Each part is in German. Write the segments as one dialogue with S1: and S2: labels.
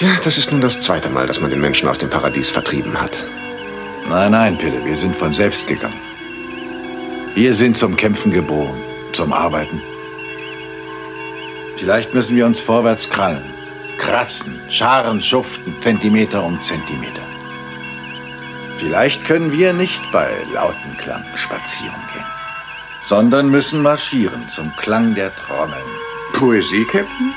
S1: Tja, das ist nun das zweite Mal, dass man den Menschen aus dem Paradies vertrieben hat.
S2: Nein, nein, Pille, wir sind von selbst gegangen. Wir sind zum Kämpfen geboren, zum Arbeiten. Vielleicht müssen wir uns vorwärts krallen, kratzen, scharen, schuften, Zentimeter um Zentimeter. Vielleicht können wir nicht bei lauten Klang spazieren gehen, sondern müssen marschieren zum Klang der Trommeln.
S1: Poesie, Captain?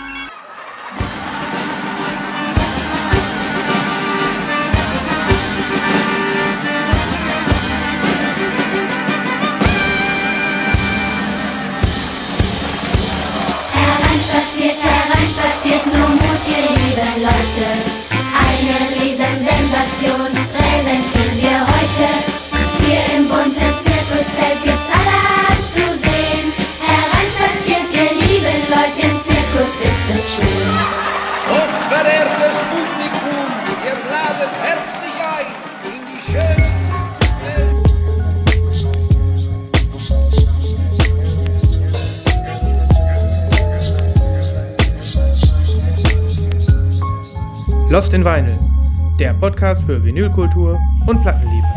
S3: Lost in Vinyl, der Podcast für Vinylkultur und Plattenliebe.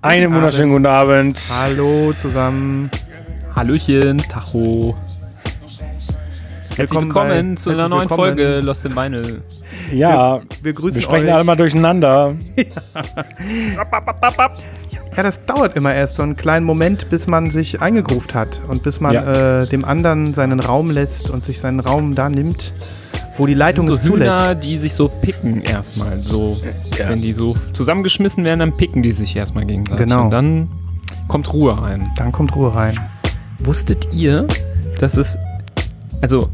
S4: Einen wunderschönen guten Abend.
S3: Hallo zusammen.
S5: Hallöchen, Tacho. Herzlich
S3: Willkommen
S5: willkommen
S3: bei-
S5: zu einer neuen
S3: willkommen.
S5: Folge Lost in Vinyl.
S4: Ja,
S3: Wir grüßen
S4: wir sprechen
S3: euch.
S4: alle mal durcheinander.
S3: Ja, das dauert immer erst so einen kleinen Moment, bis man sich eingegruft hat und bis man
S4: Ja.
S3: äh, dem anderen seinen Raum lässt und sich seinen Raum da nimmt, wo die Leitung
S5: So
S3: es zulässt.
S5: Hühner, die sich so picken erstmal. So, Wenn die so zusammengeschmissen werden, dann picken die sich erstmal gegenseitig.
S3: Genau.
S5: Und dann kommt Ruhe rein.
S3: Dann kommt Ruhe rein.
S5: Wusstet ihr, dass es. Also,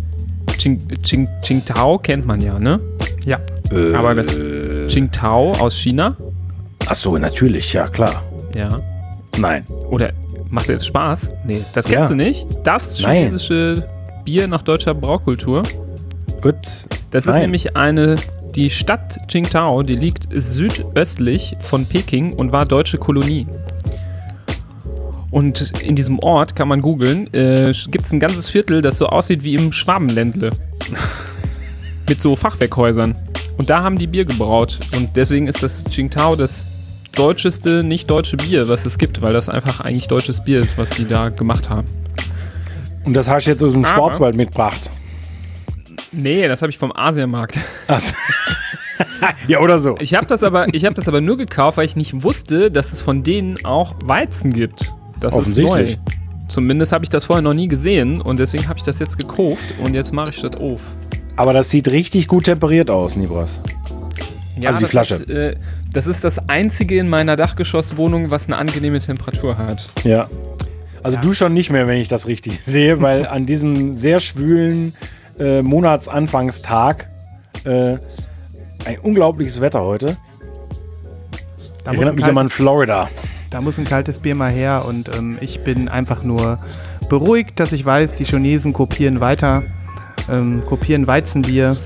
S5: Qing, Qingtao kennt man ja, ne?
S3: Ja.
S5: Aber das Qingtao aus China?
S4: Ach so, natürlich, ja klar.
S5: Ja.
S4: Nein.
S5: Oder machst du jetzt Spaß? Nee, das kennst
S4: Ja.
S5: du nicht. Das
S4: Nein.
S5: chinesische Bier nach deutscher Braukultur.
S4: Gut.
S5: Das ist
S4: Nein.
S5: nämlich eine, die Stadt Qingtao, die liegt südöstlich von Peking und war deutsche Kolonie. Und in diesem Ort kann man googeln, äh, gibt es ein ganzes Viertel, das so aussieht wie im Schwabenländle. Mit so Fachwerkhäusern. Und da haben die Bier gebraut. Und deswegen ist das Qingtao das deutscheste, nicht deutsche Bier, was es gibt, weil das einfach eigentlich deutsches Bier ist, was die da gemacht haben.
S4: Und das hast du jetzt aus dem
S5: Aber-
S4: Schwarzwald mitgebracht.
S5: Nee, das habe ich vom Asiamarkt.
S4: Ach so. ja, oder so.
S5: Ich habe das, aber- ich hab das aber nur gekauft, weil ich nicht wusste, dass es von denen auch Weizen gibt. Das ist neu.
S4: Offensichtlich.
S5: Zumindest habe ich das vorher noch nie gesehen und deswegen habe ich das jetzt gekauft und jetzt mache ich das auf.
S4: Aber das sieht richtig gut temperiert aus, Nibras.
S5: Ja,
S4: Also die
S5: das
S4: Flasche.
S5: Hat, äh, das ist das einzige in meiner Dachgeschosswohnung, was eine angenehme Temperatur hat.
S4: Ja. Also du schon nicht mehr, wenn ich das richtig sehe, weil an diesem sehr schwülen äh, Monatsanfangstag äh, ein unglaubliches Wetter heute.
S3: Da
S4: Erinnert mich immer an
S3: kaltes,
S4: Florida.
S3: Da muss ein kaltes Bier mal her und ähm, ich bin einfach nur beruhigt, dass ich weiß, die Chinesen kopieren weiter, ähm, kopieren Weizenbier.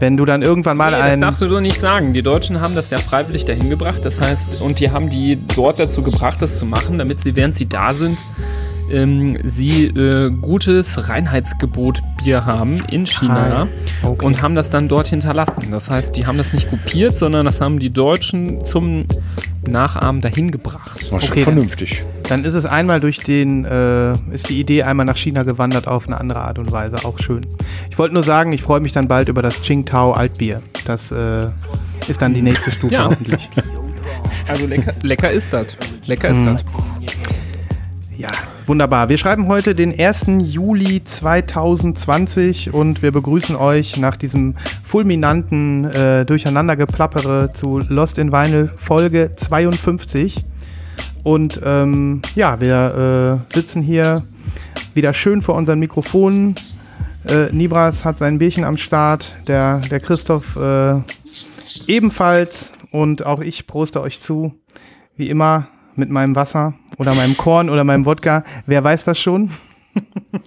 S3: Wenn du dann irgendwann mal
S5: Nee, das
S3: ein...
S5: darfst du doch nicht sagen. Die Deutschen haben das ja freiwillig dahin gebracht. Das heißt, und die haben die dort dazu gebracht, das zu machen, damit sie, während sie da sind, ähm, sie äh, gutes Reinheitsgebot Bier haben in China
S3: Hi. Okay.
S5: und haben das dann dort hinterlassen. Das heißt, die haben das nicht kopiert, sondern das haben die Deutschen zum Nachahmen dahin gebracht.
S4: War schon
S3: Okay, dann-
S4: vernünftig.
S3: Dann ist es einmal durch den, äh, ist die Idee einmal nach China gewandert auf eine andere Art und Weise. Auch schön. Ich wollte nur sagen, ich freue mich dann bald über das Qingtao Altbier. Das äh, ist dann die nächste Stufe
S5: Ja.
S3: hoffentlich.
S5: Also lecker, lecker ist das. Lecker ist das.
S3: Ja, ist wunderbar. Wir schreiben heute den 1. Juli 2020 und wir begrüßen euch nach diesem fulminanten äh, Durcheinandergeplappere zu Lost in Vinyl Folge 52. Und ähm, ja, wir äh, sitzen hier wieder schön vor unseren Mikrofonen. Äh, Nibras hat sein Bierchen am Start, der, der Christoph äh, ebenfalls und auch ich proste euch zu, wie immer mit meinem Wasser oder meinem Korn oder meinem Wodka. Wer weiß das schon?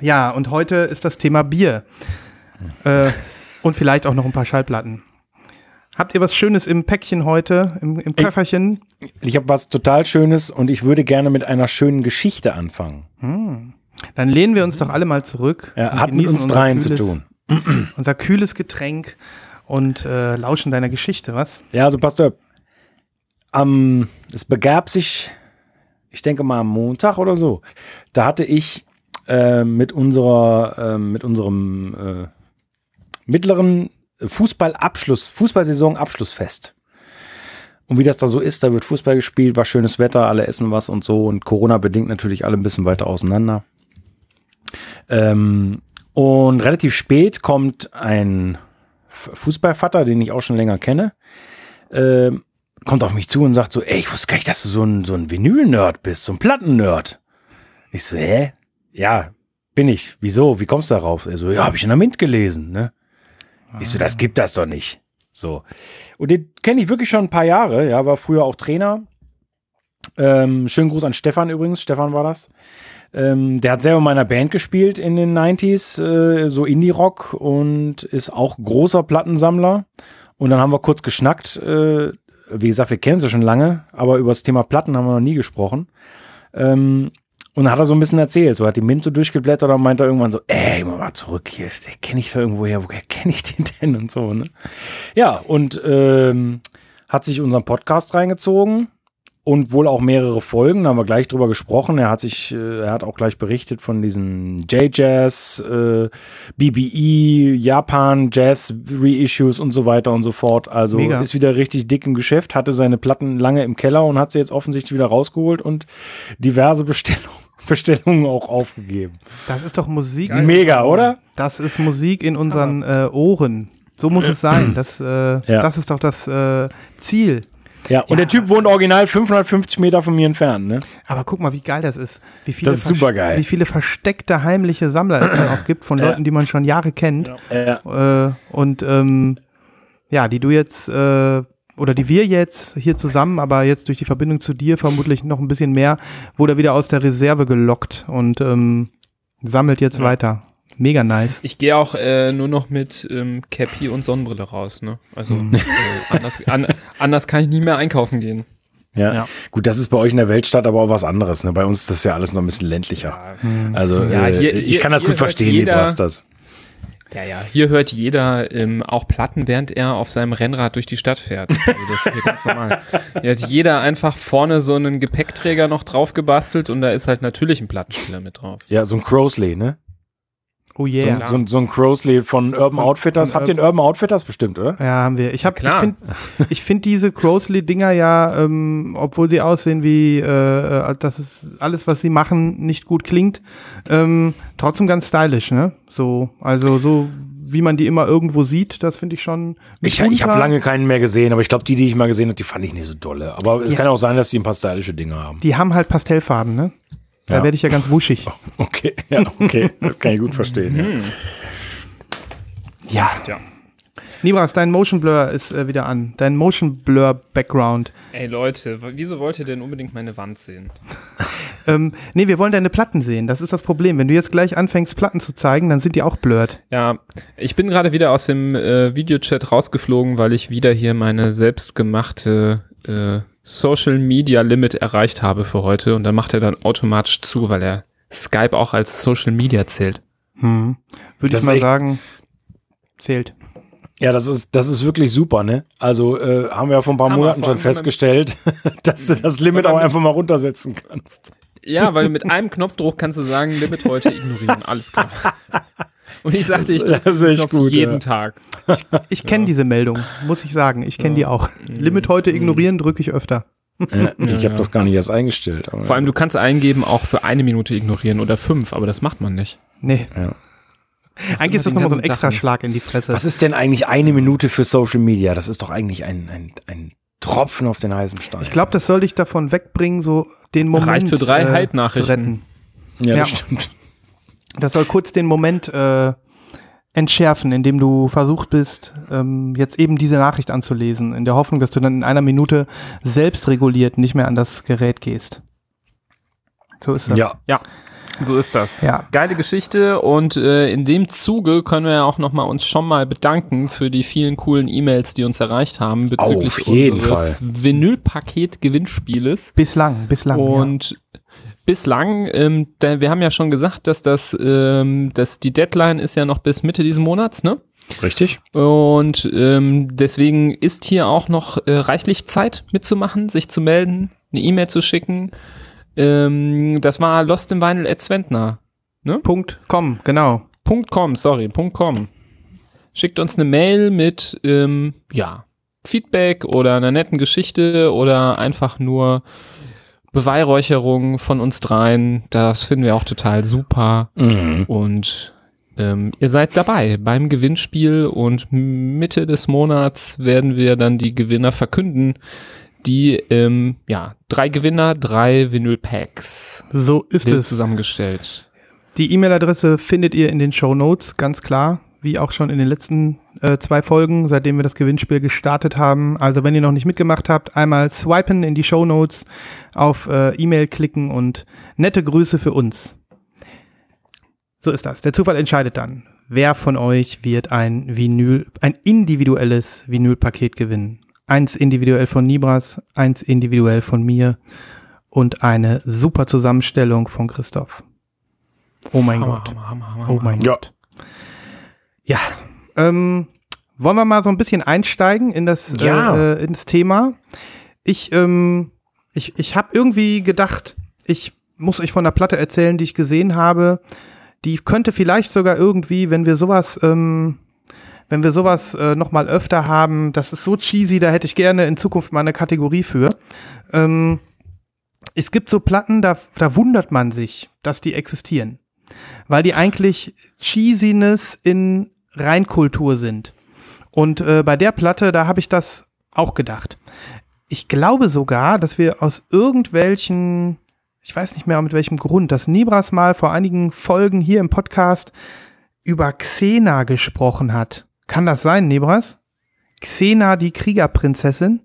S3: Ja, und heute ist das Thema Bier. Äh, und vielleicht auch noch ein paar Schallplatten. Habt ihr was Schönes im Päckchen heute, im, im Köfferchen?
S4: Ich habe was total Schönes und ich würde gerne mit einer schönen Geschichte anfangen.
S3: Dann lehnen wir uns doch alle mal zurück.
S4: Ja, hat mit uns dreien zu
S3: kühles-
S4: tun.
S3: Unser kühles Getränk und äh, lauschen deiner Geschichte, was?
S4: Ja, also passt auf. Am, es begab sich, ich denke mal am Montag oder so. Da hatte ich äh, mit unserer, äh, mit unserem äh, mittleren Fußballabschluss, Fußballsaison Abschlussfest. Und wie das da so ist, da wird Fußball gespielt, war schönes Wetter, alle essen was und so und Corona bedingt natürlich alle ein bisschen weiter auseinander. Ähm, und relativ spät kommt ein Fußballvater, den ich auch schon länger kenne, ähm, kommt auf mich zu und sagt so, ey, ich wusste gar nicht, dass du so ein, so ein Vinyl-Nerd bist, so ein Platten-Nerd. Ich so, hä? Ja, bin ich. Wieso? Wie kommst du darauf? Er so, ja, habe ich in der Mint gelesen, ne? Ich so, das gibt das doch nicht. So. Und den kenne ich wirklich schon ein paar Jahre, ja, war früher auch Trainer. Ähm, schönen Gruß an Stefan übrigens, Stefan war das. Ähm, der hat selber in meiner Band gespielt in den 90s, äh, so Indie-Rock und ist auch großer Plattensammler. Und dann haben wir kurz geschnackt. Äh, wie gesagt, wir kennen sie schon lange, aber über das Thema Platten haben wir noch nie gesprochen. Ähm, und dann hat er so ein bisschen erzählt, so hat die Mint so durchgeblättert und meinte er irgendwann so, ey, mal zurück hier, den kenne ich da irgendwo her, woher kenne ich den denn und so, ne? Ja, und ähm, hat sich unseren Podcast reingezogen und wohl auch mehrere Folgen, da haben wir gleich drüber gesprochen. Er hat sich, äh, er hat auch gleich berichtet von diesen J-Jazz, äh, BBE, Japan, Jazz, Reissues und so weiter und so fort. Also
S3: Mega.
S4: ist wieder richtig dick im Geschäft, hatte seine Platten lange im Keller und hat sie jetzt offensichtlich wieder rausgeholt und diverse Bestellungen, Bestellungen auch aufgegeben.
S3: Das ist doch Musik.
S4: Mega, oder?
S3: Das ist Musik in unseren äh, Ohren. So muss es sein. Das, äh, das ist doch das äh, Ziel.
S4: Ja, und der Typ wohnt original 550 Meter von mir entfernt, ne?
S3: Aber guck mal, wie geil das ist. Wie viele
S4: Das ist
S3: vers-
S4: supergeil.
S3: Wie viele versteckte heimliche Sammler es dann auch gibt von
S4: Ja.
S3: Leuten, die man schon Jahre kennt.
S4: Ja.
S3: Äh, und ähm, ja, die du jetzt äh, oder die wir jetzt hier zusammen, aber jetzt durch die Verbindung zu dir vermutlich noch ein bisschen mehr, wurde er wieder aus der Reserve gelockt und ähm, sammelt jetzt weiter. Mega nice.
S5: Ich gehe auch äh, nur noch mit ähm, Cappy und Sonnenbrille raus, ne? Also äh, anders, an, anders kann ich nie mehr einkaufen gehen.
S4: Ja.
S3: Ja.
S4: gut, das ist bei euch in der Weltstadt aber auch was anderes. Ne? Bei uns ist das ja alles noch ein bisschen ländlicher. Also
S5: Ja,
S4: äh,
S5: hier-
S4: ich
S5: hier-
S4: kann das gut verstehen, wie
S5: jeder-
S4: du hast das.
S5: Ja, ja. Hier hört jeder ähm, auch Platten, während er auf seinem Rennrad durch die Stadt fährt. Also das ist hier ganz normal. Hier hat jeder einfach vorne so einen Gepäckträger noch drauf gebastelt und da ist halt natürlich ein Plattenspieler mit drauf.
S4: Ja, so ein Crosley, ne?
S3: Oh
S4: So,
S3: yeah.
S4: ein- so, ein- so ein Crosley von Urban Outfitters.
S3: von
S4: Habt ihr einen Urban Outfitters bestimmt, oder?
S3: Ja, haben wir. Ich hab, ich finde ich find diese Crowsley-Dinger ja, ähm, obwohl sie aussehen wie, äh, äh, dass es alles, was sie machen, nicht gut klingt, ähm, trotzdem ganz stylisch, ne? So, also so wie man die immer irgendwo sieht, das finde ich schon.
S4: Ich, ich habe lange keinen mehr gesehen, aber ich glaube, die, die ich mal gesehen habe, die fand ich nicht so dolle. Aber es
S3: Ja.
S4: kann auch sein, dass die ein paar stylische Dinge haben.
S3: Die haben halt Pastellfarben, ne? Da
S4: Ja.
S3: werde ich ja ganz wuschig.
S4: Okay, ja, okay. Das kann ich gut verstehen. Ja.
S3: Ja.
S5: Ja.
S3: Nibras, dein Motion Blur ist äh, wieder an. Dein Motion Blur Background.
S5: Ey Leute, wieso wollt ihr denn unbedingt meine Wand sehen?
S3: Ähm, nee, wir wollen deine Platten sehen. Das ist das Problem. Wenn du jetzt gleich anfängst, Platten zu zeigen, dann sind die auch blurred.
S5: Ja, ich bin gerade wieder aus dem äh, Videochat rausgeflogen, weil ich wieder hier meine selbstgemachte äh, Social Media Limit erreicht habe für heute und dann macht er dann automatisch zu, weil er Skype auch als Social Media zählt.
S3: Hm. Würde
S4: Das
S3: ich mal sagen, zählt.
S4: Ja, das ist, das ist wirklich super, ne? Also äh, haben wir ja vor ein paar
S5: Hammer,
S4: Monaten schon festgestellt, dass du das Limit auch einfach mal runtersetzen kannst.
S5: Ja, weil mit einem Knopfdruck kannst du sagen, Limit heute ignorieren, alles klar. Und ich sagte, ich drücke
S4: Das ist
S5: den
S4: echt gut,
S5: jeden
S4: ja.
S5: Tag.
S3: Ich kenne diese Meldung, muss ich sagen. Ich kenne die auch. Limit heute ignorieren drücke ich öfter.
S4: Ja, ich habe das gar nicht erst eingestellt. Aber
S5: Vor allem, du kannst eingeben, auch für eine Minute ignorieren oder fünf, aber das macht man nicht.
S3: Nee.
S4: Ja.
S3: Eigentlich ist das nochmal so ein extra. Schlag in die Fresse.
S4: was ist denn eigentlich eine Minute für Social Media? Das ist doch eigentlich ein, ein, ein Tropfen auf den heißen Stein.
S3: Ich glaube, das soll dich davon wegbringen, so den Moment
S5: Reicht für drei
S3: äh,
S5: Halt-Nachrichten.
S3: zu retten.
S4: ja,
S3: ja.
S4: das stimmt.
S3: Das soll kurz den Moment äh, entschärfen, in dem du versucht bist, ähm, jetzt eben diese Nachricht anzulesen, in der Hoffnung, dass du dann in einer Minute selbst reguliert nicht mehr an das Gerät gehst. So ist das.
S4: Ja.
S5: Ja. So ist das.
S3: Ja.
S5: Geile Geschichte und äh, in dem Zuge können wir ja auch noch mal uns schon mal bedanken für die vielen coolen E-Mails, die uns erreicht haben bezüglich
S4: Auf jeden
S5: unseres Vinylpaket-Gewinnspieles.
S3: Bislang, bislang. ja.
S5: Bislang, ähm, da, wir haben ja schon gesagt, dass das, ähm, dass die Deadline ist ja noch bis Mitte diesen Monats, ne?
S4: Richtig?
S5: Und ähm, deswegen ist hier auch noch äh, reichlich Zeit mitzumachen, sich zu melden, eine E-Mail zu schicken. Ähm, das war Lost in Vinyl at Sventner.
S3: Punkt, komm, genau.
S5: Punkt .com, sorry, Punkt .com. Schickt uns eine Mail mit, ähm, ja, Feedback oder einer netten Geschichte oder einfach nur Beweihräucherung von uns dreien. Das finden wir auch total super.
S4: Mhm.
S5: Und ähm, ihr seid dabei beim Gewinnspiel und Mitte des Monats werden wir dann die Gewinner verkünden. Die, ähm, ja, drei Gewinner, drei Vinyl-Packs
S3: So ist es.
S5: zusammengestellt.
S3: Die E-Mail-Adresse findet ihr in den Show Notes, ganz klar, wie auch schon in den letzten äh, zwei Folgen, seitdem wir das Gewinnspiel gestartet haben. Also wenn ihr noch nicht mitgemacht habt, einmal swipen in die Show Notes, auf äh, E-Mail klicken und nette Grüße für uns. So ist das. Der Zufall entscheidet dann. Wer von euch wird ein Vinyl, ein individuelles Vinylpaket gewinnen? Eins individuell von Nibras, eins individuell von mir und eine super Zusammenstellung von Christoph. Oh mein
S5: Hammer,
S3: Gott.
S5: Hammer, Hammer, Hammer,
S3: Oh mein. Gott. Ja. Ähm, wollen wir mal so ein bisschen einsteigen in das,
S4: Ja.
S3: äh, äh, ins Thema? Ich, ähm, ich, ich habe irgendwie gedacht, ich muss euch von der Platte erzählen, die ich gesehen habe. Die könnte vielleicht sogar irgendwie, wenn wir sowas, ähm, wenn wir sowas äh, noch mal öfter haben, das ist so cheesy, da hätte ich gerne in Zukunft mal eine Kategorie für. Ähm, es gibt so Platten, da, da wundert man sich, dass die existieren weil die eigentlich Cheesiness in Reinkultur sind. Und äh, bei der Platte, da habe ich das auch gedacht. Ich glaube sogar, dass wir aus irgendwelchen, ich weiß nicht mehr mit welchem Grund, dass Nibras mal vor einigen Folgen hier im Podcast über Xena gesprochen hat. Kann das sein, Nibras? Xena, die Kriegerprinzessin?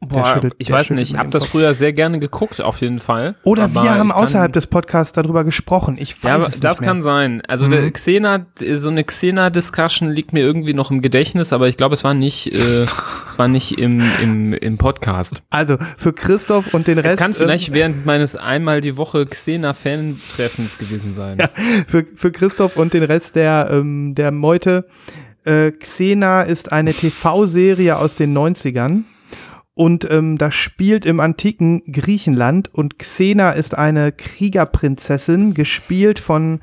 S5: Boah,
S3: schüttelt-
S5: ich weiß nicht, ich habe das früher sehr gerne geguckt, auf jeden Fall.
S3: Oder
S5: Aber
S3: wir haben außerhalb des Podcasts darüber gesprochen. Ich weiß
S5: Ja,
S3: es
S5: das kann sein. Also der Xena, so eine Xena-Discussion liegt mir irgendwie noch im Gedächtnis, aber ich glaube, es war nicht, äh, es war nicht im, im, im Podcast.
S3: Also für Christoph und den Rest.
S5: Es kann vielleicht
S3: ähm,
S5: während meines einmal die Woche Xena-Fan-Treffens gewesen sein.
S3: für, für Christoph und den Rest der, ähm, der Meute. Äh, Xena ist eine TV-Serie aus den 90ern. Und ähm, das spielt im antiken Griechenland. Und Xena ist eine Kriegerprinzessin, gespielt von,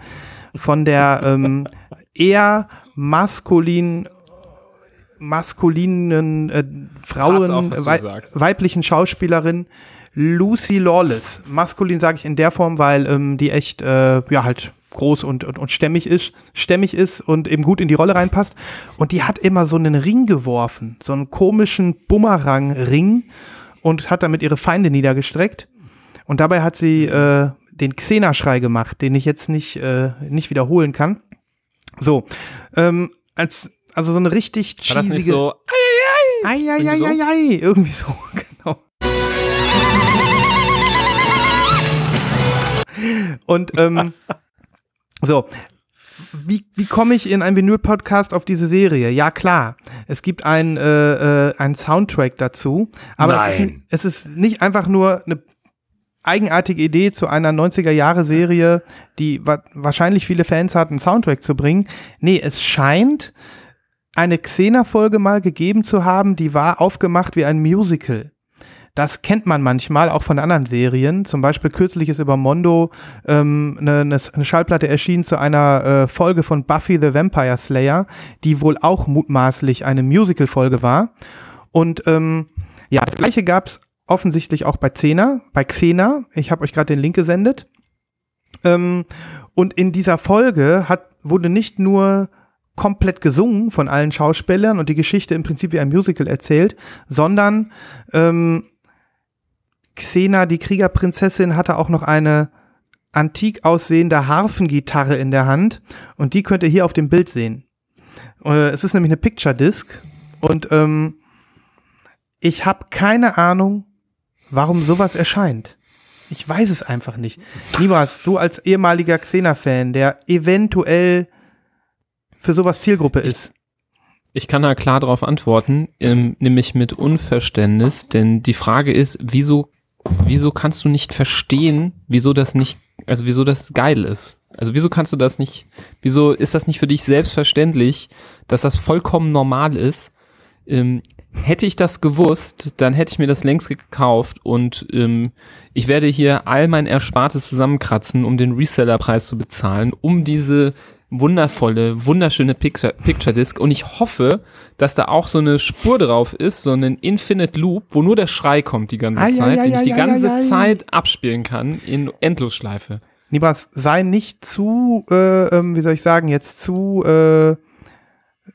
S3: von der ähm, eher maskulin, maskulinen äh,
S5: auf,
S3: Frauen,
S5: du
S3: wei
S5: sagst.
S3: weiblichen Schauspielerin Lucy Lawless. Maskulin sage ich in der Form, weil ähm, die echt, äh, ja, halt groß und, und, und stämmig ist, stämmig ist und eben gut in die Rolle reinpasst. Und die hat immer so einen Ring geworfen, so einen komischen Bumerang-Ring und hat damit ihre Feinde niedergestreckt. Und dabei hat sie äh, den Xena-Schrei gemacht, den ich jetzt nicht, äh, nicht wiederholen kann. So, ähm, als, also so eine richtig
S5: War das nicht
S3: cheesige...
S5: so,
S3: Eieieiei, irgendwie so, genau. Und ähm, so, wie, wie komme ich in einen Vinyl-Podcast auf diese Serie? Ja, klar. Es gibt einen, äh, äh, einen Soundtrack dazu. Aber Es, ist, es ist nicht einfach nur eine eigenartige Idee zu einer 90er-Jahre-Serie, die wa wahrscheinlich viele Fans hat, einen Soundtrack zu bringen. Nee, es scheint eine Xena-Folge mal gegeben zu haben, die war aufgemacht wie ein Musical. Das kennt man manchmal, auch von anderen Serien. Zum Beispiel kürzlich ist über Mondo ähm, eine, eine eine Schallplatte erschienen zu einer äh, Folge von Buffy the Vampire Slayer, die wohl auch mutmaßlich eine Musical-Folge war. Und ähm, ja, das gleiche gab es offensichtlich auch bei Xena, bei Xena. Ich habe euch gerade den Link gesendet. Ähm, und in dieser Folge hat, wurde nicht nur komplett gesungen von allen Schauspielern und die Geschichte im Prinzip wie ein Musical erzählt, sondern ähm, Xena, die Kriegerprinzessin, hatte auch noch eine antik aussehende Harfengitarre in der Hand und die könnt ihr hier auf dem Bild sehen. Äh, es ist nämlich eine Picture Disc und ähm, ich habe keine Ahnung, warum sowas erscheint. Ich weiß es einfach nicht. Nibras, du als ehemaliger Xena-Fan, der eventuell für sowas Zielgruppe ist.
S5: Ich kann da klar darauf antworten, ähm, nämlich mit Unverständnis, denn die Frage ist, wieso, wieso kannst du nicht verstehen, wieso das nicht, also wieso das geil ist? Also wieso kannst du das nicht, wieso ist das nicht für dich selbstverständlich, dass das vollkommen normal ist? Ähm, hätte ich das gewusst, dann hätte ich mir das längst gekauft und ähm, ich werde hier all mein Erspartes zusammenkratzen, um den Resellerpreis zu bezahlen, um diese wundervolle, wunderschöne Picture, Picture Disc und ich hoffe, dass da auch so eine Spur drauf ist, so ein Infinite Loop, wo nur der Schrei kommt die ganze
S3: Ai,
S5: Zeit,
S3: ai,
S5: den
S3: ai,
S5: ich die ganze. Zeit abspielen kann in Endlosschleife.
S3: Nibras, sei nicht zu, äh, ähm, wie soll ich sagen, jetzt zu, äh,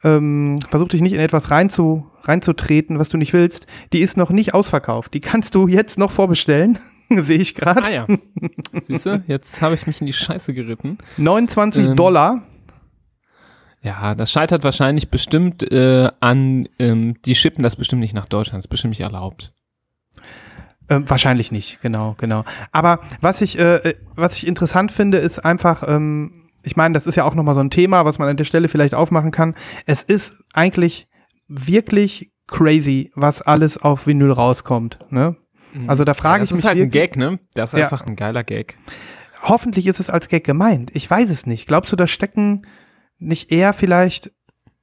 S3: ähm, versuch dich nicht in etwas reinzu, reinzutreten, was du nicht willst. Die ist noch nicht ausverkauft. Die kannst du jetzt noch vorbestellen. Sehe ich gerade.
S5: Ah ja. Siehst du, jetzt habe ich mich in die Scheiße geritten.
S3: 29
S5: Ähm,
S3: Dollar.
S5: Ja, das scheitert wahrscheinlich bestimmt äh, an, ähm, die schippen das bestimmt nicht nach Deutschland, das ist bestimmt nicht erlaubt.
S3: Ähm, wahrscheinlich nicht, genau, genau. Aber was ich, äh, äh, was ich interessant finde, ist einfach, ähm, ich meine, das ist ja auch nochmal so ein Thema, was man an der Stelle vielleicht aufmachen kann. Es ist eigentlich wirklich crazy, was alles auf Vinyl rauskommt. Ne? Also da frage
S5: das
S3: ich mich
S5: ist halt ein Gag, ne? Das ist
S3: Ja.
S5: einfach ein geiler Gag.
S3: hoffentlich ist es als Gag gemeint. Ich weiß es nicht. Glaubst du, da stecken nicht eher vielleicht,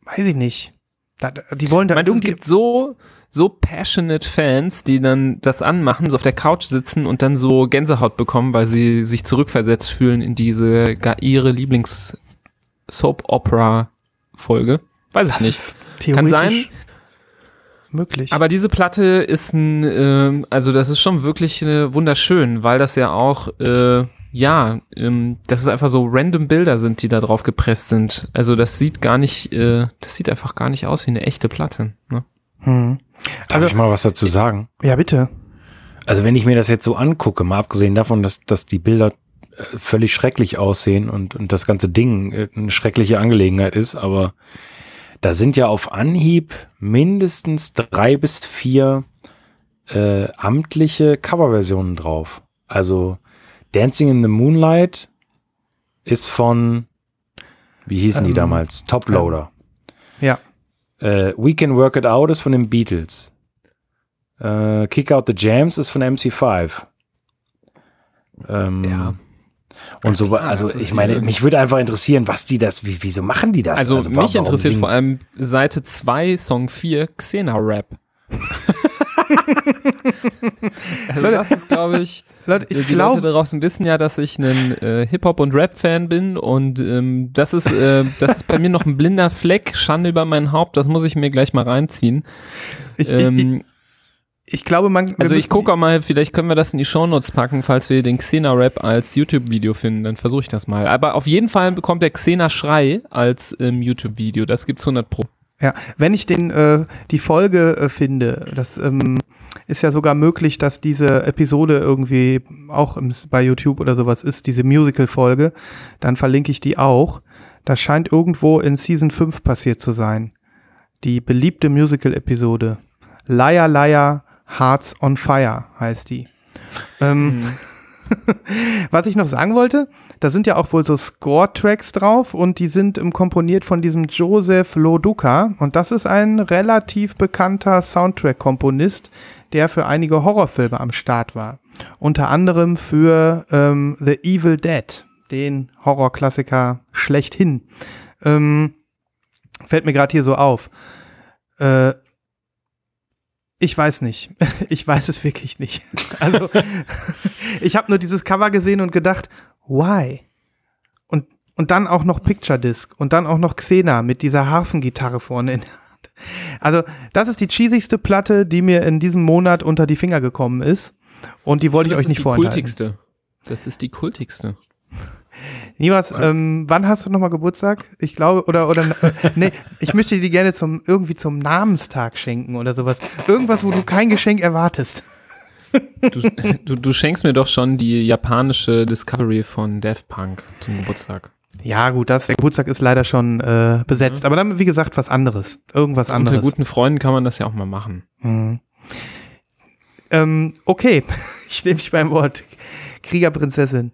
S3: weiß ich nicht. Da, die wollen da
S5: Meinst es gibt so, so passionate Fans, die dann das anmachen, so auf der Couch sitzen und dann so Gänsehaut bekommen, weil sie sich zurückversetzt fühlen in diese, gar ihre Lieblings-Soap-Opera-Folge? Weiß ich nicht. Kann sein.
S3: Möglich.
S5: Aber diese Platte ist ein, ähm, also das ist schon wirklich äh, wunderschön, weil das ja auch, äh, ja, ähm, dass es einfach so random Bilder sind, die da drauf gepresst sind. Also das sieht gar nicht, äh, das sieht einfach gar nicht aus wie eine echte Platte. Ne?
S3: hm.
S4: Darf
S3: Also-
S4: ich mal was dazu sagen?
S3: Ja, bitte.
S4: Also wenn ich mir das jetzt so angucke, mal abgesehen davon, dass, dass die Bilder äh, völlig schrecklich aussehen und, und das ganze Ding äh, eine schreckliche Angelegenheit ist, aber da sind ja auf Anhieb mindestens drei bis vier äh, amtliche Coverversionen drauf. Also Dancing in the Moonlight ist von, wie hießen die
S3: Ähm,
S4: damals? Toploader.
S3: Ja.
S4: Äh, We Can Work It Out ist von den Beatles. Äh, Kick Out the Jams ist von MC5. Ähm,
S5: Ja.
S4: Und so,
S5: klar,
S4: also ich meine, mich würde einfach interessieren, was die das, wie, wieso machen die das?
S5: Also,
S4: wa-
S5: mich
S4: warum
S5: interessiert
S4: singen-
S5: vor allem Seite 2, Song 4, Xena Rap. also das ist, glaube ich,
S3: Leute, ich
S5: die Leute
S3: glaube,
S5: da draußen wissen ja, dass ich ein äh, Hip-Hop- und Rap-Fan bin und ähm, das, ist, äh, das ist bei mir noch ein blinder Fleck, Schande über mein Haupt, das muss ich mir gleich mal reinziehen.
S3: ich, ich,
S5: Ähm,
S3: ich, ich glaube, man.
S5: also ich gucke auch mal, vielleicht können wir das in die Shownotes packen, falls wir den Xena-Rap als YouTube-Video finden, dann versuche ich das mal. Aber auf jeden Fall bekommt der Xena-Schrei als ähm, YouTube-Video, das gibt's 100 pro.
S3: Ja, wenn ich den, äh, die Folge äh, finde, das ähm, ist ja sogar möglich, dass diese Episode irgendwie auch im, bei YouTube oder sowas ist, diese Musical-Folge, dann verlinke ich die auch. Das scheint irgendwo in Season 5 passiert zu sein. Die beliebte Musical-Episode. Liar, Liar, Hearts on Fire heißt die. Ähm, Was ich noch sagen wollte, da sind ja auch wohl so Score-Tracks drauf und die sind ähm, komponiert von diesem Joseph Loduca und das ist ein relativ bekannter Soundtrack-Komponist, der für einige Horrorfilme am Start war. Unter anderem für ähm, The Evil Dead, den Horrorklassiker schlechthin. Ähm, fällt mir gerade hier so auf. Äh, ich weiß nicht. Ich weiß es wirklich nicht. Also, ich habe nur dieses Cover gesehen und gedacht, why? Und, und dann auch noch Picture Disc und dann auch noch Xena mit dieser Harfengitarre vorne in der Hand. Also, das ist die cheesigste Platte, die mir in diesem Monat unter die Finger gekommen ist. Und die wollte ich
S5: das
S3: euch
S5: ist
S3: nicht
S5: die
S3: vorenthalten.
S5: kultigste. Das ist die kultigste.
S3: Niemals, ähm, wann hast du nochmal Geburtstag? Ich glaube, oder, oder, nee, ich möchte die gerne zum, irgendwie zum Namenstag schenken oder sowas. Irgendwas, wo du kein Geschenk erwartest.
S5: Du, du, du schenkst mir doch schon die japanische Discovery von Daft Punk zum Geburtstag.
S3: Ja, gut, das, der Geburtstag ist leider schon äh, besetzt. Aber dann, wie gesagt, was anderes. Irgendwas
S5: Unter
S3: anderes.
S5: guten Freunden kann man das ja auch mal machen.
S3: Hm. Ähm, okay, ich nehme dich beim Wort. Kriegerprinzessin.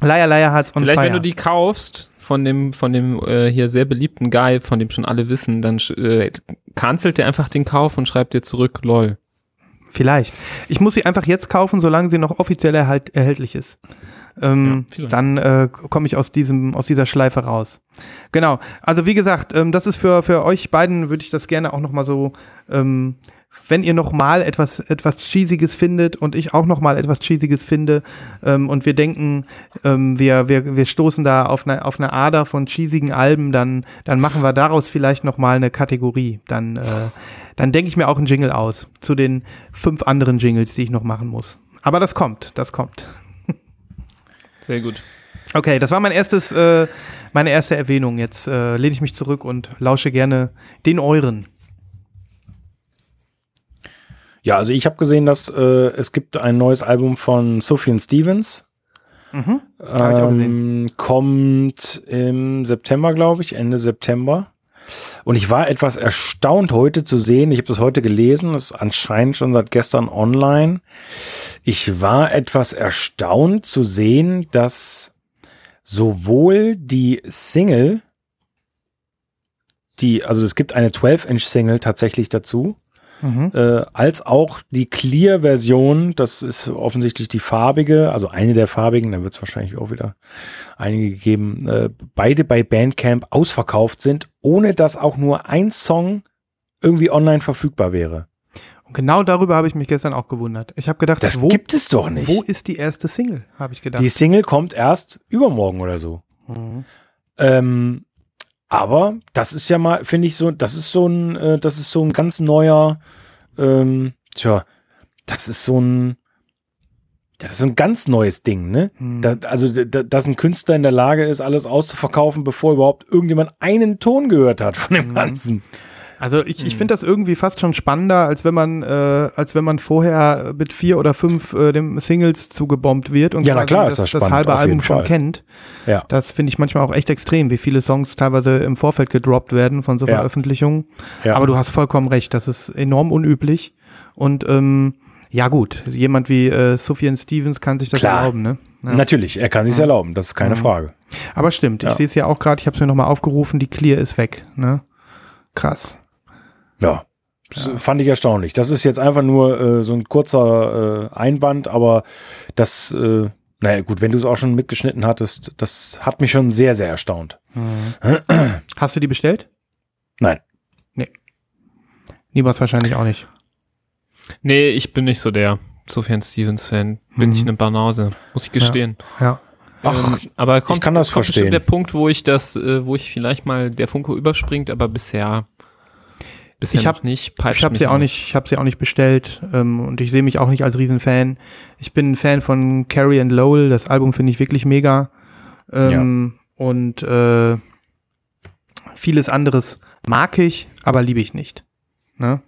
S3: Leier, Leier Hearts on
S5: Vielleicht,
S3: Fire.
S5: wenn du die kaufst von dem, von dem äh, hier sehr beliebten Guy, von dem schon alle wissen, dann äh, cancelt der einfach den Kauf und schreibt dir zurück, lol.
S3: Vielleicht. Ich muss sie einfach jetzt kaufen, solange sie noch offiziell erhalt, erhältlich ist. Ähm,
S5: Ja,
S3: dann äh, komme ich aus diesem aus dieser Schleife raus. Genau. Also wie gesagt, ähm, das ist für für euch beiden würde ich das gerne auch noch mal so, ähm, wenn ihr noch mal etwas etwas cheesiges findet und ich auch noch mal etwas cheesiges finde ähm, und wir denken, ähm, wir wir wir stoßen da auf eine auf eine Ader von cheesigen Alben, dann dann machen wir daraus vielleicht noch mal eine Kategorie. Dann äh, dann denke ich mir auch einen Jingle aus zu den fünf anderen Jingles, die ich noch machen muss. Aber das kommt, das kommt.
S5: Sehr gut.
S3: Okay, das war mein erstes, äh, meine erste Erwähnung. Jetzt äh, lehne ich mich zurück und lausche gerne den euren.
S4: Ja, also ich habe gesehen, dass äh, es gibt ein neues Album von Sufjan Stevens.
S3: Mhm.
S4: Ähm, kommt im September, glaube ich, Ende September. Und ich war etwas erstaunt heute zu sehen. Ich habe das heute gelesen, das ist anscheinend schon seit gestern online. Ich war etwas erstaunt zu sehen, dass sowohl die Single, die, also es gibt eine 12-Inch-Single tatsächlich dazu,
S3: Mhm.
S4: äh, als auch die Clear-Version, das ist offensichtlich die farbige, also eine der farbigen, da wird es wahrscheinlich auch wieder einige gegeben, äh, beide bei Bandcamp ausverkauft sind, ohne dass auch nur ein Song irgendwie online verfügbar wäre.
S3: Und genau darüber habe ich mich gestern auch gewundert. Ich habe gedacht,
S4: Das
S3: wo,
S4: gibt es doch nicht.
S3: wo ist die erste Single? Habe ich gedacht.
S4: Die Single kommt erst übermorgen oder so.
S3: Mhm.
S4: Ähm, aber das ist ja mal, finde ich so, das ist so ein, äh, das ist so ein ganz neuer, ähm, tja, das ist so ein, das ist ein ganz neues Ding, ne?
S3: Hm.
S4: Da, also, da, dass ein Künstler in der Lage ist, alles auszuverkaufen, bevor überhaupt irgendjemand einen Ton gehört hat von dem
S3: Mhm.
S4: Ganzen.
S3: Also ich,
S4: Hm.
S3: ich finde das irgendwie fast schon spannender, als wenn man, äh, als wenn man vorher mit vier oder fünf äh, dem Singles zugebombt wird und
S4: Ja, na klar
S3: das,
S4: ist das
S3: das
S4: spannend,
S3: halbe
S4: auf jeden
S3: Album schon
S4: Fall.
S3: kennt.
S4: Ja.
S3: Das finde ich manchmal auch echt extrem, wie viele Songs teilweise im Vorfeld gedroppt werden von so
S4: Ja.
S3: Veröffentlichungen.
S4: Ja.
S3: Aber du hast vollkommen recht, das ist enorm unüblich. Und ähm, ja gut, jemand wie äh, Sufjan Stevens kann sich das
S4: Klar.
S3: erlauben, ne? Ja.
S4: Natürlich, er kann sich's erlauben, das ist keine
S3: Mhm.
S4: Frage.
S3: Aber stimmt, ich
S4: Ja.
S3: sehe es ja auch gerade, ich habe es mir nochmal aufgerufen, die Clear ist weg, ne? Krass.
S4: Ja. Das fand ich erstaunlich. Das ist jetzt einfach nur äh, so ein kurzer äh, Einwand, aber das, äh, naja, gut, wenn du es auch schon mitgeschnitten hattest, das hat mich schon sehr, sehr erstaunt.
S3: Hast du die bestellt?
S4: Nein.
S3: Niemals wahrscheinlich auch nicht.
S5: Nee, ich bin nicht so der Sufjan Stevens-Fan. Bin
S3: Mhm.
S5: ich eine Banause, muss ich gestehen.
S3: Ja.
S4: Ach,
S5: ähm, aber kommt,
S4: kann das
S5: kommt
S4: verstehen.
S5: bestimmt der Punkt, wo ich das, äh, wo ich vielleicht mal der Funke überspringt, aber bisher, bisher
S3: Ich hab-
S5: noch nicht.
S3: Ich habe sie auch
S5: aus.
S3: nicht, ich habe sie auch nicht bestellt ähm, und ich sehe mich auch nicht als Riesenfan. Ich bin ein Fan von Carrie and Lowell. Das Album finde ich wirklich mega. Ähm, Und äh, vieles anderes mag ich, aber liebe ich nicht. Ne?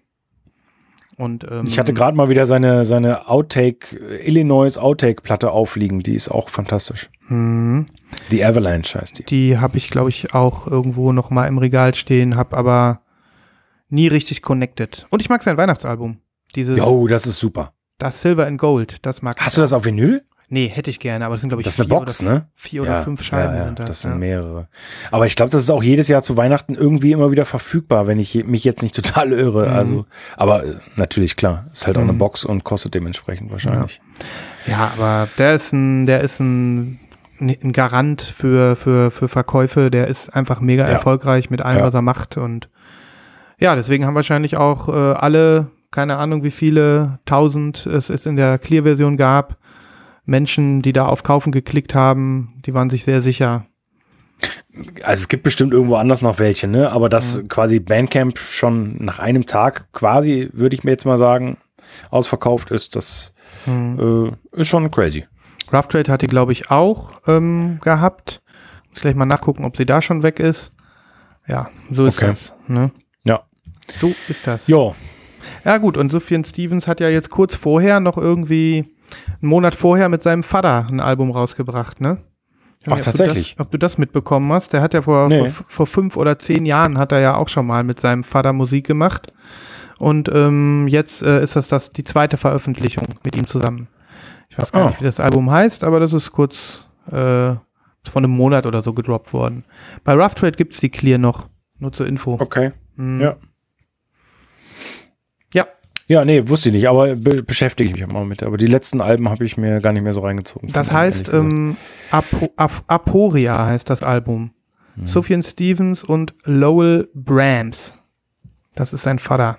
S3: Und ähm,
S4: Ich hatte gerade mal wieder seine, seine Outtake, Illinois Outtake-Platte aufliegen, die ist auch fantastisch.
S3: hm,
S4: The Avalanche heißt die.
S3: die habe ich, glaube ich, auch irgendwo noch mal im Regal stehen, habe aber nie richtig connected. Und ich mag sein Weihnachtsalbum. Dieses
S4: Jo, das ist super.
S3: das Silver and Gold, das mag
S4: Hast du das auf Vinyl?
S3: Nee, hätte ich gerne, aber das sind, glaube ich,
S4: Das ist eine
S3: vier
S4: Box,
S3: oder,
S4: ne?
S3: vier oder
S4: Ja,
S3: fünf Scheiben
S4: ja, ja,
S3: sind das.
S4: Das sind mehrere. Aber ich glaube, das ist auch jedes Jahr zu Weihnachten irgendwie immer wieder verfügbar, wenn ich mich jetzt nicht total irre.
S3: Mhm.
S4: Also, aber äh, natürlich klar, ist halt auch eine
S3: Mhm.
S4: Box und kostet dementsprechend wahrscheinlich.
S3: Ja, aber der ist ein, der ist ein, ein Garant für, für, für Verkäufe. Der ist einfach mega erfolgreich mit allem, was er macht. Und ja, deswegen haben wahrscheinlich auch äh, alle, keine Ahnung, wie viele tausend es es in der Clear-Version gab, Menschen, die da auf Kaufen geklickt haben, die waren sich sehr sicher.
S4: Also es gibt bestimmt irgendwo anders noch welche, ne? Aber dass
S3: Mhm.
S4: quasi Bandcamp schon nach einem Tag quasi, würde ich mir jetzt mal sagen, ausverkauft ist, das
S3: Mhm.
S4: äh, ist schon crazy.
S3: Rough Trade hat die, glaube ich, auch ähm, gehabt. Muss gleich mal nachgucken, ob sie da schon weg ist. Ja, so ist
S4: Okay.
S3: das. Ne?
S4: Ja.
S3: So ist das.
S4: Jo,
S3: Ja gut, und Sufjan Stevens hat ja jetzt kurz vorher noch irgendwie einen Monat vorher mit seinem Vater ein Album rausgebracht, ne?
S4: Ach,
S3: nicht,
S4: tatsächlich?
S3: Ob du, das, ob du das mitbekommen hast? Der hat ja vor,
S4: Nee.
S3: vor, vor fünf oder zehn Jahren hat er ja auch schon mal mit seinem Vater Musik gemacht. Und ähm, jetzt äh, ist das, das die zweite Veröffentlichung mit ihm zusammen. Ich weiß gar
S4: Oh.
S3: nicht, wie das Album heißt, aber das ist kurz äh, vor einem Monat oder so gedroppt worden. Bei Rough Trade gibt es die Clear noch. Nur zur Info.
S4: Okay.
S3: Hm.
S4: Ja.
S3: Ja,
S4: nee, wusste ich nicht, aber be beschäftige ich mich mal mit. Aber die letzten Alben habe ich mir gar nicht mehr so reingezogen.
S3: das heißt, ähm, Apo Ap Aporia heißt das Album.
S4: Hm.
S3: Sufjan Stevens und Lowell Brahms. Das ist sein Vater.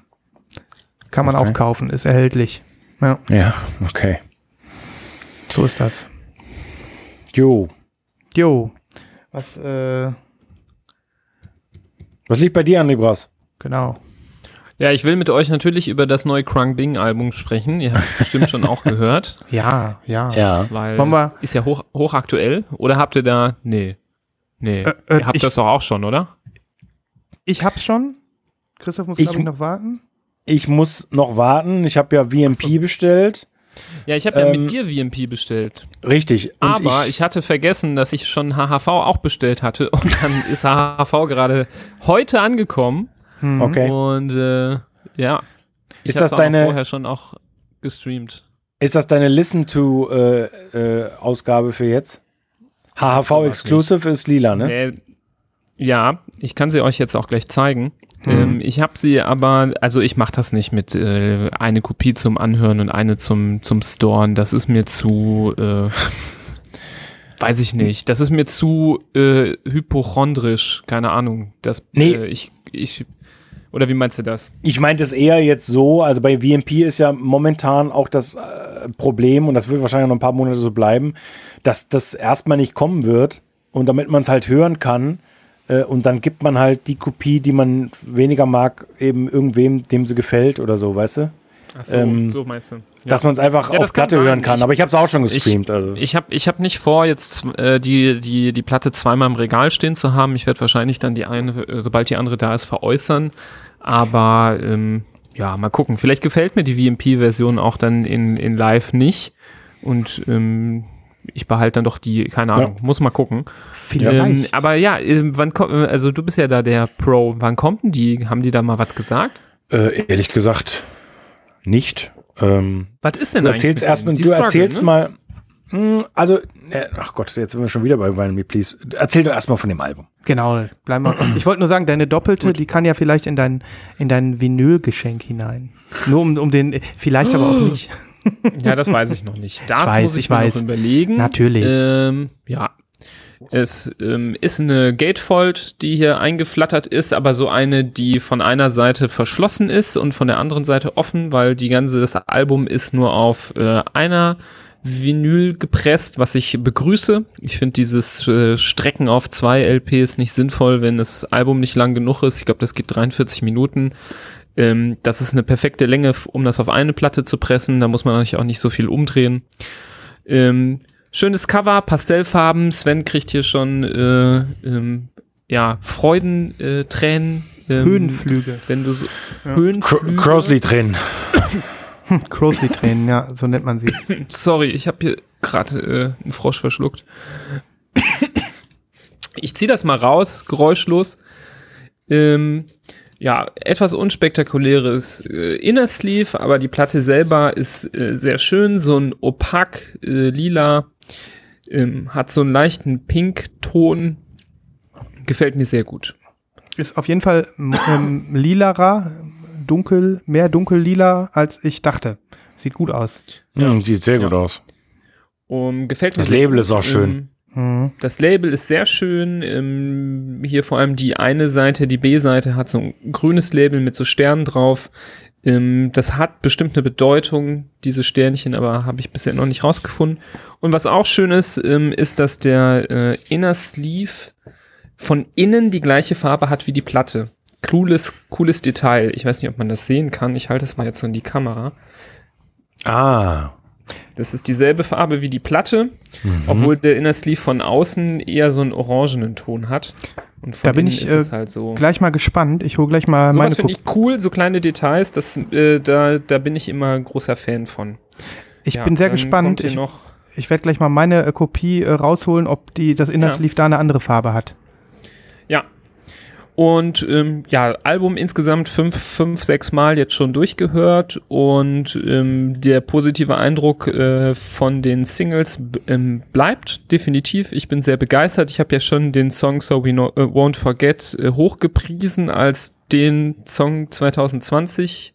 S3: Kann man
S4: Okay.
S3: auch kaufen, ist erhältlich. Ja,
S4: Ja, okay.
S3: so ist das.
S4: Jo.
S3: Jo, was, äh,
S4: Was liegt bei dir an, Libras?
S3: genau.
S5: Ja, ich will mit euch natürlich über das neue Krang Bing Album sprechen. Ihr habt es bestimmt schon auch gehört,
S3: Ja, ja.
S4: Ja.
S5: weil
S3: wir-
S5: ist ja hoch, hochaktuell. Oder habt ihr da, nee, nee,
S3: Äh, äh,
S5: ihr habt
S3: ich-
S5: das doch auch schon, oder?
S3: Ich hab's schon. Christoph muss,
S4: Ich-
S3: glaube ich, noch warten.
S4: Ich muss noch warten. Ich habe ja VMP bestellt.
S5: Ja, ich habe ja
S4: Ähm,
S5: mit dir VMP bestellt.
S4: Richtig. Und
S5: Aber ich, hatte vergessen, dass ich schon HHV auch bestellt hatte. Und dann ist HHV gerade heute angekommen.
S4: Okay.
S5: Und äh, ja, ich
S4: Ist das deine-
S5: vorher schon auch gestreamt.
S4: Ist das deine Listen-to-Ausgabe für jetzt? HHV Exclusive ist lila, ne?
S5: Ja, ich kann sie euch jetzt auch gleich zeigen.
S4: Mhm.
S5: Ähm, ich habe sie aber, also ich mache das nicht mit äh, eine Kopie zum Anhören und eine zum, zum Storen. Das ist mir zu, äh, weiß ich nicht, das ist mir zu äh, hypochondrisch, keine Ahnung. Das,
S4: Nee.
S5: äh, ich, ich, oder wie meinst du das?
S4: Ich meinte es eher jetzt so, also bei VMP ist ja momentan auch das äh, Problem, und das wird wahrscheinlich noch ein paar Monate so bleiben, dass das erstmal nicht kommen wird und damit man es halt hören kann äh, und dann gibt man halt die Kopie, die man weniger mag, eben irgendwem, dem sie gefällt oder so, weißt du?
S5: Ach so,
S4: Ähm,
S5: so meinst du. Ja.
S4: Dass man es einfach
S5: Ja,
S4: auf
S5: kann
S4: Platte
S5: sein.
S4: hören kann,
S5: Ich-
S4: aber ich habe es auch schon gestreamt. also.
S5: Ich habe ich hab nicht vor, jetzt äh, die, die, die Platte zweimal im Regal stehen zu haben. Ich werde wahrscheinlich dann die eine, äh, sobald die andere da ist, veräußern. Aber ähm, ja, mal gucken. Vielleicht gefällt mir die VMP-Version auch dann in, in Live nicht. Und ähm, ich behalte dann doch die, keine Ahnung, muss mal gucken.
S3: Vielleicht.
S5: Ähm, aber ja, ähm, wann kommt, äh, also du bist ja da der Pro. Wann kommt denn die? Haben die da mal was gesagt?
S4: Äh, ehrlich gesagt, nicht. Ähm,
S5: Was ist denn
S4: du
S5: eigentlich?
S4: erzählst
S5: mit
S4: erstmal,
S5: denen?
S4: du
S5: struggle,
S4: erzählst
S5: ne?
S4: mal, mh, also, äh, ach Gott, jetzt sind wir schon wieder bei Wine Me Please. Erzähl doch erstmal von dem Album.
S3: Genau, bleib mal. Ich wollte nur sagen, deine Doppelte, die kann ja vielleicht in dein, in dein Vinylgeschenk hinein. Nur um, um den, vielleicht aber auch nicht.
S5: Ja, das weiß ich noch nicht. Das
S3: weiß,
S5: muss ich,
S3: ich
S5: mir
S3: weiß.
S5: noch überlegen.
S3: Natürlich.
S5: Ähm, ja. Es ähm, ist eine Gatefold, die hier eingeflattert ist, aber so eine, die von einer Seite verschlossen ist und von der anderen Seite offen, weil die ganze, das Album ist nur auf äh, einer Vinyl gepresst, was ich begrüße. Ich finde dieses äh, Strecken auf zwei LPs nicht sinnvoll, wenn das Album nicht lang genug ist. Ich glaube, das geht 43 Minuten. Ähm, das ist eine perfekte Länge, um das auf eine Platte zu pressen. Da muss man eigentlich auch nicht so viel umdrehen. Ähm, schönes Cover, Pastellfarben. Sven kriegt hier schon äh, ähm, ja, Freudentränen. Äh, Tränen, ähm,
S3: Höhenflüge.
S5: Wenn du so Höhenflüge.
S4: Crossley drin.
S3: Crossley-Tränen, ja, so nennt man sie.
S5: Sorry, ich habe hier gerade äh, einen Frosch verschluckt. Ich ziehe das mal raus, geräuschlos. Ähm, ja, etwas unspektakuläres äh, Inner Sleeve, aber die Platte selber ist äh, sehr schön, so ein opak äh, lila, ähm, hat so einen leichten Pink-Ton, gefällt mir sehr gut.
S3: Ist auf jeden Fall ähm, lilarer, dunkel, mehr dunkel-lila, als ich dachte. Sieht gut aus.
S4: Hm, sieht sehr gut aus.
S5: Um, gefällt mir
S4: Das Label
S5: gut.
S4: ist auch schön.
S3: Mhm.
S5: Das Label ist sehr schön. Ähm, hier vor allem die eine Seite, die B-Seite hat so ein grünes Label mit so Sternen drauf. Ähm, das hat bestimmt eine Bedeutung, diese Sternchen, aber habe ich bisher noch nicht rausgefunden. Und was auch schön ist, ähm, ist, dass der äh, Inner Sleeve von innen die gleiche Farbe hat wie die Platte. Cooles, cooles Detail. Ich weiß nicht, ob man das sehen kann. Ich halte es mal jetzt so in die Kamera.
S4: Ah.
S5: Das ist dieselbe Farbe wie die Platte,
S4: Mhm.
S5: obwohl der Inner Sleeve von außen eher so einen orangenen Ton hat. Und von
S3: Da bin ich, äh,
S5: es halt so.
S3: Gleich mal gespannt. Ich hole gleich mal meine
S5: Sowas finde ich cool, so kleine Details, das, äh, da, da bin ich immer großer Fan von.
S3: Ich
S5: Ja,
S3: bin sehr gespannt. Ich, ich werde gleich mal meine äh, Kopie äh, rausholen, ob die, das Inner
S5: Ja.
S3: Sleeve da eine andere Farbe hat.
S5: ja. Und ähm, ja, Album insgesamt fünf, fünf, sechs Mal jetzt schon durchgehört und ähm, der positive Eindruck äh, von den Singles ähm, bleibt definitiv. Ich bin sehr begeistert. Ich habe ja schon den Song So We no, äh, Won't Forget äh, hochgepriesen als den Song 2020.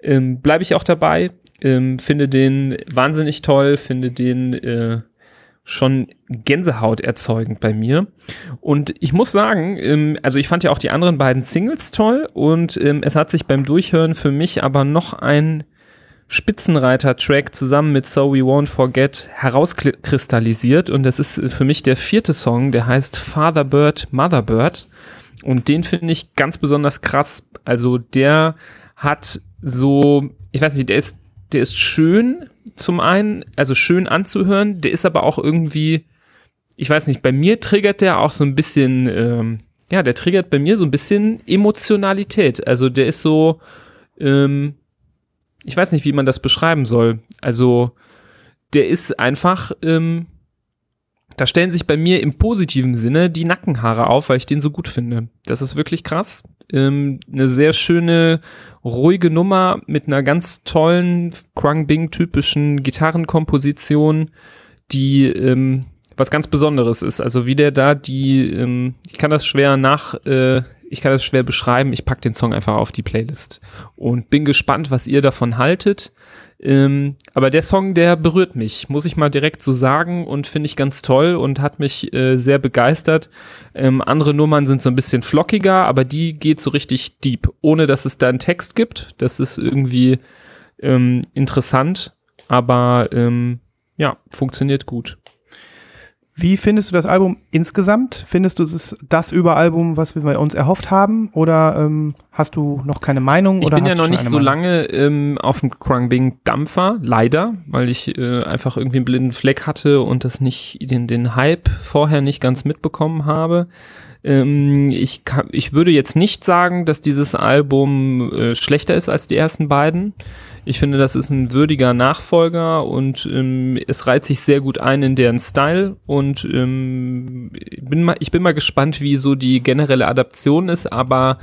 S5: Ähm, Bleibe ich auch dabei. Ähm, finde den wahnsinnig toll, finde den äh, schon Gänsehaut erzeugend bei mir. Und ich muss sagen, ähm, also ich fand ja auch die anderen beiden Singles toll und ähm, es hat sich beim Durchhören für mich aber noch ein Spitzenreiter-Track zusammen mit So We Won't Forget herauskristallisiert und das ist für mich der vierte Song, der heißt Father Bird, Mother Bird und den finde ich ganz besonders krass. Also der hat so, ich weiß nicht, der ist, der ist schön zum einen, also schön anzuhören, der ist aber auch irgendwie, ich weiß nicht, bei mir triggert der auch so ein bisschen, ähm, ja, der triggert bei mir so ein bisschen Emotionalität. Also der ist so, ähm, ich weiß nicht, wie man das beschreiben soll. Also der ist einfach, ähm, da stellen sich bei mir im positiven Sinne die Nackenhaare auf, weil ich den so gut finde. Das ist wirklich krass. Ähm, eine sehr schöne, ruhige Nummer mit einer ganz tollen Krang Bing-typischen Gitarrenkomposition, die ähm, was ganz Besonderes ist. Also wie der da die, ähm, ich kann das schwer nach, äh, ich kann das schwer beschreiben. Ich pack den Song einfach auf die Playlist und bin gespannt, was ihr davon haltet. Ähm, aber der Song, der berührt mich, muss ich mal direkt so sagen und finde ich ganz toll und hat mich äh, sehr begeistert. Ähm, andere Nummern sind so ein bisschen flockiger, aber die geht so richtig deep, ohne dass es da einen Text gibt. Das ist irgendwie ähm, interessant, aber ähm, ja, funktioniert gut.
S3: Wie findest du das Album insgesamt? Findest du es das Überalbum, was wir uns erhofft haben? Oder ähm, hast du noch keine Meinung?
S5: Ich
S3: oder
S5: bin ja noch nicht so
S3: Meinung?
S5: lange ähm, auf dem Krangbing Dampfer, leider, weil ich äh, einfach irgendwie einen blinden Fleck hatte und das nicht, den, den Hype vorher nicht ganz mitbekommen habe. Ähm, ich, kann, ich würde jetzt nicht sagen, dass dieses Album äh, schlechter ist als die ersten beiden. Ich finde, das ist ein würdiger Nachfolger und ähm, es reiht sich sehr gut ein in deren Style und ähm, bin mal, ich bin mal gespannt, wie so die generelle Adaption ist, aber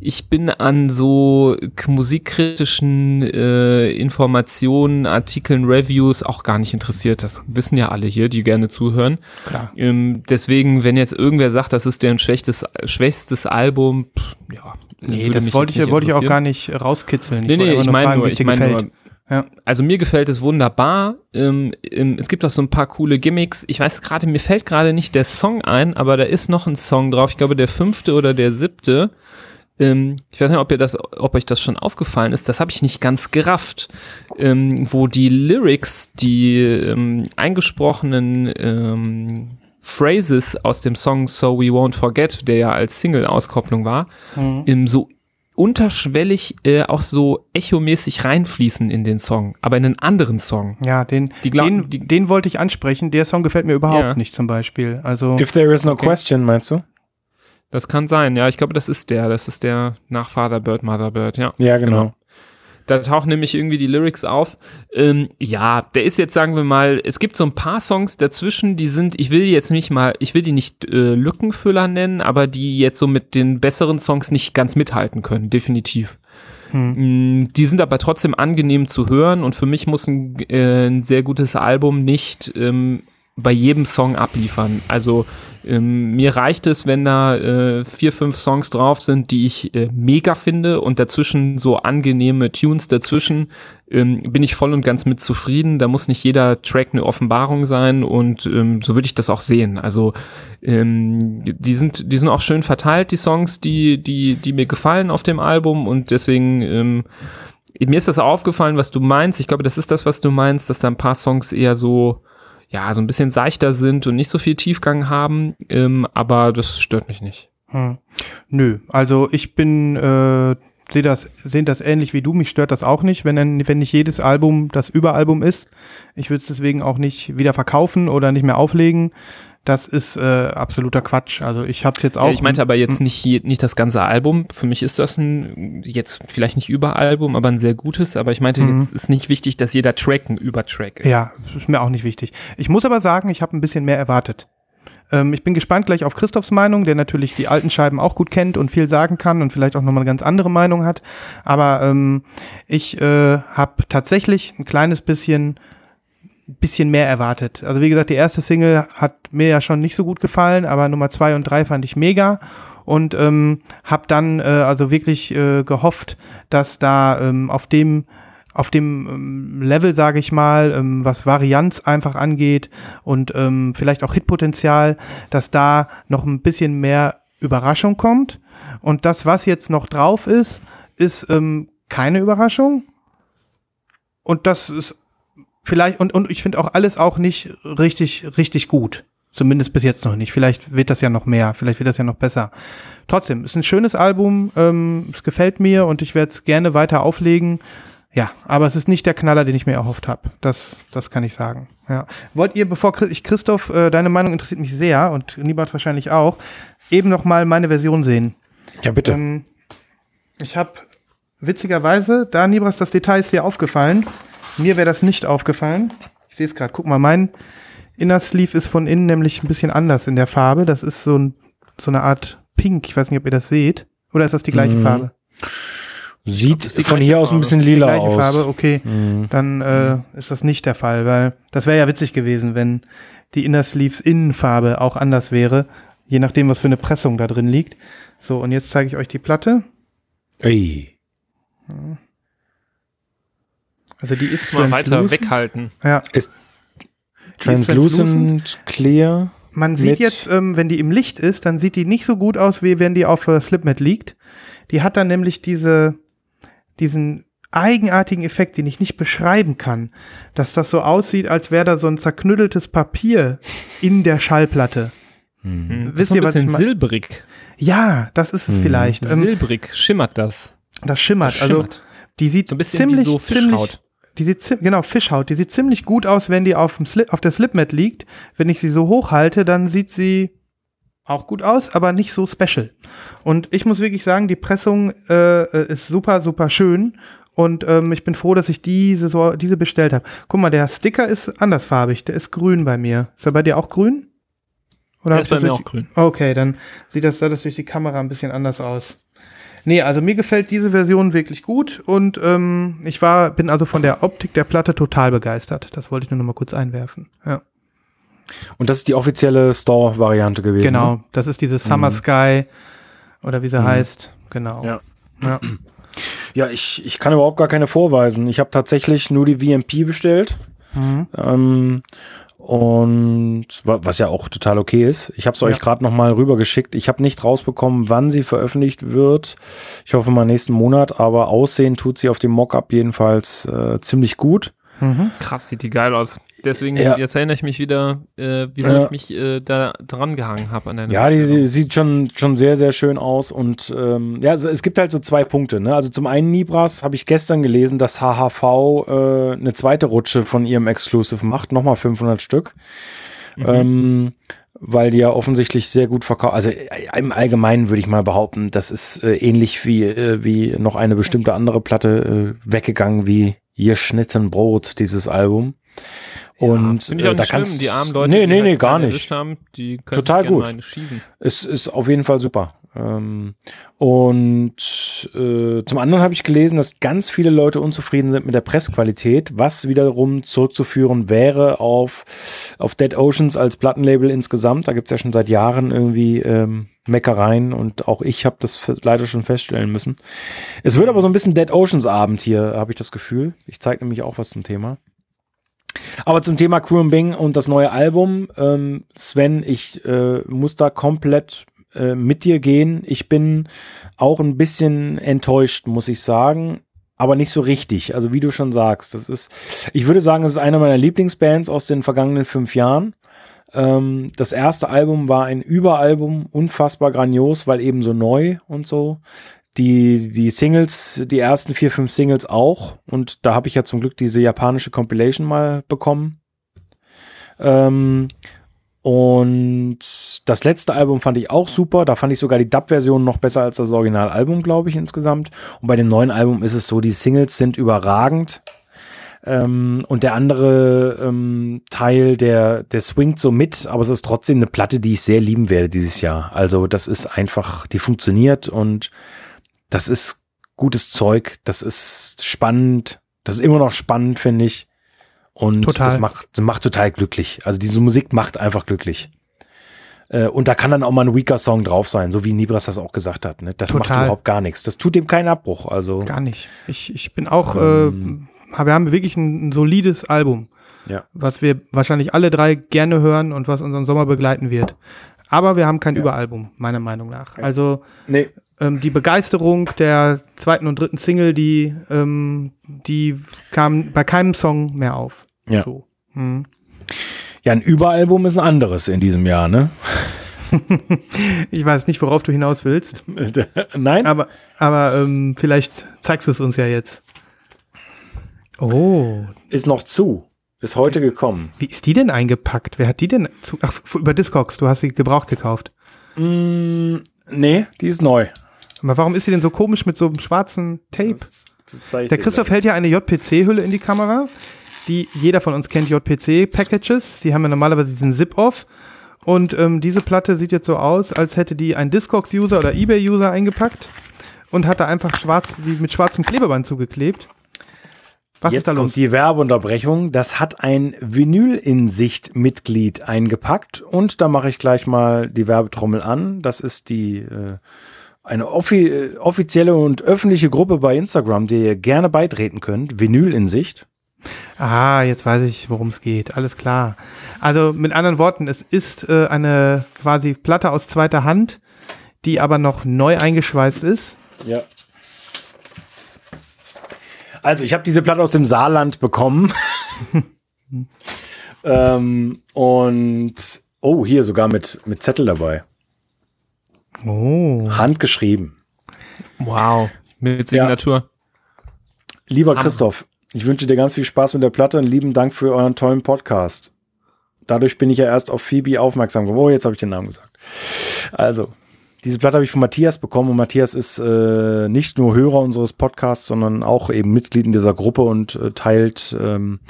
S5: ich bin an so musikkritischen äh, Informationen, Artikeln, Reviews auch gar nicht interessiert. Das wissen ja alle hier, die gerne zuhören.
S3: Klar.
S5: Ähm, deswegen, wenn jetzt irgendwer sagt, das ist deren schwächstes, schwächstes Album, pff, ja.
S3: Nee, das wollte ich, wollte ich auch gar nicht rauskitzeln.
S5: Nee, nee, ich meine nur, ich meine nur,
S3: Ja.
S5: also mir gefällt es wunderbar. Ähm, ähm, es gibt auch so ein paar coole Gimmicks. Ich weiß gerade, mir fällt gerade nicht der Song ein, aber da ist noch ein Song drauf. Ich glaube, der fünfte oder der siebte. Ähm, ich weiß nicht, ob ihr das, ob euch das schon aufgefallen ist. Das habe ich nicht ganz gerafft. Ähm, wo die Lyrics, die ähm, eingesprochenen ähm, Phrases aus dem Song So We Won't Forget, der ja als Single-Auskopplung war, ähm, so unterschwellig äh, auch so echomäßig reinfließen in den Song, aber in einen anderen Song.
S3: Ja, den,
S5: Die glaub-
S3: den,
S5: die-
S3: den wollte ich ansprechen. Der Song gefällt mir überhaupt
S5: Ja.
S3: nicht zum Beispiel. Also
S4: If there is no
S5: Okay.
S4: question, meinst du?
S5: Das kann sein, ja. Ich glaube, das ist der. Das ist der nach Father Bird, Mother Bird, ja.
S4: Ja, genau.
S5: Da tauchen nämlich irgendwie die Lyrics auf. Ähm, ja, der ist jetzt, sagen wir mal, es gibt so ein paar Songs dazwischen, die sind, ich will die jetzt nicht mal, ich will die nicht äh, Lückenfüller nennen, aber die jetzt so mit den besseren Songs nicht ganz mithalten können, definitiv. Mm, Die sind aber trotzdem angenehm zu hören und für mich muss ein, äh, ein sehr gutes Album nicht ähm, bei jedem Song abliefern. Also ähm, mir reicht es, wenn da äh, vier, fünf Songs drauf sind, die ich äh, mega finde und dazwischen so angenehme Tunes dazwischen, ähm, bin ich voll und ganz mit zufrieden. Da muss nicht jeder Track eine Offenbarung sein und ähm, so würde ich das auch sehen. Also ähm, die sind, die sind auch schön verteilt, die Songs, die, die, die mir gefallen auf dem Album und deswegen ähm, mir ist das aufgefallen, was du meinst. Ich glaube, das ist das, was du meinst, dass da ein paar Songs eher so, ja, so ein bisschen seichter sind und nicht so viel Tiefgang haben. Ähm, aber das stört mich nicht.
S3: Hm. Nö, also ich bin, äh, sehe das, sehen das ähnlich wie du. Mich stört das auch nicht, wenn, dann- wenn nicht jedes Album das Überalbum ist. Ich würde es deswegen auch nicht wieder verkaufen oder nicht mehr auflegen. Das ist äh, absoluter Quatsch. Also ich habe jetzt auch.
S5: Ja, ich meinte aber jetzt nicht, nicht das ganze Album. Für mich ist das ein, jetzt vielleicht nicht Überalbum, aber ein sehr gutes. Aber ich meinte, jetzt ist nicht wichtig, dass jeder Track ein Übertrack ist.
S3: Ja, das ist mir auch nicht wichtig. Ich muss aber sagen, ich habe ein bisschen mehr erwartet. Ähm, ich bin gespannt gleich auf Christophs Meinung, der natürlich die alten Scheiben auch gut kennt und viel sagen kann und vielleicht auch nochmal eine ganz andere Meinung hat. Aber ähm, ich äh, habe tatsächlich ein kleines bisschen bisschen mehr erwartet. Also wie gesagt, die erste Single hat mir ja schon nicht so gut gefallen, aber Nummer zwei und drei fand ich mega und ähm, habe dann äh, also wirklich äh, gehofft, dass da ähm, auf dem auf dem ähm, Level, sage ich mal, ähm, was Varianz einfach angeht und ähm, vielleicht auch Hitpotenzial, dass da noch ein bisschen mehr Überraschung kommt. Und das, was jetzt noch drauf ist, ist ähm, keine Überraschung. Und das ist vielleicht, und, und ich finde auch alles auch nicht richtig, richtig gut. Zumindest bis jetzt noch nicht. Vielleicht wird das ja noch mehr, vielleicht wird das ja noch besser. Trotzdem, ist ein schönes Album, ähm, es gefällt mir und ich werde es gerne weiter auflegen. Ja, aber es ist nicht der Knaller, den ich mir erhofft habe. Das, das kann ich sagen. Ja. Wollt ihr, bevor ich Christoph, äh, deine Meinung interessiert mich sehr und Niemand wahrscheinlich auch, eben noch mal meine Version sehen?
S4: Ja, bitte.
S3: Ähm, ich habe witzigerweise, da Nibras, das Detail ist dir aufgefallen. Mir wäre das nicht aufgefallen. Ich sehe es gerade. Guck mal, mein Inner Sleeve ist von innen nämlich ein bisschen anders in der Farbe. Das ist so, ein, so eine Art Pink. Ich weiß nicht, ob ihr das seht. Oder ist das die gleiche
S4: Mhm.
S3: Farbe?
S4: Sieht
S5: ist die
S4: von hier aus ein
S5: Farbe.
S4: bisschen
S3: Die
S4: lila
S3: gleiche
S4: aus.
S3: Farbe, okay.
S4: Mhm.
S3: Dann äh, ist das nicht der Fall, weil das wäre ja witzig gewesen, wenn die Inner Sleeves Innenfarbe auch anders wäre. Je nachdem, was für eine Pressung da drin liegt. So, und jetzt zeige ich euch die Platte.
S4: Ey.
S3: Also die ist
S5: Mal weiter
S3: translucent.
S5: weghalten.
S3: Ja,
S4: Translucent, clear.
S3: Man sieht jetzt, ähm, wenn die im Licht ist, dann sieht die nicht so gut aus, wie wenn die auf äh, Slipmat liegt. Die hat dann nämlich diese, diesen eigenartigen Effekt, den ich nicht beschreiben kann, dass das so aussieht, als wäre da so ein zerknütteltes Papier in der Schallplatte.
S5: Hm. Das
S3: Wisst
S5: ist so ein
S3: ihr, was
S5: bisschen
S3: mein-
S5: silbrig.
S3: Ja, das ist es vielleicht. Ähm,
S5: Silbrig schimmert das.
S3: das schimmert.
S5: Das
S3: Also
S5: schimmert.
S3: die sieht
S5: So ein bisschen
S3: ziemlich,
S5: wie so
S3: ziemlich,
S5: Fischhaut.
S3: Die sieht genau Fischhaut. Die sieht ziemlich gut aus, wenn die auf dem Slip, auf der Slipmat liegt. Wenn ich sie so hochhalte, dann sieht sie auch gut aus, aber nicht so special. Und ich muss wirklich sagen, die Pressung äh, äh, ist super, super schön. Und ähm, ich bin froh, dass ich diese, so, diese bestellt habe. Guck mal, der Sticker ist andersfarbig. Der ist grün bei mir. Ist er bei dir auch grün? Oder
S5: Der ist bei
S3: das
S5: mir auch grün.
S3: Okay, dann sieht das, das durch die Kamera ein bisschen anders aus. Nee, also mir gefällt diese Version wirklich gut und ähm, ich war, bin also von der Optik der Platte total begeistert. Das wollte ich nur noch mal kurz einwerfen. Ja,
S4: Und das ist die offizielle Store-Variante gewesen.
S3: genau.
S4: Ne?
S3: Das ist diese Summer Sky oder wie sie heißt. Genau.
S4: Ja.
S3: Ja.
S4: Ja, ich, ich kann überhaupt gar keine vorweisen. Ich habe tatsächlich nur die VMP bestellt.
S3: Mhm.
S4: Ähm, und wa- was ja auch total okay ist. Ich habe es euch
S3: Ja.
S4: gerade noch mal rübergeschickt. Ich habe nicht rausbekommen, wann sie veröffentlicht wird. Ich hoffe mal nächsten Monat, aber aussehen tut sie auf dem Mockup jedenfalls äh, ziemlich gut.
S3: Mhm.
S5: Krass, sieht die geil aus. Deswegen,
S4: Ja.
S5: jetzt erinnere ich mich wieder, äh, wieso
S4: Ja.
S5: ich mich äh, da dran gehangen habe an der
S4: Ja, die, die sieht schon, schon sehr, sehr schön aus. Und ähm, ja, also es gibt halt so zwei Punkte. Ne? Also zum einen Nibras habe ich gestern gelesen, dass HHV äh, eine zweite Rutsche von ihrem Exclusive macht, nochmal 500 Stück. Ähm, weil die ja offensichtlich sehr gut verkaufen. Also äh, im Allgemeinen würde ich mal behaupten, das ist äh, ähnlich wie, äh, wie noch eine bestimmte andere Platte äh, weggegangen wie Geschnitten Brot, dieses Album. Und
S5: Finde ich auch
S4: äh, da
S5: schlimm,
S4: kannst
S5: die armen Leute,
S4: Nee,
S5: die
S4: nee,
S5: halt
S4: nee, gar nicht.
S5: haben, die können
S4: Total gut. Es ist auf jeden Fall super. Ähm, und äh, zum anderen habe ich gelesen, dass ganz viele Leute unzufrieden sind mit der Pressqualität, was wiederum zurückzuführen wäre auf, auf Dead Oceans als Plattenlabel insgesamt. Da gibt es ja schon seit Jahren irgendwie ähm, Meckereien und auch ich habe das leider schon feststellen müssen. Es wird aber so ein bisschen Dead Oceans Abend hier, habe ich das Gefühl. Ich zeige nämlich auch was zum Thema. Aber zum Thema Crew and Bing und das neue Album, ähm, Sven, ich äh, muss da komplett äh, mit dir gehen. Ich bin auch ein bisschen enttäuscht, muss ich sagen, aber nicht so richtig. Also wie du schon sagst, das ist, ich würde sagen, es ist eine meiner Lieblingsbands aus den vergangenen fünf Jahren. Ähm, das erste Album war ein Überalbum, unfassbar grandios, weil eben so neu und so. Die, die Singles, die ersten vier, fünf Singles auch. Und da habe ich ja zum Glück diese japanische Compilation mal bekommen. Ähm, und das letzte Album fand ich auch super. Da fand ich sogar die Dub-Version noch besser als das Originalalbum, glaube ich, insgesamt. Und bei dem neuen Album ist es so, die Singles sind überragend. Ähm, und der andere ähm, Teil, der, der swingt so mit, aber es ist trotzdem eine Platte, die ich sehr lieben werde dieses Jahr. Also das ist einfach, die funktioniert und das ist gutes Zeug, das ist spannend, das ist immer noch spannend, finde ich. Und
S3: Total.
S4: das macht, das macht total glücklich. Also diese Musik macht einfach glücklich. Äh, Und da kann dann auch mal ein weaker Song drauf sein, so wie Nibras das auch gesagt hat. Ne? Das macht
S3: Total.
S4: überhaupt gar nichts. Das tut dem keinen Abbruch. Also
S3: Gar nicht. Ich, ich bin auch,
S4: Ähm.
S3: äh, wir haben wirklich ein, ein solides Album,
S4: ja.
S3: was wir wahrscheinlich alle drei gerne hören und was unseren Sommer begleiten wird. Aber wir haben kein Überalbum, meiner Meinung nach. Also
S4: Nee,
S3: ähm, die Begeisterung der zweiten und dritten Single, die, ähm, die kam bei keinem Song mehr auf.
S4: Ja.
S3: So. Hm.
S4: Ja, ein Überalbum ist ein anderes in diesem Jahr, ne?
S3: Ich weiß nicht, worauf du hinaus willst,
S4: Nein?
S3: aber, aber ähm, vielleicht zeigst du es uns ja jetzt. Oh,
S4: ist noch zu. Ist heute gekommen.
S3: wie ist die denn eingepackt? Wer hat die denn zu, ach, über Discogs, du hast sie gebraucht gekauft.
S4: Mm, nee, die ist neu.
S3: Aber warum ist sie denn so komisch mit so einem schwarzen Tape?
S4: Das, das
S3: Der Christoph hält ja eine JPC-Hülle in die Kamera. Die jeder von uns kennt JPC-Packages. Die haben ja normalerweise diesen Zip-Off. Und ähm, diese Platte sieht jetzt so aus, als hätte die ein Discogs-User oder Ebay-User eingepackt und hat da einfach schwarz, die mit schwarzem Klebeband zugeklebt. Was
S4: Jetzt
S3: ist da
S4: kommt die Werbeunterbrechung. Das hat ein Vinyl-in-Sicht-Mitglied eingepackt. Und da mache ich gleich mal die Werbetrommel an. Das ist die äh, eine offi offizielle und öffentliche Gruppe bei Instagram, der ihr gerne beitreten könnt. Vinyl in Sicht.
S3: Ah, jetzt weiß ich, worum es geht. Alles klar. Also mit anderen Worten, es ist äh, eine quasi Platte aus zweiter Hand, die aber noch neu eingeschweißt ist.
S4: Ja. Also, ich habe diese Platte aus dem Saarland bekommen. ähm, und oh, hier sogar mit, mit Zettel dabei.
S3: Oh.
S4: Handgeschrieben.
S5: Wow. Mit
S4: Ja.
S5: Signatur.
S4: Lieber
S5: Hammer.
S4: Christoph, ich wünsche dir ganz viel Spaß mit der Platte und lieben Dank für euren tollen Podcast. Dadurch bin ich ja erst auf Phoebe aufmerksam geworden. Oh, jetzt habe ich den Namen gesagt. Also, diese Platte habe ich von Matthias bekommen und Matthias ist äh, nicht nur Hörer unseres Podcasts, sondern auch eben Mitglied in dieser Gruppe und äh, teilt ähm,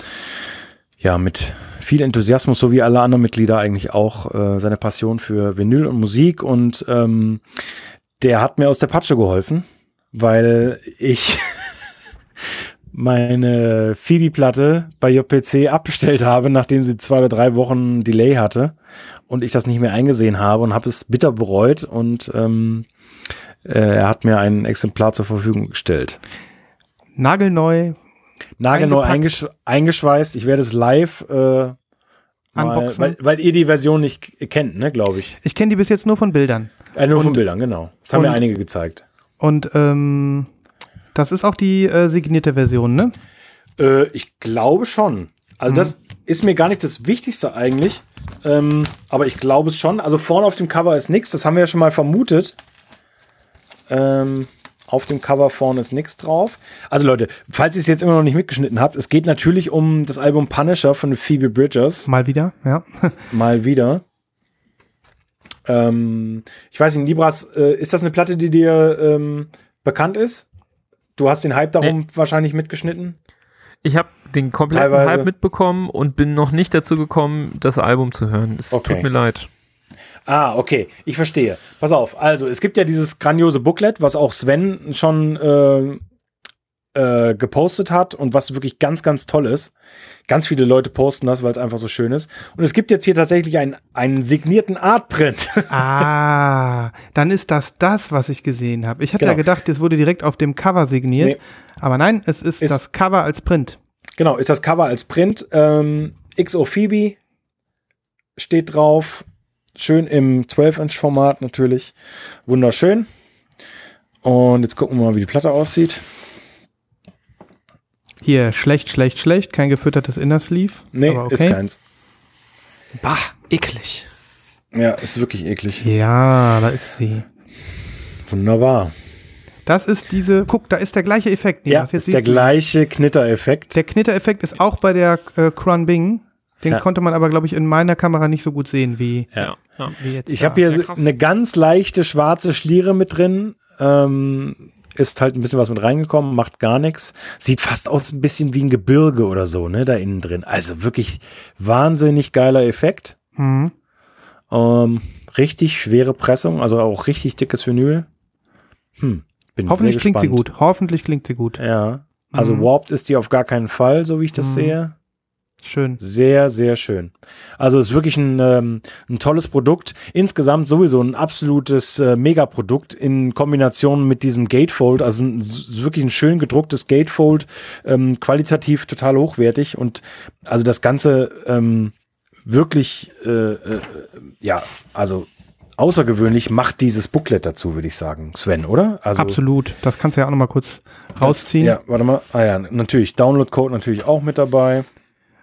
S4: ja mit viel Enthusiasmus, so wie alle anderen Mitglieder eigentlich auch, äh, seine Passion für Vinyl und Musik und ähm, der hat mir aus der Patsche geholfen, weil ich meine Phoebe-Platte bei JPC abbestellt habe, nachdem sie zwei oder drei Wochen Delay hatte und ich das nicht mehr eingesehen habe und habe es bitter bereut und ähm, äh, er hat mir ein Exemplar zur Verfügung gestellt.
S3: Nagelneu,
S4: Nagelneu eingesch eingeschweißt. Ich werde es live äh, mal,
S3: Unboxen.
S4: weil, weil ihr die Version nicht kennt, ne, glaube ich.
S3: Ich kenne die bis jetzt nur von Bildern.
S4: Äh, nur von
S3: Und-
S4: Bildern, genau. Das haben mir einige gezeigt.
S3: Und ähm, das ist auch die äh, signierte Version, ne?
S4: Äh, ich glaube schon. Also das ist mir gar nicht das Wichtigste eigentlich. Ähm, aber ich glaube es schon. Also vorne auf dem Cover ist nichts. Das haben wir ja schon mal vermutet. Ähm, auf dem Cover vorne ist nichts drauf. Also Leute, falls ihr es jetzt immer noch nicht mitgeschnitten habt, es geht natürlich um das Album Punisher von Phoebe Bridgers.
S3: Mal wieder, ja.
S4: Mal wieder. Ähm, ich weiß nicht, Libras, äh, ist das eine Platte, die dir ähm, bekannt ist? Du hast den Hype darum wahrscheinlich mitgeschnitten?
S5: Ich habe den kompletten
S4: Teilweise.
S5: Hype mitbekommen und bin noch nicht dazu gekommen, das Album zu hören. Es
S4: Okay.
S5: tut mir leid.
S4: Ah, okay, ich verstehe. Pass auf, also es gibt ja dieses grandiose Booklet, was auch Sven schon äh, äh, gepostet hat und was wirklich ganz, ganz toll ist. Ganz viele Leute posten das, weil es einfach so schön ist. Und es gibt jetzt hier tatsächlich einen, einen signierten Artprint.
S3: Ah, dann ist das das, was ich gesehen habe. Ich hatte
S4: Genau.
S3: ja gedacht, das wurde direkt auf dem Cover signiert.
S4: Nee.
S3: Aber nein, es ist,
S4: Ist-
S3: das Cover als Print.
S4: genau, ist das Cover als Print. Ähm, XO Phoebe steht drauf. Schön im 12-Inch-Format natürlich. Wunderschön. Und jetzt gucken wir mal, wie die Platte aussieht.
S3: Hier, schlecht, schlecht, schlecht. Kein gefüttertes Inner Sleeve.
S4: Nee,
S3: aber
S4: ist
S3: okay.
S4: keins.
S5: Bah, eklig.
S4: Ja, ist wirklich eklig.
S3: Ja, da ist sie.
S4: Wunderbar.
S3: Das ist diese, guck, da ist der gleiche Effekt.
S4: Ja,
S3: Nils. Jetzt
S4: ist der gleiche Knittereffekt.
S3: Der Knittereffekt ist auch bei der äh, Kron Bing. Den
S4: Ja.
S3: konnte man aber, glaube ich, in meiner Kamera nicht so gut sehen wie,
S5: Ja. ja.
S3: wie jetzt.
S4: Ich habe hier
S5: Ja,
S4: eine ganz leichte schwarze Schliere mit drin. Ähm, ist halt ein bisschen was mit reingekommen, macht gar nichts. Sieht fast aus ein bisschen wie ein Gebirge oder so, ne, da innen drin. Also wirklich wahnsinnig geiler Effekt.
S3: Mhm.
S4: Ähm, richtig schwere Pressung, also auch richtig dickes Vinyl. Hm, bin
S3: Hoffentlich
S4: sehr
S3: klingt sie gut. Hoffentlich klingt sie gut.
S4: Ja. Also
S3: Mhm.
S4: Warped ist die auf gar keinen Fall, so wie ich das
S3: Mhm.
S4: sehe.
S3: Schön.
S4: Sehr, sehr schön. Also ist wirklich ein, ähm, ein tolles Produkt. Insgesamt sowieso ein absolutes äh, Megaprodukt in Kombination mit diesem Gatefold. Also ein, wirklich ein schön gedrucktes Gatefold, ähm, qualitativ total hochwertig und also das Ganze ähm, wirklich, äh, äh, ja, also außergewöhnlich macht dieses Booklet dazu, würde ich sagen, Sven, oder? Also
S3: Absolut. Das kannst du ja auch noch mal kurz
S4: das-
S3: rausziehen.
S4: Ja, warte mal. Ah ja, natürlich. Download-Code natürlich auch mit dabei.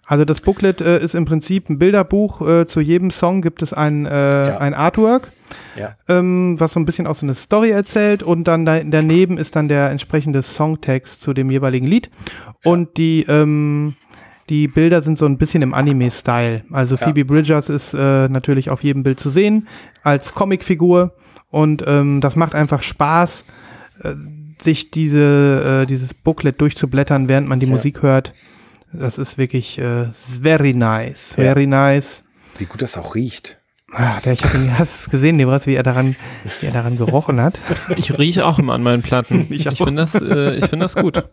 S3: Also das Booklet äh, ist im Prinzip ein Bilderbuch. Äh, zu jedem Song gibt es ein, äh,
S4: Ja.
S3: ein Artwork,
S4: Ja.
S3: ähm, was so ein bisschen auch so eine Story erzählt. Und dann da, daneben ist dann der entsprechende Songtext zu dem jeweiligen Lied. Und die, ähm, die Bilder sind so ein bisschen im Anime-Style. Also
S4: Ja.
S3: Phoebe Bridgers ist äh, natürlich auf jedem Bild zu sehen als Comicfigur. Und ähm, das macht einfach Spaß, äh, sich diese, äh, dieses Booklet durchzublättern, während man die
S4: Ja.
S3: Musik hört. Das ist wirklich äh, very nice,
S4: Ja.
S3: very nice.
S4: Wie gut das auch riecht.
S3: Ah, der, ich habe ihn hast du gesehen, Nebras, wie er daran, wie er daran gerochen hat.
S5: Ich rieche auch immer an meinen Platten.
S3: Ich
S5: ich finde das, äh, ich find das gut.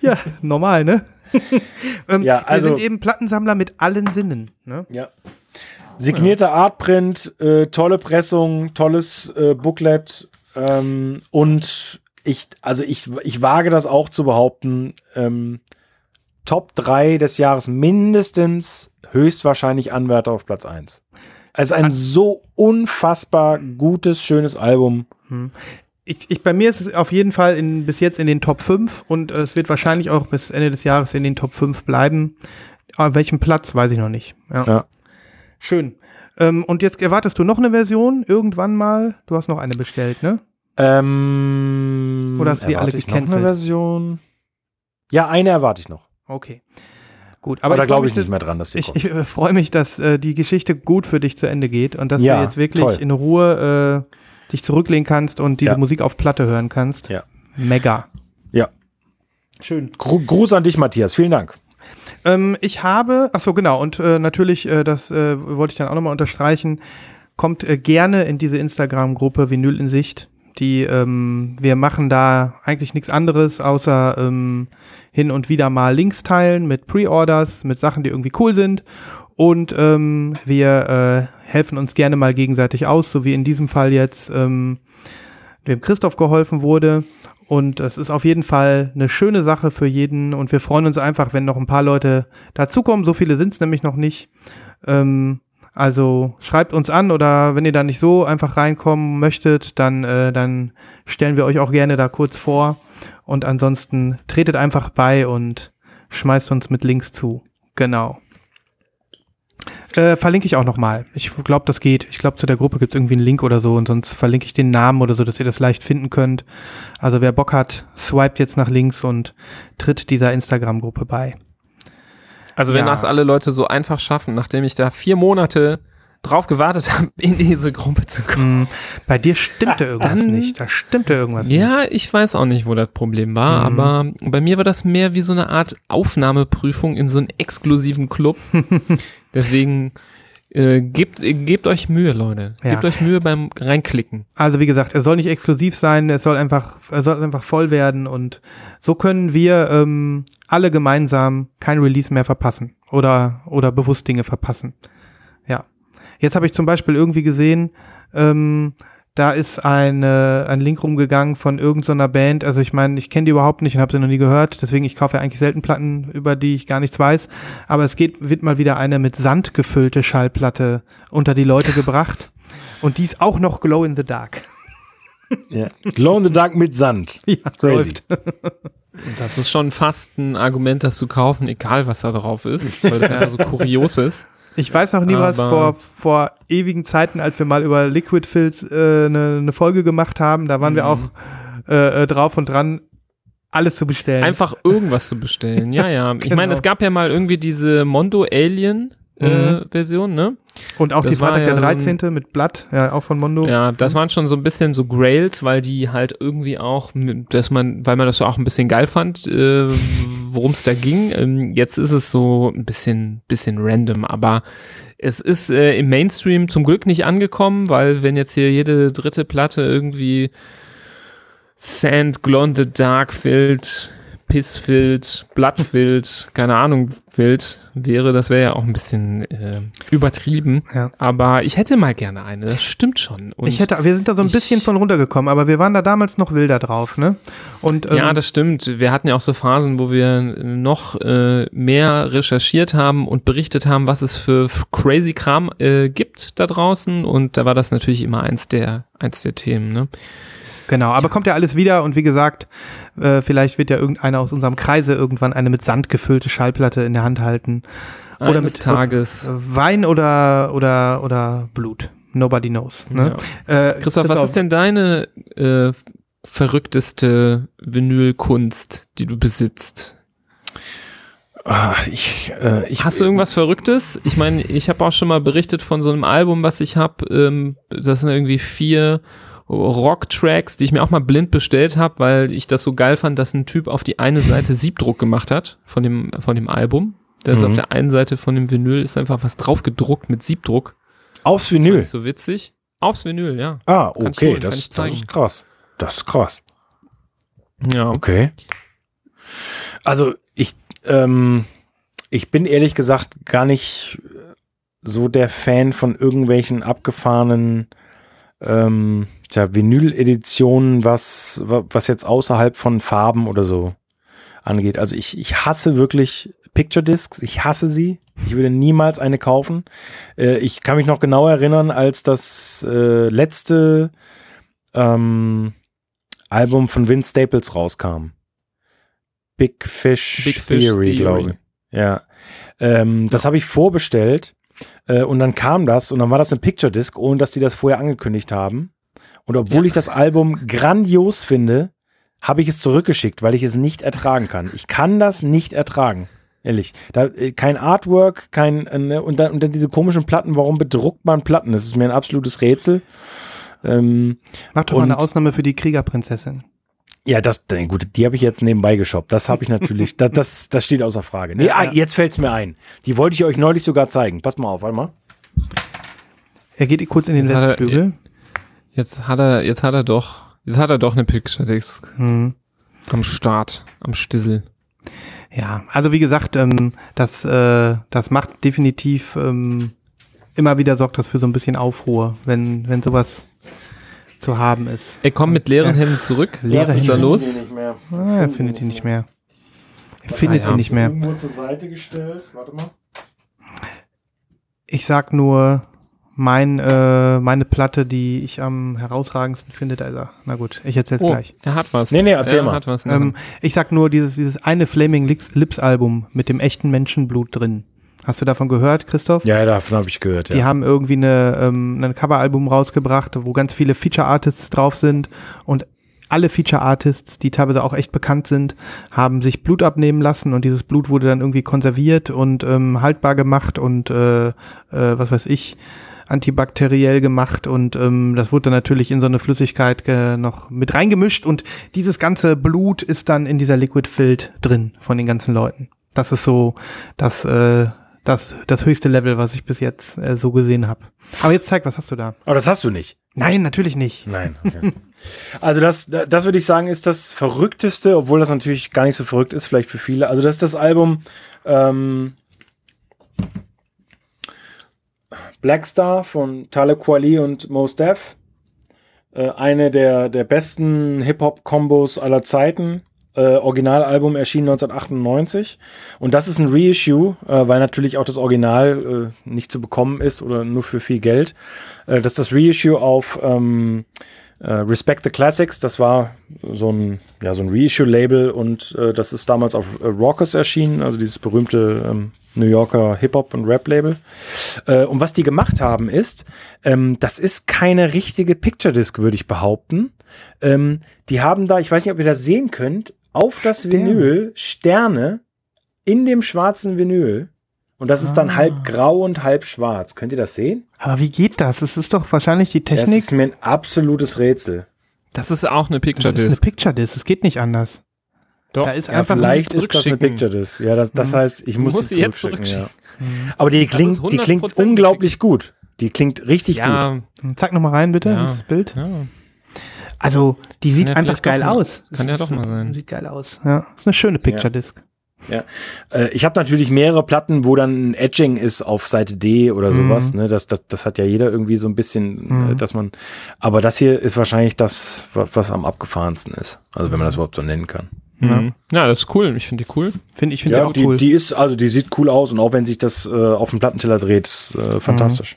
S3: Ja, normal, ne? ähm,
S4: Ja, also-
S3: wir sind eben Plattensammler mit allen Sinnen. Ne?
S4: Ja. Signierter Artprint, äh, tolle Pressung, tolles äh, Booklet ähm, und ich, also ich, ich wage das auch zu behaupten, ähm, Top 3 des Jahres mindestens, höchstwahrscheinlich Anwärter auf Platz 1. Es ist ein so unfassbar gutes, schönes Album.
S3: Ich, ich, bei mir ist es auf jeden Fall in, bis jetzt in den Top 5 und es wird wahrscheinlich auch bis Ende des Jahres in den Top 5 bleiben. An welchem Platz, weiß ich noch nicht. Ja.
S4: Ja.
S3: Schön. Ähm, und jetzt erwartest du noch eine Version irgendwann mal? Du hast noch eine bestellt, ne?
S4: Ähm,
S3: Oder hast du die alle
S4: ich noch eine
S3: gecancelt?
S4: Version? Ja, eine erwarte ich noch.
S3: Okay. Gut,
S4: Aber,
S3: aber
S4: da
S3: ich
S4: glaube ich
S3: mich,
S4: nicht mehr dran, dass die
S3: Ich,
S4: kommt.
S3: ich freue mich, dass äh, die Geschichte gut für dich zu Ende geht und dass
S4: Ja,
S3: du jetzt wirklich
S4: toll.
S3: in Ruhe äh, dich zurücklehnen kannst und diese
S4: Ja.
S3: Musik auf Platte hören kannst.
S4: Ja.
S3: Mega.
S4: Ja.
S3: Schön.
S4: Gru Gruß an dich, Matthias. Vielen Dank.
S3: Ähm, ich habe, ach so genau, und äh, natürlich, äh, das äh, wollte ich dann auch nochmal unterstreichen, kommt äh, gerne in diese Instagram-Gruppe Vinyl in Sicht. Die, ähm, wir machen da eigentlich nichts anderes, außer ähm, hin und wieder mal Links teilen mit Pre-Orders, mit Sachen, die irgendwie cool sind. Und ähm, wir äh, helfen uns gerne mal gegenseitig aus, so wie in diesem Fall jetzt ähm, dem Christoph geholfen wurde. Und es ist auf jeden Fall eine schöne Sache für jeden. Und wir freuen uns einfach, wenn noch ein paar Leute dazukommen. So viele sind es nämlich noch nicht. Ähm, also schreibt uns an oder wenn ihr da nicht so einfach reinkommen möchtet, dann, äh, dann stellen wir euch auch gerne da kurz vor. Und ansonsten tretet einfach bei und schmeißt uns mit Links zu. Genau. Äh, verlinke ich auch nochmal. Ich glaube, das geht. Ich glaube, zu der Gruppe gibt es irgendwie einen Link oder so und sonst verlinke ich den Namen oder so, dass ihr das leicht finden könnt. Also wer Bock hat, swiped jetzt nach links und tritt dieser Instagram-Gruppe bei.
S5: Also wenn
S3: Ja.
S5: das alle Leute so einfach schaffen, nachdem ich da vier Monate drauf gewartet habe, in diese Gruppe zu kommen.
S3: Hm, bei dir stimmte irgendwas
S5: dann-
S3: nicht. Da stimmte irgendwas nicht.
S5: Ja, ich weiß auch nicht, wo das Problem war,
S3: Mhm.
S5: aber bei mir war das mehr wie so eine Art Aufnahmeprüfung in so einen exklusiven Club. Deswegen äh, gebt, gebt euch Mühe, Leute.
S3: Ja.
S5: Gebt euch Mühe beim Reinklicken.
S3: Also wie gesagt, er soll nicht exklusiv sein, es soll einfach, er soll einfach voll werden und so können wir ähm, alle gemeinsam kein Release mehr verpassen oder oder bewusst Dinge verpassen. Ja. Jetzt habe ich zum Beispiel irgendwie gesehen, ähm, da ist eine, ein Link rumgegangen von irgendeiner Band. Also ich meine, ich kenne die überhaupt nicht und habe sie noch nie gehört. Deswegen, ich kaufe ja eigentlich selten Platten, über die ich gar nichts weiß. Aber es geht, wird mal wieder eine mit Sand gefüllte Schallplatte unter die Leute gebracht. Und die ist auch noch Glow in the Dark.
S4: Ja. Glow in the Dark mit Sand.
S3: Ja,
S4: Crazy.
S3: läuft.
S5: Das ist schon fast ein Argument, das zu kaufen, egal was da drauf ist, weil das einfach so kurios ist.
S3: Ich weiß noch nie was vor, vor ewigen Zeiten, als wir mal über Liquid Fills eine äh, ne- ne Folge gemacht haben. Da waren wir auch äh, äh, drauf und dran, alles zu bestellen.
S5: Einfach irgendwas zu bestellen. Ja, ja. Ich
S3: Genau.
S5: meine, es gab ja mal irgendwie diese Mondo Alien äh, Version, ne?
S3: Und auch
S5: Das
S3: die Freitag
S5: ja
S3: der
S5: so ein-
S3: 13. mit Blatt, ja, auch von Mondo.
S5: Ja, das waren schon so ein bisschen so Grails, weil die halt irgendwie auch, dass man, weil man das so auch ein bisschen geil fand, äh, worum es da ging. Ähm, jetzt ist es so ein bisschen, bisschen random, aber es ist äh, im Mainstream zum Glück nicht angekommen, weil wenn jetzt hier jede dritte Platte irgendwie Sand, Glow in the Dark filled, Piss filled, Blood filled, keine Ahnung filled wäre, das wäre ja auch ein bisschen äh, übertrieben.
S3: Ja.
S5: Aber ich hätte mal gerne eine, das stimmt schon. Und
S3: ich hätte, wir sind da so ein bisschen von runtergekommen, aber wir waren da damals noch wilder drauf, ne? Und ähm,
S5: Ja, das stimmt. Wir hatten ja auch so Phasen, wo wir noch äh, mehr recherchiert haben und berichtet haben, was es für crazy Kram äh, gibt da draußen. Und da war das natürlich immer eins der, eins der Themen. Ne?
S3: Genau, aber kommt ja alles wieder und wie gesagt, äh, vielleicht wird ja irgendeiner aus unserem Kreise irgendwann eine mit Sand gefüllte Schallplatte in der Hand halten. Oder
S5: Eines
S3: mit
S5: Tages.
S3: äh, Wein oder, oder, oder Blut. Nobody knows. Ne? Äh,
S5: Christoph, was ist denn deine äh, verrückteste Vinylkunst, die du besitzt?
S4: Ah, ich, äh, ich,
S5: Hast du irgendwas Verrücktes? Ich meine, ich habe auch schon mal berichtet von so einem Album, was ich habe. Ähm, das sind irgendwie vier Rock-Tracks, die ich mir auch mal blind bestellt habe, weil ich das so geil fand, dass ein Typ auf die eine Seite Siebdruck gemacht hat von dem, von dem Album. Da ist
S4: Mhm.
S5: auf der einen Seite von dem Vinyl ist einfach was drauf gedruckt mit Siebdruck.
S4: Aufs Vinyl.
S5: so witzig. Aufs Vinyl, ja.
S4: Ah, okay,
S5: holen, kann
S4: das, das ist krass. Das ist krass.
S5: Ja.
S4: Okay. Also ich, ähm, ich bin ehrlich gesagt gar nicht so der Fan von irgendwelchen abgefahrenen ähm, tja, Vinyl-Editionen, was, wa- was jetzt außerhalb von Farben oder so angeht. Also ich, ich hasse wirklich Picture Discs, ich hasse sie. Ich würde niemals eine kaufen. Äh, ich kann mich noch genau erinnern, als das äh, letzte ähm, Album von Vince Staples rauskam. Big Fish,
S5: Big Fish
S4: Theory,
S5: Theory.
S4: glaube ich. Ja. Ähm, Das habe ich vorbestellt äh, und dann kam das und dann war das ein Picture Disc, ohne dass die das vorher angekündigt haben. Und obwohl
S5: Ja.
S4: ich das Album grandios finde, habe ich es zurückgeschickt, weil ich es nicht ertragen kann. Ich kann das nicht ertragen. Ehrlich. Da, äh, kein Artwork, kein, äh, ne, und, dann, und dann diese komischen Platten. Warum bedruckt man Platten? Das ist mir ein absolutes Rätsel. Ähm,
S3: Mach doch mal eine Ausnahme für die Kriegerprinzessin.
S4: ja, das, gut, die habe ich jetzt nebenbei geshoppt. Das habe ich natürlich, das, das, das steht außer Frage. Nee,
S3: Ja,
S4: ah,
S3: ja.
S4: jetzt fällt's mir ein. Die wollte ich euch neulich sogar zeigen. Pass mal auf, warte mal.
S3: Er geht kurz in den
S5: Jetzt er-
S3: Westflügel.
S5: Jetzt hat er, jetzt hat er doch, jetzt hat er doch eine Picture Disc
S3: Hm.
S5: am Start, am Stissel.
S3: Ja, also wie gesagt, ähm, das, äh, das macht definitiv ähm, immer wieder sorgt das für so ein bisschen Aufruhr, wenn, wenn sowas zu haben ist.
S5: Er kommt mit leeren. Händen zurück.
S3: Leere
S5: Was ist da
S3: Hände.
S5: los?
S3: Ah, er findet die nicht mehr. Er findet
S5: ja.
S3: sie nicht mehr.
S4: Irgendwo zur Seite gestellt. Warte mal.
S3: Ich sag nur, mein, äh, meine Platte, die ich am herausragendsten finde, da ist er. Na gut, ich erzähl's
S5: Oh,
S3: gleich.
S5: er hat was.
S4: Nee, nee, erzähl
S5: er
S4: mal.
S5: Hat was
S3: Ähm, ich sag nur, dieses, dieses eine Flaming Lips, Lips Album mit dem echten Menschenblut drin. Hast du davon gehört, Christoph?
S4: Ja, davon habe ich gehört.
S3: Die
S4: Ja.
S3: haben irgendwie eine, ähm, ein Coveralbum rausgebracht, wo ganz viele Feature Artists drauf sind und alle Feature Artists, die teilweise auch echt bekannt sind, haben sich Blut abnehmen lassen und dieses Blut wurde dann irgendwie konserviert und ähm, haltbar gemacht und äh, äh, was weiß ich, antibakteriell gemacht und ähm, das wurde dann natürlich in so eine Flüssigkeit äh, noch mit reingemischt und dieses ganze Blut ist dann in dieser Liquid Filled drin von den ganzen Leuten. Das ist so das, äh, das, das höchste Level, was ich bis jetzt äh, so gesehen habe. Aber jetzt zeig, was hast du da?
S4: Aber das hast du nicht.
S3: Nein, natürlich nicht.
S4: Nein. Okay. also das, das würde ich sagen, ist das verrückteste, obwohl das natürlich gar nicht so verrückt ist, vielleicht für viele. Also das ist das Album ähm, Black Star von Talib Kweli und Mos Def. Äh, eine der, der besten Hip-Hop-Kombos aller Zeiten. Äh, Originalalbum erschien 1998. Und das ist ein Reissue, äh, weil natürlich auch das Original äh, nicht zu bekommen ist oder nur für viel Geld. Äh, das ist das Reissue auf ähm, äh, Respect the Classics. Das war so ein, ja, so ein Reissue-Label und äh, das ist damals auf äh, Rockers erschienen, also dieses berühmte ähm, New Yorker Hip-Hop- und Rap-Label. Äh, und was die gemacht haben ist, ähm, das ist keine richtige Picture-Disc, würde ich behaupten. Ähm, die haben da, ich weiß nicht, ob ihr das sehen könnt, auf das
S3: Sterne.
S4: Vinyl Sterne in dem schwarzen Vinyl. Und das ist dann halb grau und halb schwarz. Könnt ihr das sehen?
S3: Aber wie geht das? Es ist doch wahrscheinlich die
S4: Das
S3: Technik.
S4: ist mir ein absolutes Rätsel.
S5: Das ist auch eine
S3: Das
S5: Picture
S3: ist eine
S5: Disc.
S3: Picture Disc. Es geht nicht anders.
S5: Doch.
S3: Da ist
S4: Ja,
S3: einfach
S4: vielleicht
S5: muss
S4: ist das eine. Picture Disc. Ja, das, das heißt, ich muss
S5: musst
S4: sie
S5: jetzt
S4: zurückschicken. Ja.
S5: zurückschicken.
S4: Aber die
S5: Das
S4: klingt, die klingt
S5: 100%
S4: unglaublich gut. Die klingt richtig gut.
S5: ja,
S3: Zeig noch mal rein bitte
S5: Ja.
S3: ins Bild.
S5: ja.
S3: Also die sieht
S5: ja
S3: einfach geil
S5: mal-
S3: aus.
S5: kann ja doch mal sein.
S3: Sieht geil aus. Ja, ist eine schöne Picture Disc.
S4: Äh, ich habe natürlich mehrere Platten, wo dann ein Etching ist auf Seite D oder sowas. Ne? Das, das, das hat ja jeder irgendwie so ein bisschen, äh, dass man. Aber das hier ist wahrscheinlich das, wa- was am abgefahrensten ist. Also wenn man das überhaupt so nennen kann.
S5: Mhm. Ja, das ist cool. Ich finde die cool.
S3: Finde ich finde
S4: Ja,
S3: sie auch
S4: die,
S3: cool.
S4: die ist, also die sieht cool aus und auch wenn sich das äh, auf dem Plattenteller dreht, ist äh, fantastisch.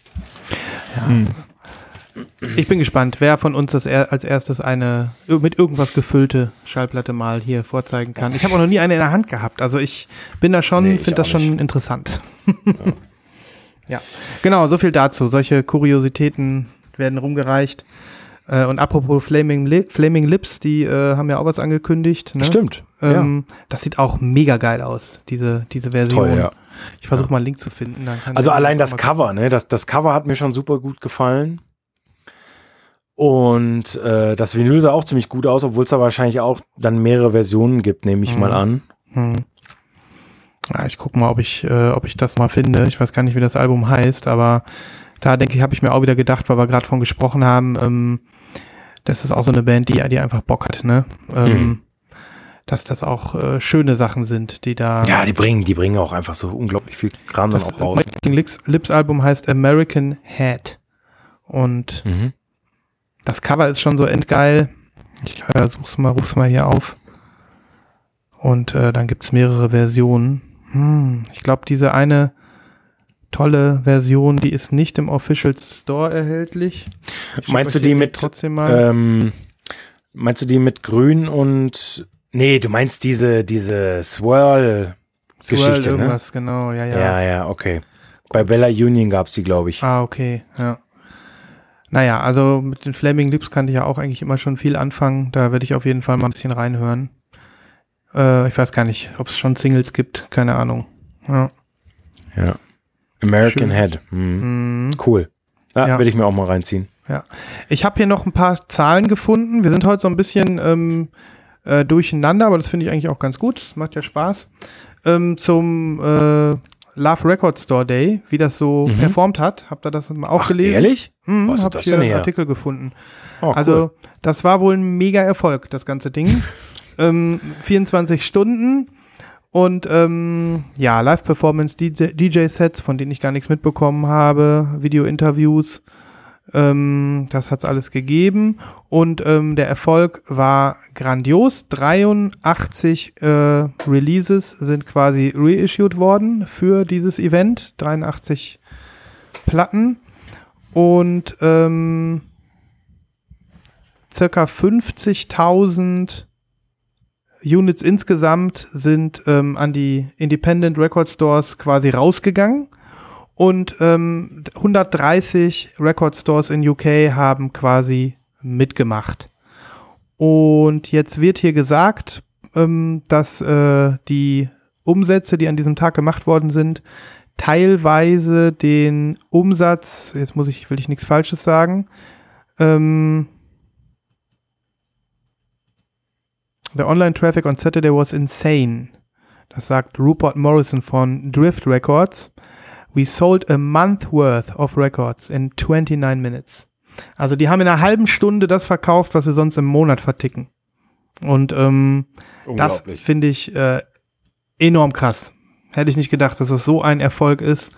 S3: Ich bin gespannt, wer von uns das er als erstes eine mit irgendwas gefüllte Schallplatte mal hier vorzeigen kann. Ich habe auch noch nie eine in der Hand gehabt. Also ich bin da schon,
S4: Nee,
S3: finde das schon
S4: nicht.
S3: interessant. ja. genau, so viel dazu. Solche Kuriositäten werden rumgereicht. Äh, und apropos Flaming, Li Flaming Lips, die äh, haben ja auch was angekündigt. Ne?
S4: Stimmt.
S3: Ähm, Das sieht auch mega geil aus, diese, diese Version.
S4: Toll, ja.
S3: Ich versuche mal einen Link zu finden.
S4: Also allein das Cover, ne? Das, das Cover hat mir schon super gut gefallen. Und äh, das Vinyl sah auch ziemlich gut aus, obwohl es da wahrscheinlich auch dann mehrere Versionen gibt, nehme ich
S3: Mhm.
S4: mal an.
S3: Hm. Ja, ich gucke mal, ob ich, äh, ob ich das mal finde. Ich weiß gar nicht, wie das Album heißt, aber da denke ich, habe ich mir auch wieder gedacht, weil wir gerade von gesprochen haben, ähm, das ist auch so eine Band, die, die einfach Bock hat, ne? Ähm,
S4: Mhm.
S3: Dass das auch äh, schöne Sachen sind, die da.
S4: Ja, die bringen, die bringen auch einfach so unglaublich viel Kram dann
S3: das
S4: auch raus.
S3: Making Lips, Lips Album heißt American Head. Und
S4: Mhm.
S3: Das Cover ist schon so endgeil. Ich äh, such's mal, ruf's mal hier auf. Und äh, dann gibt's mehrere Versionen. Hm, ich glaube, diese eine tolle Version, die ist nicht im Official Store erhältlich. Ich
S4: Meinst du die mit,
S3: trotzdem mal?
S4: Ähm, meinst du die mit Grün und nee, du meinst diese, diese Swirl
S3: Swirl
S4: Geschichte, ne?
S3: irgendwas, genau, ja, ja.
S4: Ja, ja, okay. Bei Bella Union gab's die, glaube ich.
S3: Ah, okay, ja. Naja, also mit den Flaming Lips kannte ich ja auch eigentlich immer schon viel anfangen. Da werde ich auf jeden Fall mal ein bisschen reinhören. Äh, ich weiß gar nicht, ob es schon Singles gibt, keine Ahnung. Ja.
S4: Ja. American
S3: Schön.
S4: Head. Mhm.
S3: Mhm.
S4: Cool. Ja,
S3: Ja.
S4: werde ich mir auch mal reinziehen.
S3: Ich habe hier noch ein paar Zahlen gefunden. Wir sind heute so ein bisschen ähm, äh, durcheinander, aber das finde ich eigentlich auch ganz gut. Das macht ja Spaß. Ähm, zum äh, Love Record Store Day, wie das so
S4: Mhm.
S3: performt hat. Habt ihr das mal auch
S4: Ach,
S3: gelesen?
S4: ehrlich?
S3: Hm,
S4: du
S3: hab ich hier einen? Artikel gefunden.
S4: Oh,
S3: Also, das war wohl ein mega Erfolg, das ganze Ding. ähm, 24 Stunden und ähm, ja, Live-Performance, DJ-Sets, von denen ich gar nichts mitbekommen habe, Video-Interviews, ähm, das hat's alles gegeben. Und ähm, der Erfolg war grandios. 83 äh, Releases sind quasi reissued worden für dieses Event, 83 Platten. Und ähm, circa 50.000 Units insgesamt sind ähm, an die Independent Record Stores quasi rausgegangen und ähm, 130 Record Stores in UK haben quasi mitgemacht. Und jetzt wird hier gesagt, ähm, dass äh, die Umsätze, die an diesem Tag gemacht worden sind, teilweise den Umsatz, jetzt muss ich, will ich nichts Falsches sagen, ähm, The online traffic on Saturday was insane. Das sagt Rupert Morrison von Drift Records. We sold a month worth of records in 29 minutes. Also die haben in einer halben Stunde das verkauft, was sie sonst im Monat verticken. Und ähm, das finde ich äh, enorm krass. Hätte ich nicht gedacht, dass es so ein Erfolg ist,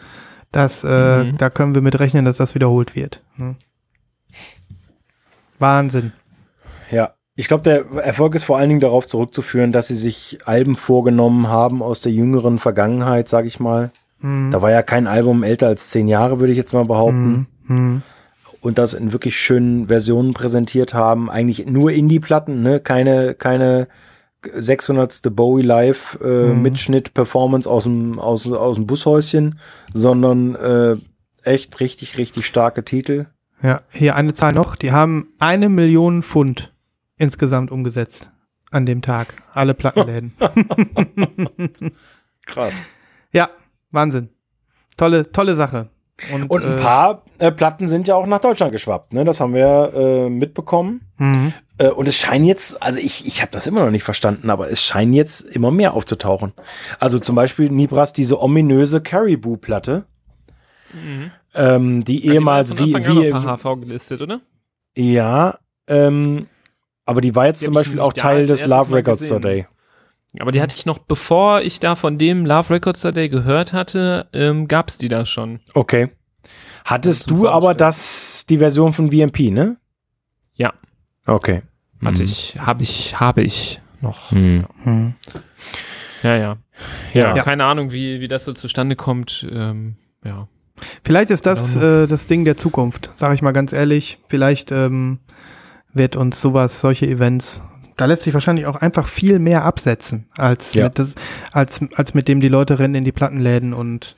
S3: dass äh,
S5: Mhm.
S3: da können wir mit rechnen, dass das wiederholt wird. Ne? Wahnsinn.
S4: Ja. Ich glaube, der Erfolg ist vor allen Dingen darauf zurückzuführen, dass sie sich Alben vorgenommen haben aus der jüngeren Vergangenheit, sage ich mal.
S3: Mhm.
S4: Da war ja kein Album älter als zehn Jahre, würde ich jetzt mal behaupten.
S3: Mhm. Mhm.
S4: Und das in wirklich schönen Versionen präsentiert haben. Eigentlich nur Indie-Platten, ne? Keine, keine 600. Bowie Live äh,
S3: Mhm.
S4: Mitschnitt Performance aus dem, aus, aus dem Bushäuschen, sondern äh, echt richtig, richtig starke Titel.
S3: Ja, hier eine Zahl noch. Die haben eine Million Pfund insgesamt umgesetzt an dem Tag. Alle Plattenläden.
S4: Krass.
S3: ja, Wahnsinn. tolle, tolle Sache. Und,
S4: Und ein
S3: äh,
S4: paar äh, Platten sind ja auch nach Deutschland geschwappt, ne? Das haben wir äh, mitbekommen.
S3: mhm.
S4: Äh, und es scheinen jetzt, also ich, ich habe das immer noch nicht verstanden, aber es scheinen jetzt immer mehr aufzutauchen. Also zum Beispiel Nibras diese ominöse Caribou-Platte, ähm, die ehemals
S5: die
S4: wie, wie
S5: auf HHV gelistet, oder?
S4: ja, ähm, aber die war jetzt
S5: Die
S4: zum Beispiel auch Teil des Love Records
S5: gesehen.
S4: Today.
S5: Aber die hatte ich noch, bevor ich da von dem Love Records Day gehört hatte, ähm, gab es die da schon.
S4: Okay. Hattest du aber das, die Version von VMP, ne?
S5: Ja.
S4: Okay.
S5: Hatte
S4: Mhm.
S5: ich, habe ich, habe ich noch.
S4: Hm.
S3: Mhm.
S5: Ja, ja. Ja,
S3: Ja.
S5: keine Ahnung, wie, wie das so zustande kommt. Ähm, ja.
S3: Vielleicht ist das äh, das Ding der Zukunft, sage ich mal ganz ehrlich. Vielleicht ähm, wird uns sowas, solche Events, da lässt sich wahrscheinlich auch einfach viel mehr absetzen, als,
S4: Ja.
S3: mit, das, als, als mit dem die Leute rennen in die Plattenläden und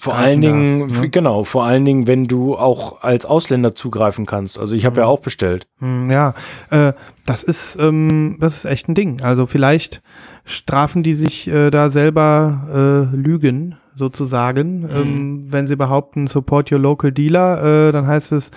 S4: Vor
S3: Greifen
S4: allen
S3: da,
S4: Dingen,
S3: ne?
S4: genau, vor allen Dingen, wenn du auch als Ausländer zugreifen kannst. Also ich habe ja auch bestellt.
S3: Hm, Ja, äh, das ist, ähm, das ist echt ein Ding. Also vielleicht strafen die sich äh, da selber äh, Lügen sozusagen, ähm, wenn sie behaupten Support your local dealer, äh, dann heißt es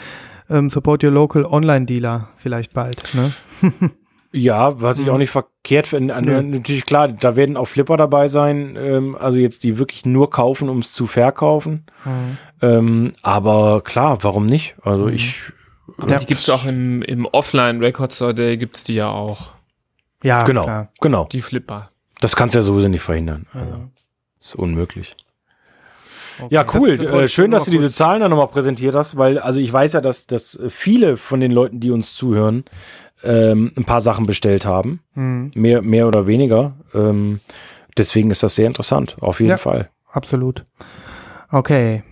S3: ähm, Support your local Online Dealer vielleicht bald. Ne?
S4: Ja, was ich auch nicht verkehrt finde.
S3: Nö.
S4: Natürlich klar, da werden auch Flipper dabei sein, ähm, also jetzt die wirklich nur kaufen, um es zu verkaufen. Ähm, aber klar, warum nicht? Also ich.
S5: Aber
S3: Ja.
S5: die gibt's auch im, im Offline Record Store Day gibt's die ja auch.
S3: Ja,
S4: genau,
S3: klar.
S4: genau.
S5: Die Flipper.
S4: Das kannst du ja sowieso nicht verhindern. Also, ist unmöglich.
S3: Okay,
S4: Ja, cool.
S3: das- das
S4: äh,
S3: ich
S4: schön, dass du diese Zahlen dann nochmal präsentiert hast, weil, also ich weiß ja, dass, dass viele von den Leuten, die uns zuhören, ähm, ein paar Sachen bestellt haben.
S3: Hm,
S4: Mehr, mehr oder weniger. Ähm, deswegen ist das sehr interessant, auf jeden
S3: Ja.
S4: Fall.
S3: absolut. Okay.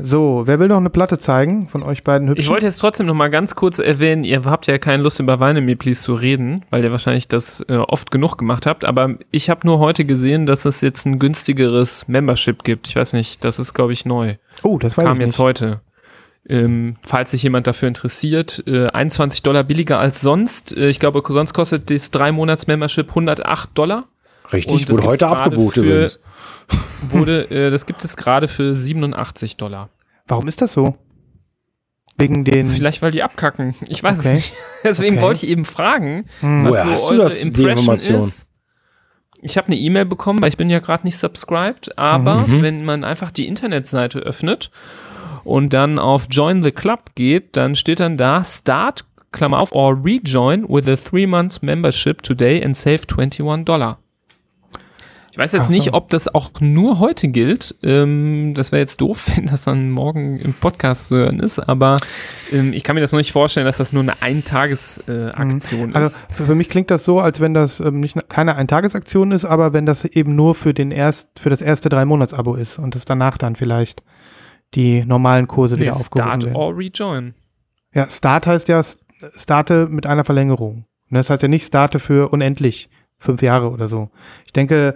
S3: So, wer will noch eine Platte zeigen von euch beiden hübschen?
S5: Ich wollte jetzt trotzdem noch mal ganz kurz erwähnen, ihr habt ja keine Lust über Weine Me Please zu reden, weil ihr wahrscheinlich das äh, oft genug gemacht habt, aber ich habe nur heute gesehen, dass es jetzt ein günstigeres Membership gibt. Ich weiß nicht, das ist glaube ich neu.
S3: oh, das weiß
S5: Kam
S3: ich
S5: jetzt
S3: nicht.
S5: heute. Ähm, falls sich jemand dafür interessiert, äh, 21 Dollar billiger als sonst. Äh, ich glaube, sonst kostet das drei Monats Membership 108 Dollar.
S4: Richtig,
S5: Und das
S4: wurde heute abgebucht
S5: für-
S4: übrigens.
S5: Wurde, äh, das gibt es gerade für 87 Dollar.
S3: Warum ist das so? Wegen den.
S5: Vielleicht, weil die abkacken. Ich weiß
S3: Okay.
S5: es nicht. Deswegen
S3: Okay.
S5: wollte ich eben fragen,
S3: Hm.
S5: was
S4: Woher
S5: so
S4: hast du
S5: eure
S4: das, die
S5: Impression
S4: Information?
S5: ist. Ich habe eine E-Mail bekommen, weil ich bin ja gerade nicht subscribed, aber
S4: Mhm.
S5: wenn man einfach die Internetseite öffnet und dann auf Join the Club geht, dann steht dann da Start, Klammer auf, or rejoin with a three months membership today and save 21 Dollar. Ich weiß jetzt
S3: so.
S5: nicht, ob das auch nur heute gilt. Ähm, das wäre jetzt doof, wenn das dann morgen im Podcast zu hören ist, aber ähm, ich kann mir das noch nicht vorstellen, dass das nur eine Eintagesaktion äh,
S3: Also
S5: ist.
S3: für, für mich klingt das so, als wenn das ähm, nicht keine Eintagesaktion ist, aber wenn das eben nur für den erst für das erste drei Monats Abo ist und es danach dann vielleicht die normalen Kurse
S5: Nee,
S3: wieder aufgerufen
S5: Start
S3: werden.
S5: or Rejoin.
S3: Ja, Start heißt ja Starte mit einer Verlängerung. Ne, Das heißt ja nicht Starte für unendlich fünf Jahre oder so. Ich denke,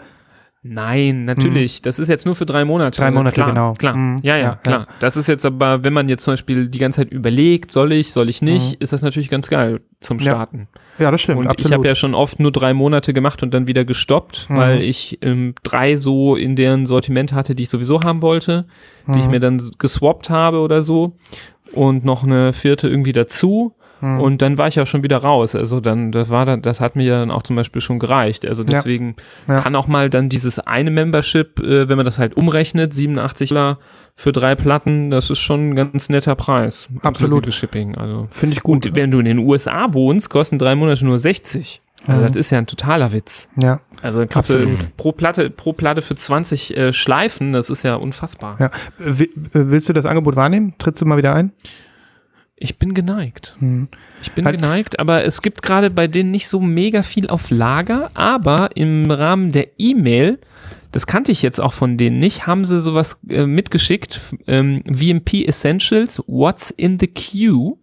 S5: Nein, natürlich. Das ist jetzt nur für drei Monate.
S3: Drei Monate,
S5: klar,
S3: genau.
S5: Klar.
S3: Mhm.
S5: Ja, ja,
S3: Ja,
S5: klar. Das ist jetzt aber, wenn man jetzt zum Beispiel die ganze Zeit überlegt, soll ich, soll ich nicht, ist das natürlich ganz geil zum
S3: Ja,
S5: Starten.
S3: ja, das stimmt,
S5: und
S3: absolut.
S5: ich habe ja schon oft nur drei Monate gemacht und dann wieder gestoppt,
S3: Mhm.
S5: weil ich ähm, drei so in deren Sortiment hatte, die ich sowieso haben wollte, die
S3: Mhm.
S5: ich mir dann geswappt habe oder so und noch eine vierte irgendwie dazu.
S3: Mhm.
S5: Und dann war ich ja schon wieder raus. Also dann, das war dann, das hat mir ja dann auch zum Beispiel schon gereicht. Also
S3: Ja.
S5: deswegen
S3: Ja.
S5: kann auch mal dann dieses eine Membership, äh, wenn man das halt umrechnet, 87 Dollar für drei Platten, das ist schon ein ganz netter Preis.
S3: Absolut.
S5: Shipping. Also
S3: Finde ich gut.
S5: und wenn du in den USA wohnst, kosten drei Monate nur 60. Also
S3: Mhm.
S5: das ist ja ein totaler Witz.
S3: ja.
S5: Also kriegst du pro Platte, pro Platte für 20 äh, Schleifen, das ist ja unfassbar.
S3: ja. Wi- Willst du das Angebot wahrnehmen? Trittst du mal wieder ein?
S5: Ich bin geneigt.
S3: Hm.
S5: Ich bin
S3: Halt-
S5: geneigt, aber es gibt gerade bei denen nicht so mega viel auf Lager, aber im Rahmen der E-Mail, das kannte ich jetzt auch von denen nicht, haben sie sowas äh, mitgeschickt, ähm, VMP Essentials, What's in the Queue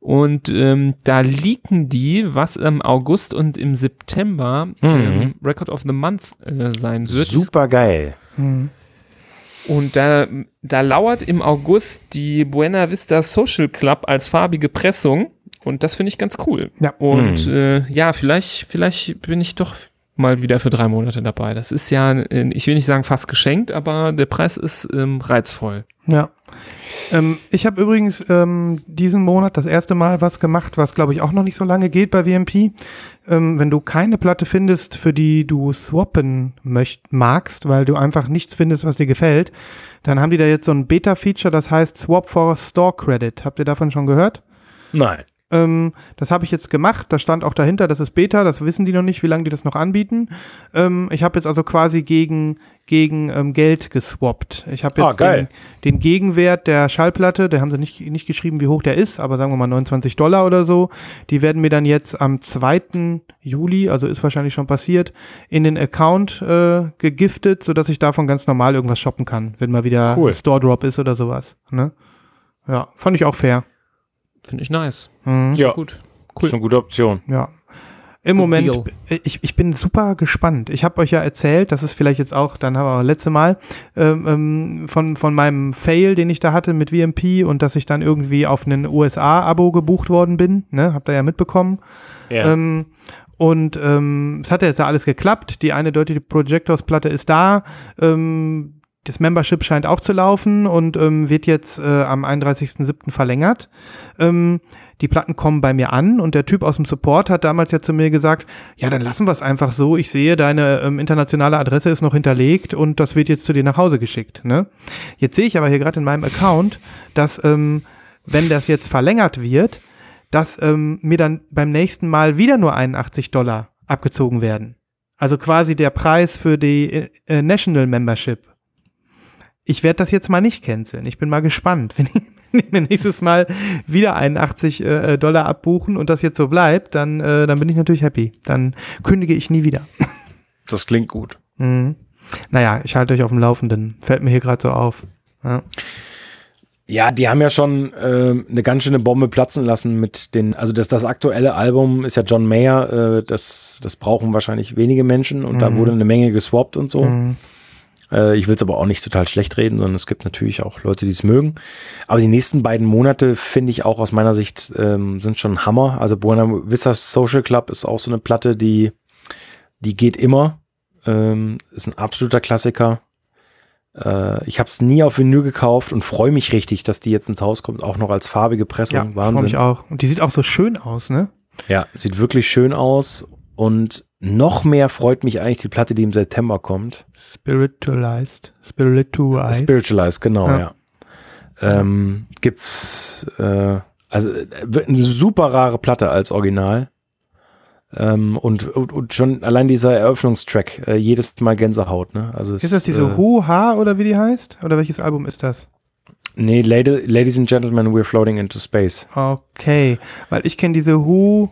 S5: und ähm, da leaken die, was im August und im September ähm, Record of the Month äh, sein wird.
S4: Super geil.
S5: Und da, da lauert im August die Buena Vista Social Club als farbige Pressung. Und das finde ich ganz cool.
S3: Ja.
S5: Und äh, ja, vielleicht, vielleicht bin ich doch mal wieder für drei Monate dabei. Das ist ja, äh, ich will nicht sagen fast geschenkt, aber der Preis ist ähm, reizvoll.
S3: Ja. Ähm, ich habe übrigens ähm, diesen Monat das erste Mal was gemacht, was glaube ich auch noch nicht so lange geht bei WMP. Ähm, wenn du keine Platte findest, für die du swappen möcht magst, weil du einfach nichts findest, was dir gefällt, dann haben die da jetzt so ein Beta-Feature, das heißt Swap for Store Credit. Habt ihr davon schon gehört?
S4: Nein.
S3: Ähm, das habe ich jetzt gemacht. Da stand auch dahinter, das ist Beta. Das wissen die noch nicht, wie lange die das noch anbieten. Ähm, ich habe jetzt also quasi gegen, gegen ähm, Geld geswappt. Ich habe
S4: Ah,
S3: jetzt
S4: geil.
S3: den, den Gegenwert der Schallplatte, der haben sie nicht, nicht geschrieben, wie hoch der ist, aber sagen wir mal 29 Dollar oder so. Die werden mir dann jetzt am 2. Juli, also ist wahrscheinlich schon passiert, in den Account äh, gegiftet, sodass ich davon ganz normal irgendwas shoppen kann, wenn mal wieder
S4: Cool.
S3: Store Drop ist oder sowas. Ne? Ja, fand ich auch fair.
S5: Finde ich nice.
S3: Mhm.
S4: Ja,
S5: Gut.
S4: das ist eine gute Option.
S3: Ja. Im
S5: Good
S3: Moment,
S5: deal.
S3: ich, ich bin super gespannt. Ich habe euch ja erzählt, das ist vielleicht jetzt auch, dann haben wir letzte Mal, ähm, ähm, von, von meinem Fail, den ich da hatte mit VMP und dass ich dann irgendwie auf einen USA-Abo gebucht worden bin. Ne? Habt ihr ja mitbekommen.
S4: Ja.
S3: Ähm, und ähm, es hat ja jetzt ja alles geklappt. Die eine Dirty Projectors Platte ist da. Ähm, das Membership scheint auch zu laufen und ähm, wird jetzt äh, am 31.07. verlängert. Ähm, die Platten kommen bei mir an und der Typ aus dem Support hat damals ja zu mir gesagt, ja, dann lassen wir es einfach so. Ich sehe, deine ähm, internationale Adresse ist noch hinterlegt und das wird jetzt zu dir nach Hause geschickt. Ne? Jetzt sehe ich aber hier gerade in meinem Account, dass ähm, wenn das jetzt verlängert wird, dass ähm, mir dann beim nächsten Mal wieder nur 81 Dollar abgezogen werden. Also quasi der Preis für die äh, National Membership. Ich werde das jetzt mal nicht canceln. Ich bin mal gespannt. Wenn ich, wenn ich mir nächstes Mal wieder 81 äh, Dollar abbuchen und das jetzt so bleibt, dann, äh, dann bin ich natürlich happy. Dann kündige ich nie wieder.
S4: Das klingt gut.
S3: Mhm. Naja, ich halte euch auf dem Laufenden. Fällt mir hier gerade so auf. Ja.
S4: Ja, die haben ja schon ähm, eine ganz schöne Bombe platzen lassen mit den, also das, das aktuelle Album ist ja John Mayer, äh, das, das brauchen wahrscheinlich wenige Menschen und da wurde eine Menge geswappt und so.
S3: Mhm.
S4: Äh, ich will es aber auch nicht total schlecht reden, sondern es gibt natürlich auch Leute, die es mögen. Aber die nächsten beiden Monate finde ich auch aus meiner Sicht ähm, sind schon Hammer. Also Buena Vista Social Club ist auch so eine Platte, die, die geht immer. Ähm, ist ein absoluter Klassiker. Äh, ich habe es nie auf Vinyl gekauft und freue mich richtig, dass die jetzt ins Haus kommt, auch noch als farbige Pressung.
S3: Ja, freue
S4: Wahnsinn.
S3: mich auch. Und die sieht auch so schön aus, ne?
S4: Ja, sieht wirklich schön aus. Und noch mehr freut mich eigentlich die Platte, die im September kommt.
S3: Spiritualized. Spiritualized.
S4: Spiritualized, genau,
S3: Ja.
S4: ja. Ähm, gibt's, äh, also äh, eine super rare Platte als Original. Ähm, und, und, und schon allein dieser Eröffnungstrack, äh, jedes Mal Gänsehaut, ne? Also es,
S3: Ist das diese
S4: äh,
S3: Who Ha oder wie die heißt? Oder welches Album ist das?
S4: Nee, Lady, Ladies and Gentlemen, we're floating into space.
S3: Okay, weil ich kenne diese Who,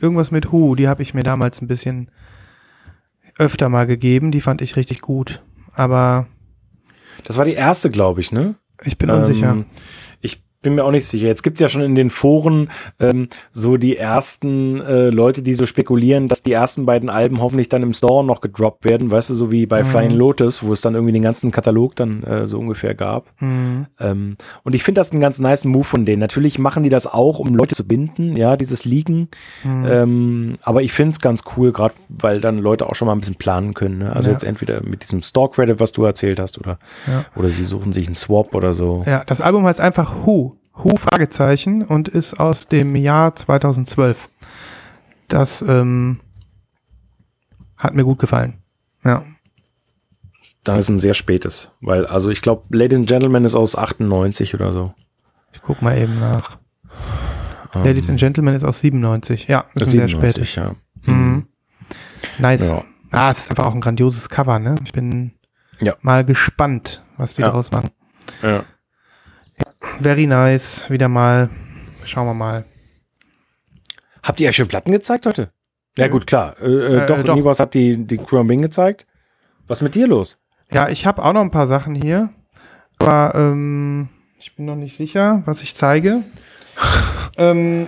S3: irgendwas mit Who, die habe ich mir damals ein bisschen öfter mal gegeben, die fand ich richtig gut. Aber
S4: Das war die erste, glaube ich, ne?
S3: ich bin unsicher.
S4: Ähm, ich bin mir auch nicht sicher. Jetzt gibt's ja schon in den Foren ähm, so die ersten äh, Leute, die so spekulieren, dass die ersten beiden Alben hoffentlich dann im Store noch gedroppt werden, weißt du, so wie bei Flying Lotus, wo es dann irgendwie den ganzen Katalog dann äh, so ungefähr gab.
S3: Mhm.
S4: Ähm, und ich finde das einen ganz nice Move von denen. Natürlich machen die das auch, um Leute zu binden, ja, dieses Leaken.
S3: Mhm.
S4: Ähm, aber ich finde es ganz cool, gerade weil dann Leute auch schon mal ein bisschen planen können. Ne? Also
S3: Ja.
S4: jetzt entweder mit diesem Store-Credit, was du erzählt hast, oder,
S3: Ja.
S4: oder sie suchen sich einen Swap oder so.
S3: Ja, das Album heißt einfach Who. Who Fragezeichen und ist aus dem Jahr 2012. Das ähm, hat mir gut gefallen. Ja.
S4: Dann ist ein sehr spätes, weil, also ich glaube, Ladies and Gentlemen ist aus 98 oder so.
S3: Ich guck mal eben nach.
S4: Ähm,
S3: Ladies and Gentlemen ist aus 97. Ja, ist ein sehr spätes.
S4: ja.
S3: Mhm. Nice.
S4: Ja.
S3: Ah, es ist einfach auch ein grandioses Cover, ne? Ich bin
S4: Ja.
S3: mal gespannt, was die daraus machen.
S4: ja.
S3: Very nice. Wieder mal. Schauen wir mal.
S4: Habt ihr ja schon Platten gezeigt heute? Ja, gut, klar. Äh, äh,
S3: Äh,
S4: doch,
S3: doch.
S4: Nibos hat die, die Chrome Bing gezeigt. Was ist mit dir los?
S3: Ja, ich habe auch noch ein paar Sachen hier. Aber ähm, ich bin noch nicht sicher, was ich zeige. ähm,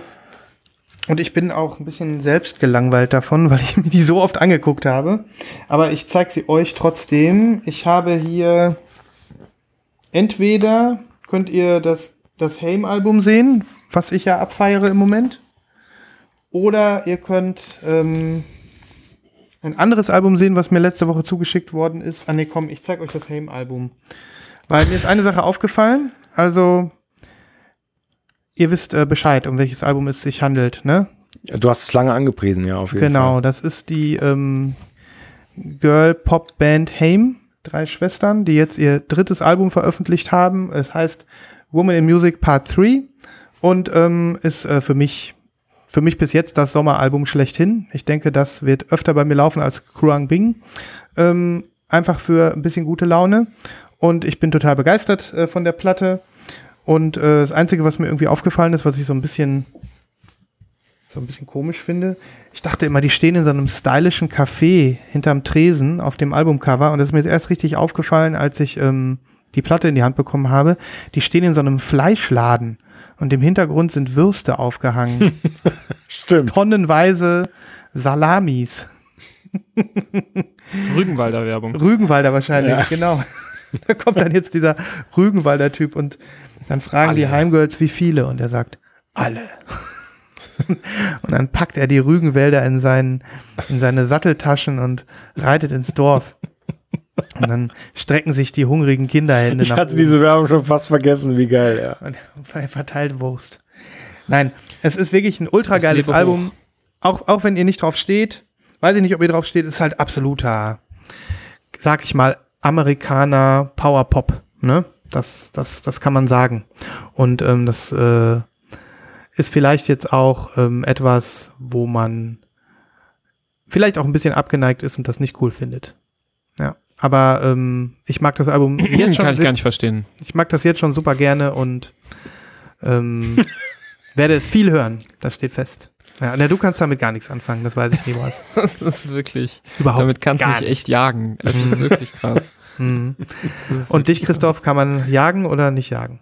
S3: und ich bin auch ein bisschen selbst gelangweilt davon, weil ich mir die so oft angeguckt habe. Aber ich zeige sie euch trotzdem. Ich habe hier entweder könnt ihr das, das Haim-Album sehen, was ich ja abfeiere im Moment. Oder ihr könnt ähm, ein anderes Album sehen, was mir letzte Woche zugeschickt worden ist. Ah nee, komm, ich zeig euch das Haim-Album. Weil mir ist eine Sache aufgefallen. Also, ihr wisst äh, Bescheid, um welches Album es sich handelt, ne?
S4: Du hast es lange angepriesen, ja, auf jeden
S3: Genau,
S4: Fall.
S3: das ist die ähm, Girl-Pop-Band Haim, drei Schwestern, die jetzt ihr drittes Album veröffentlicht haben. Es heißt Woman in Music Part 3 und ähm, ist äh, für mich für mich bis jetzt das Sommeralbum schlechthin. Ich denke, das wird öfter bei mir laufen als Kruang Bing. Ähm, einfach für ein bisschen gute Laune. Und ich bin total begeistert äh, von der Platte. Und äh, das Einzige, was mir irgendwie aufgefallen ist, was ich so ein bisschen so ein bisschen komisch finde. Ich dachte immer, die stehen in so einem stylischen Café hinterm Tresen auf dem Albumcover und das ist mir jetzt erst richtig aufgefallen, als ich ähm, die Platte in die Hand bekommen habe. Die stehen in so einem Fleischladen und im Hintergrund sind Würste aufgehangen.
S4: Stimmt.
S3: Tonnenweise Salamis.
S5: Rügenwalder Werbung.
S3: Rügenwalder wahrscheinlich,
S4: Ja.
S3: genau. Da kommt dann jetzt dieser Rügenwalder Typ und dann fragen die Heimgirls, wie viele? Und er sagt, alle. und dann packt er die Rügenwälder in, seinen, in seine Satteltaschen und reitet ins Dorf. Und dann strecken sich die hungrigen Kinderhände
S4: Ich
S3: nach
S4: hatte
S3: oben
S4: diese Werbung schon fast vergessen, wie geil, ja.
S3: und ver- verteilt Wurst. Nein, es ist wirklich ein ultra geiles
S5: hoch.
S3: Album. Auch, auch wenn ihr nicht drauf steht, weiß ich nicht, ob ihr drauf steht, ist halt absoluter, sag ich mal, Amerikaner Power Pop. Ne? Das, das, das kann man sagen. Und ähm, das äh, ist vielleicht jetzt auch ähm, etwas, wo man vielleicht auch ein bisschen abgeneigt ist und das nicht cool findet. Ja. Aber ähm, ich mag das Album jetzt schon
S5: Kann ich gar nicht verstehen.
S3: ich mag das jetzt schon super gerne und ähm, werde es viel hören. Das steht fest. Ja, na, du kannst damit gar nichts anfangen, das weiß ich, Nibras.
S5: Das ist wirklich.
S3: Überhaupt
S5: damit kannst du mich echt jagen. Es ist wirklich krass.
S3: Mhm.
S5: Das ist
S3: Und dich, Christoph, kann man jagen oder nicht jagen?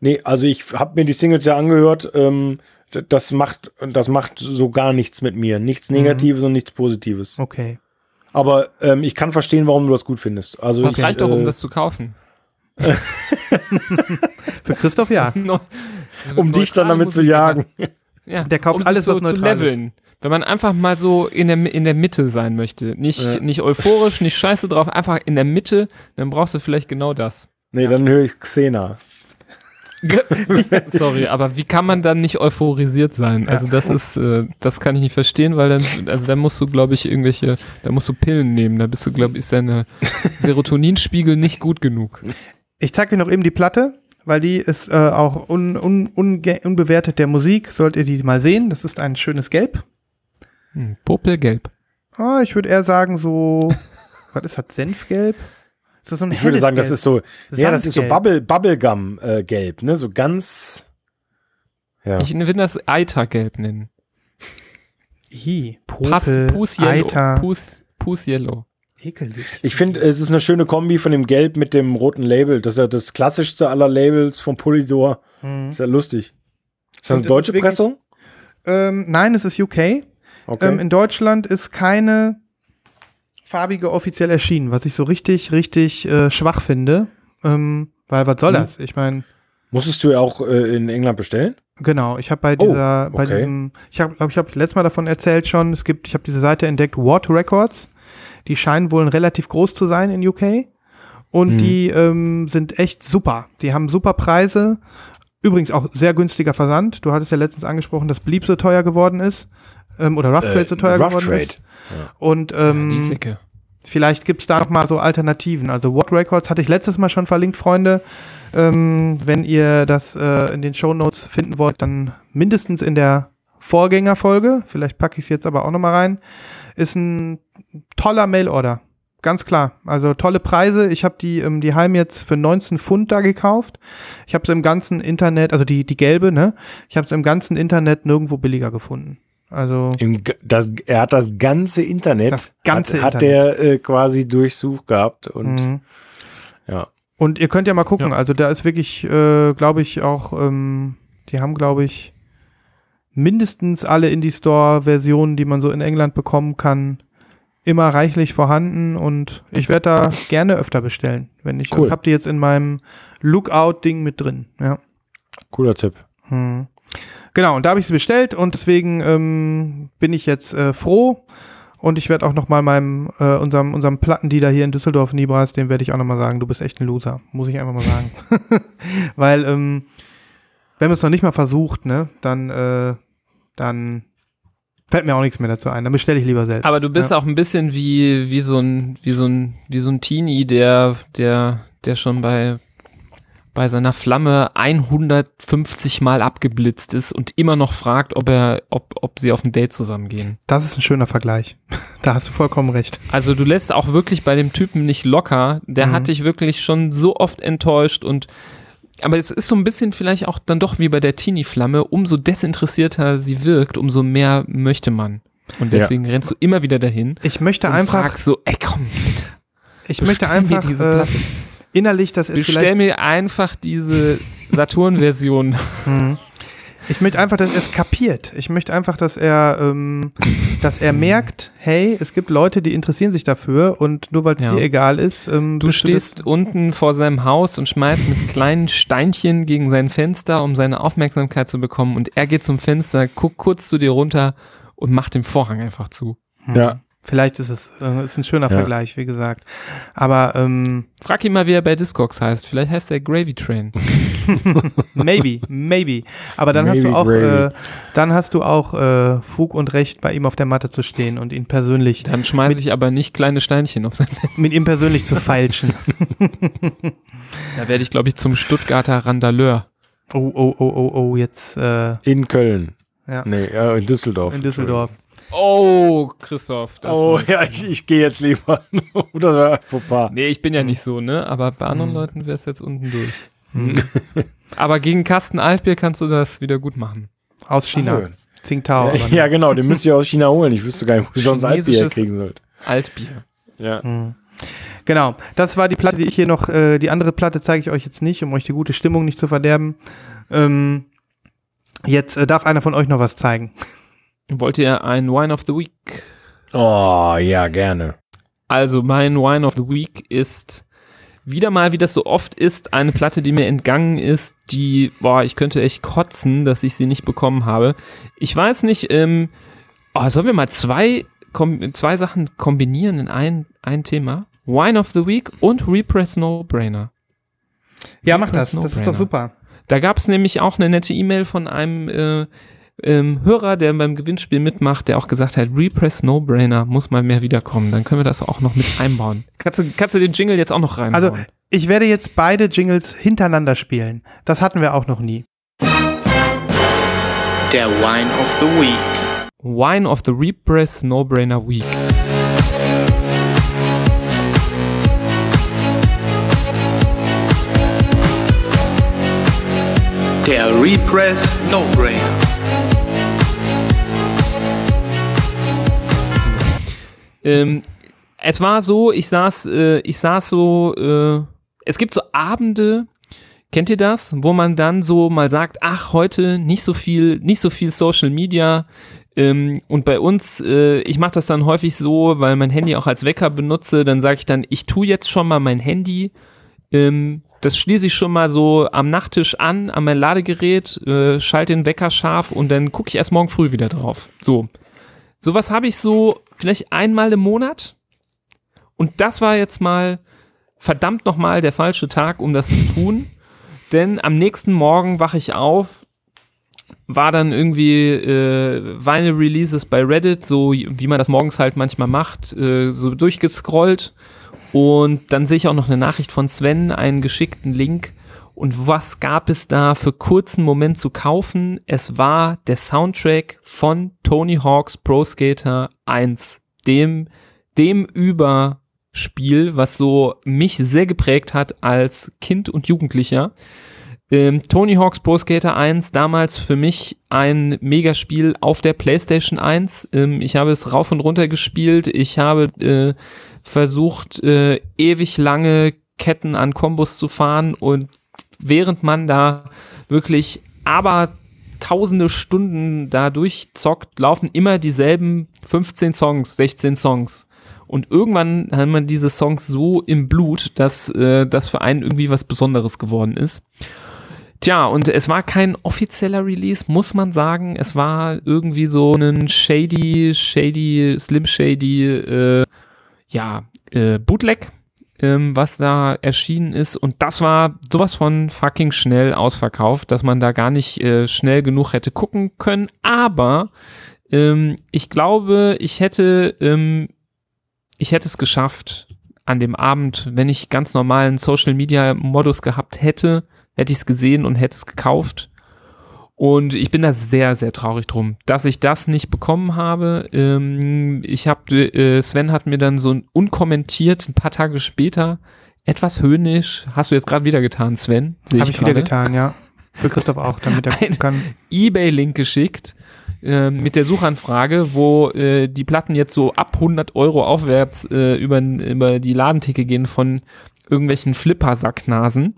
S4: Nee, also ich habe mir die Singles ja angehört. Ähm, das macht, das macht so gar nichts mit mir. Nichts Negatives und nichts Positives.
S3: Okay.
S4: Aber ähm, ich kann verstehen, warum du das gut findest. Also
S5: Das
S4: ich,
S5: reicht doch, um
S4: äh,
S5: das zu kaufen.
S3: Für Christoph ja.
S5: Neu-
S4: um dich dann damit zu jagen.
S5: Ja,
S3: Der kauft
S5: um
S3: alles,
S5: so
S3: was
S5: zu
S3: neutral ist.
S5: leveln. Wenn man einfach mal so in der, in der Mitte sein möchte. Nicht,
S4: Ja.
S5: nicht euphorisch, nicht scheiße drauf, einfach in der Mitte, dann brauchst du vielleicht genau das.
S4: Nee, dann höre ich Xena.
S5: Sorry, aber wie kann man dann nicht euphorisiert sein? Also das ist, äh, das kann ich nicht verstehen, weil dann, also dann musst du, glaube ich, irgendwelche, da musst du Pillen nehmen. Da bist du, glaube ich, ist deine Serotoninspiegel nicht gut genug.
S3: Ich zeige euch noch eben die Platte, weil die ist äh, auch un, un, unge- unbewertet der Musik. Sollt ihr die mal sehen. Das ist ein schönes Gelb.
S5: Hm, Popelgelb.
S3: Ah, ich würde eher sagen so, was ist das, Senfgelb? Das so ein
S4: Ich würde sagen, das
S3: Gelb?
S4: ist so, ja, das ist so. Bubble, Bubblegum äh, ne? So ganz. Ja.
S5: Ich will das Eitergelb nennen.
S3: Hi, Popel,
S5: Pus Yellow.
S3: Eiter,
S5: Pus, Pus Yellow.
S3: ekelig.
S4: Ich finde, es ist eine schöne Kombi von dem Gelb mit dem roten Label. Das ist ja das klassischste aller Labels von Polydor.
S3: Mhm.
S4: Ist ja lustig. Ist das eine deutsche Pressung?
S3: Ähm, nein, es ist UK.
S4: Okay.
S3: Ähm, in Deutschland ist keine farbige offiziell erschienen, was ich so richtig, richtig äh, schwach finde. Ähm, weil was soll
S4: Hm.
S3: das? Ich meine,
S4: Musstest du ja auch äh, in England bestellen?
S3: genau, ich habe bei
S4: Oh,
S3: dieser, bei
S4: okay.
S3: diesem, ich habe, glaube ich, habe letztes Mal davon erzählt schon, es gibt, ich habe diese Seite entdeckt, Ward Records. Die scheinen wohl relativ groß zu sein in UK. Und
S4: Hm.
S3: die ähm, sind echt super. Die haben super Preise. Übrigens auch sehr günstiger Versand. Du hattest ja letztens angesprochen, dass Bleep so teuer geworden ist. Ähm, oder Rough Trade so teuer
S4: Äh, Rough
S3: geworden
S4: Trade.
S3: ist. Und ähm,
S5: Die Sicke.
S3: Vielleicht gibt es da noch mal so Alternativen. Also What Records hatte ich letztes Mal schon verlinkt, Freunde. Ähm, wenn ihr das äh, in den Show Notes finden wollt, dann mindestens in der Vorgängerfolge, vielleicht packe ich es jetzt aber auch noch mal rein, ist ein toller Mailorder. Ganz klar. Also tolle Preise. Ich habe die, ähm, die Heim jetzt für 19 Pfund da gekauft. Ich habe es im ganzen Internet, also die, die gelbe, ne? Ich habe es im ganzen Internet nirgendwo billiger gefunden. Also
S4: Im, das, er hat das ganze Internet,
S3: Das ganze
S4: hat, hat
S3: Internet.
S4: der äh, quasi durchsucht gehabt und
S3: mhm.
S4: ja.
S3: Und ihr könnt ja mal gucken,
S5: Ja.
S3: also da ist wirklich, äh, glaube ich, auch, ähm, die haben, glaube ich, mindestens alle Indie-Store-Versionen, die man so in England bekommen kann, immer reichlich vorhanden und ich werde da gerne öfter bestellen, wenn ich,
S4: Cool.
S3: ich habe die jetzt in meinem Lookout-Ding mit drin, ja.
S4: Cooler Tipp.
S3: Hm. Genau, und da habe ich sie bestellt und deswegen ähm, bin ich jetzt äh, froh Und ich werde auch noch mal meinem, äh, unserem, unserem Plattendealer hier in Düsseldorf, Nibras, dem werde ich auch noch mal sagen, du bist echt ein Loser. Muss ich einfach mal sagen. Weil, ähm, wenn man es noch nicht mal versucht, ne, dann, äh, dann fällt mir auch nichts mehr dazu ein. Dann bestelle ich lieber selbst.
S5: Aber du bist
S3: ja.
S5: auch ein bisschen wie, wie so ein, wie so ein, wie so ein Teenie, der, der, der schon bei, bei seiner Flamme 150 Mal abgeblitzt ist und immer noch fragt, ob er, ob, ob sie auf ein Date zusammengehen.
S3: Das ist ein schöner Vergleich. da hast du vollkommen recht.
S5: Also du lässt auch wirklich bei dem Typen nicht locker. Der
S3: Mhm.
S5: hat dich wirklich schon so oft enttäuscht und aber es ist so ein bisschen vielleicht auch dann doch wie bei der Teenie-Flamme, umso desinteressierter sie wirkt, umso mehr möchte man. Und
S4: Ja.
S5: deswegen rennst du immer wieder dahin
S3: Ich möchte
S5: und
S3: einfach,
S5: fragst so, ey komm, bitte,
S3: ich möchte einfach
S5: diese
S3: äh,
S5: Platte.
S3: Innerlich, dass es
S5: bestell mir einfach diese Saturn-Version.
S3: ich möchte einfach, dass er es kapiert. Ich möchte einfach, dass er, ähm, dass er merkt, hey, es gibt Leute, die interessieren sich dafür und nur weil es
S5: Ja.
S3: dir egal ist, ähm,
S5: Du
S3: bist
S5: stehst unten vor seinem Haus und schmeißt mit kleinen Steinchen gegen sein Fenster, um seine Aufmerksamkeit zu bekommen. Und er geht zum Fenster, guckt kurz zu dir runter und macht den Vorhang einfach zu.
S4: Ja.
S3: Vielleicht ist es äh, ist ein schöner
S4: Ja.
S3: Vergleich, wie gesagt. Aber ähm,
S5: Frag ihn mal, wie er bei Discogs heißt. Vielleicht heißt er Gravy Train.
S3: maybe, maybe. Aber dann hast
S4: Maybe
S3: du auch, äh, dann hast du auch äh, Fug und Recht, bei ihm auf der Matte zu stehen und ihn persönlich,
S5: Dann schmeiße ich aber nicht kleine Steinchen auf sein Fenster.
S3: mit ihm persönlich zu feilschen.
S5: Da werde ich, glaube ich, zum Stuttgarter Randaleur.
S3: Oh, oh, oh, oh, oh, jetzt äh,
S4: In Köln.
S3: Ja.
S4: Nee, ja, in Düsseldorf.
S3: in Düsseldorf.
S5: Oh, Christoph. Das
S4: Oh, ja, ich, ich gehe jetzt lieber. Oder Fauxpas.
S5: Nee, ich bin ja nicht so, ne? Aber bei anderen Leuten wäre es jetzt unten durch. Aber gegen Kasten Altbier kannst du das wieder gut machen.
S3: Aus China.
S4: Ach
S3: Tsingtao.
S4: Ja, ja, genau, den müsst ihr aus China holen. Ich wüsste gar nicht, wo ich sonst Altbier kriegen sollte.
S5: Altbier.
S4: Ja.
S3: Genau, das war die Platte, die ich hier noch, äh, die andere Platte zeige ich euch jetzt nicht, um euch die gute Stimmung nicht zu verderben. Ähm, jetzt äh, darf einer von euch noch was zeigen.
S5: Wollt ihr ein Wine of the Week?
S4: Oh, ja, gerne.
S5: Also mein Wine of the Week ist wieder mal, wie das so oft ist, eine Platte, die mir entgangen ist, die, boah, ich könnte echt kotzen, dass ich sie nicht bekommen habe. Ich weiß nicht, ähm, oh, sollen wir mal zwei, kom zwei Sachen kombinieren in ein, ein Thema? Wine of the Week und Repress No Brainer.
S3: Ja, mach das,
S5: No
S3: das ist doch super.
S5: Da gab es nämlich auch eine nette E-Mail von einem äh, ähm, Hörer, der beim Gewinnspiel mitmacht, der auch gesagt hat, Repress No Brainer muss mal mehr wiederkommen. Dann können wir das auch noch mit einbauen. Kannst du, kannst du den Jingle jetzt auch noch reinbauen?
S3: Also, ich werde jetzt beide Jingles hintereinander spielen. Das hatten wir auch noch nie.
S6: Der Wine of the Week.
S5: Wine of the Repress No Brainer Week.
S6: Der Repress No Brainer.
S5: Ähm, es war so, ich saß, äh, ich saß so, äh, es gibt so Abende, kennt ihr das, wo man dann so mal sagt, ach, heute nicht so viel, nicht so viel Social Media. Ähm, und bei uns, äh, ich mache das dann häufig so, weil mein Handy auch als Wecker benutze, dann sage ich dann, ich tue jetzt schon mal mein Handy, ähm, das schließe ich schon mal so am Nachttisch an, an mein Ladegerät, äh, schalte den Wecker scharf und dann gucke ich erst morgen früh wieder drauf. So. Sowas habe ich so vielleicht einmal im Monat. Und das war jetzt mal verdammt nochmal der falsche Tag, um das zu tun. Denn am nächsten Morgen wache ich auf, war dann irgendwie äh, Vinyl Releases bei Reddit, so wie man das morgens halt manchmal macht, äh, so durchgescrollt. Und dann sehe ich auch noch eine Nachricht von Sven, einen geschickten Link. Und was gab es da für kurzen Moment zu kaufen? Es war der Soundtrack von Tony Hawk's Pro Skater 1, dem, dem Überspiel, was so mich sehr geprägt hat als Kind und Jugendlicher. Ähm, Tony Hawk's Pro Skater 1, damals für mich ein Megaspiel auf der PlayStation 1. Ähm, ich habe es rauf und runter gespielt. Ich habe äh, versucht, äh, ewig lange Ketten an Kombos zu fahren und während man da wirklich aber tausende Stunden da durchzockt, laufen immer dieselben 15 Songs, 16 Songs. Und irgendwann hat man diese Songs so im Blut, dass äh, das für einen irgendwie was Besonderes geworden ist. Tja, und es war kein offizieller Release, muss man sagen. Es war irgendwie so ein shady, shady, slim shady, äh, ja, äh, Bootleg, ähm, was da erschienen ist. Und das war sowas von fucking schnell ausverkauft, dass man da gar nicht äh, schnell genug hätte gucken können. Aber ähm, ich glaube, ich hätte, ähm, ich hätte es geschafft an dem Abend, wenn ich ganz normalen Social Media Modus gehabt hätte, hätte ich es gesehen und hätte es gekauft. Und ich bin da sehr, sehr traurig drum, dass ich das nicht bekommen habe. Ähm, ich habe, äh, Sven hat mir dann so unkommentiert ein paar Tage später etwas höhnisch, hast du jetzt gerade wieder getan, Sven?
S3: Habe ich wieder
S5: gerade,
S3: getan, ja. Für Christoph auch, damit er gucken kann.
S5: Ebay-Link geschickt äh, mit der Suchanfrage, wo äh, die Platten jetzt so ab 100 Euro aufwärts äh, über, über die Ladentheke gehen von irgendwelchen Flipper-Sacknasen.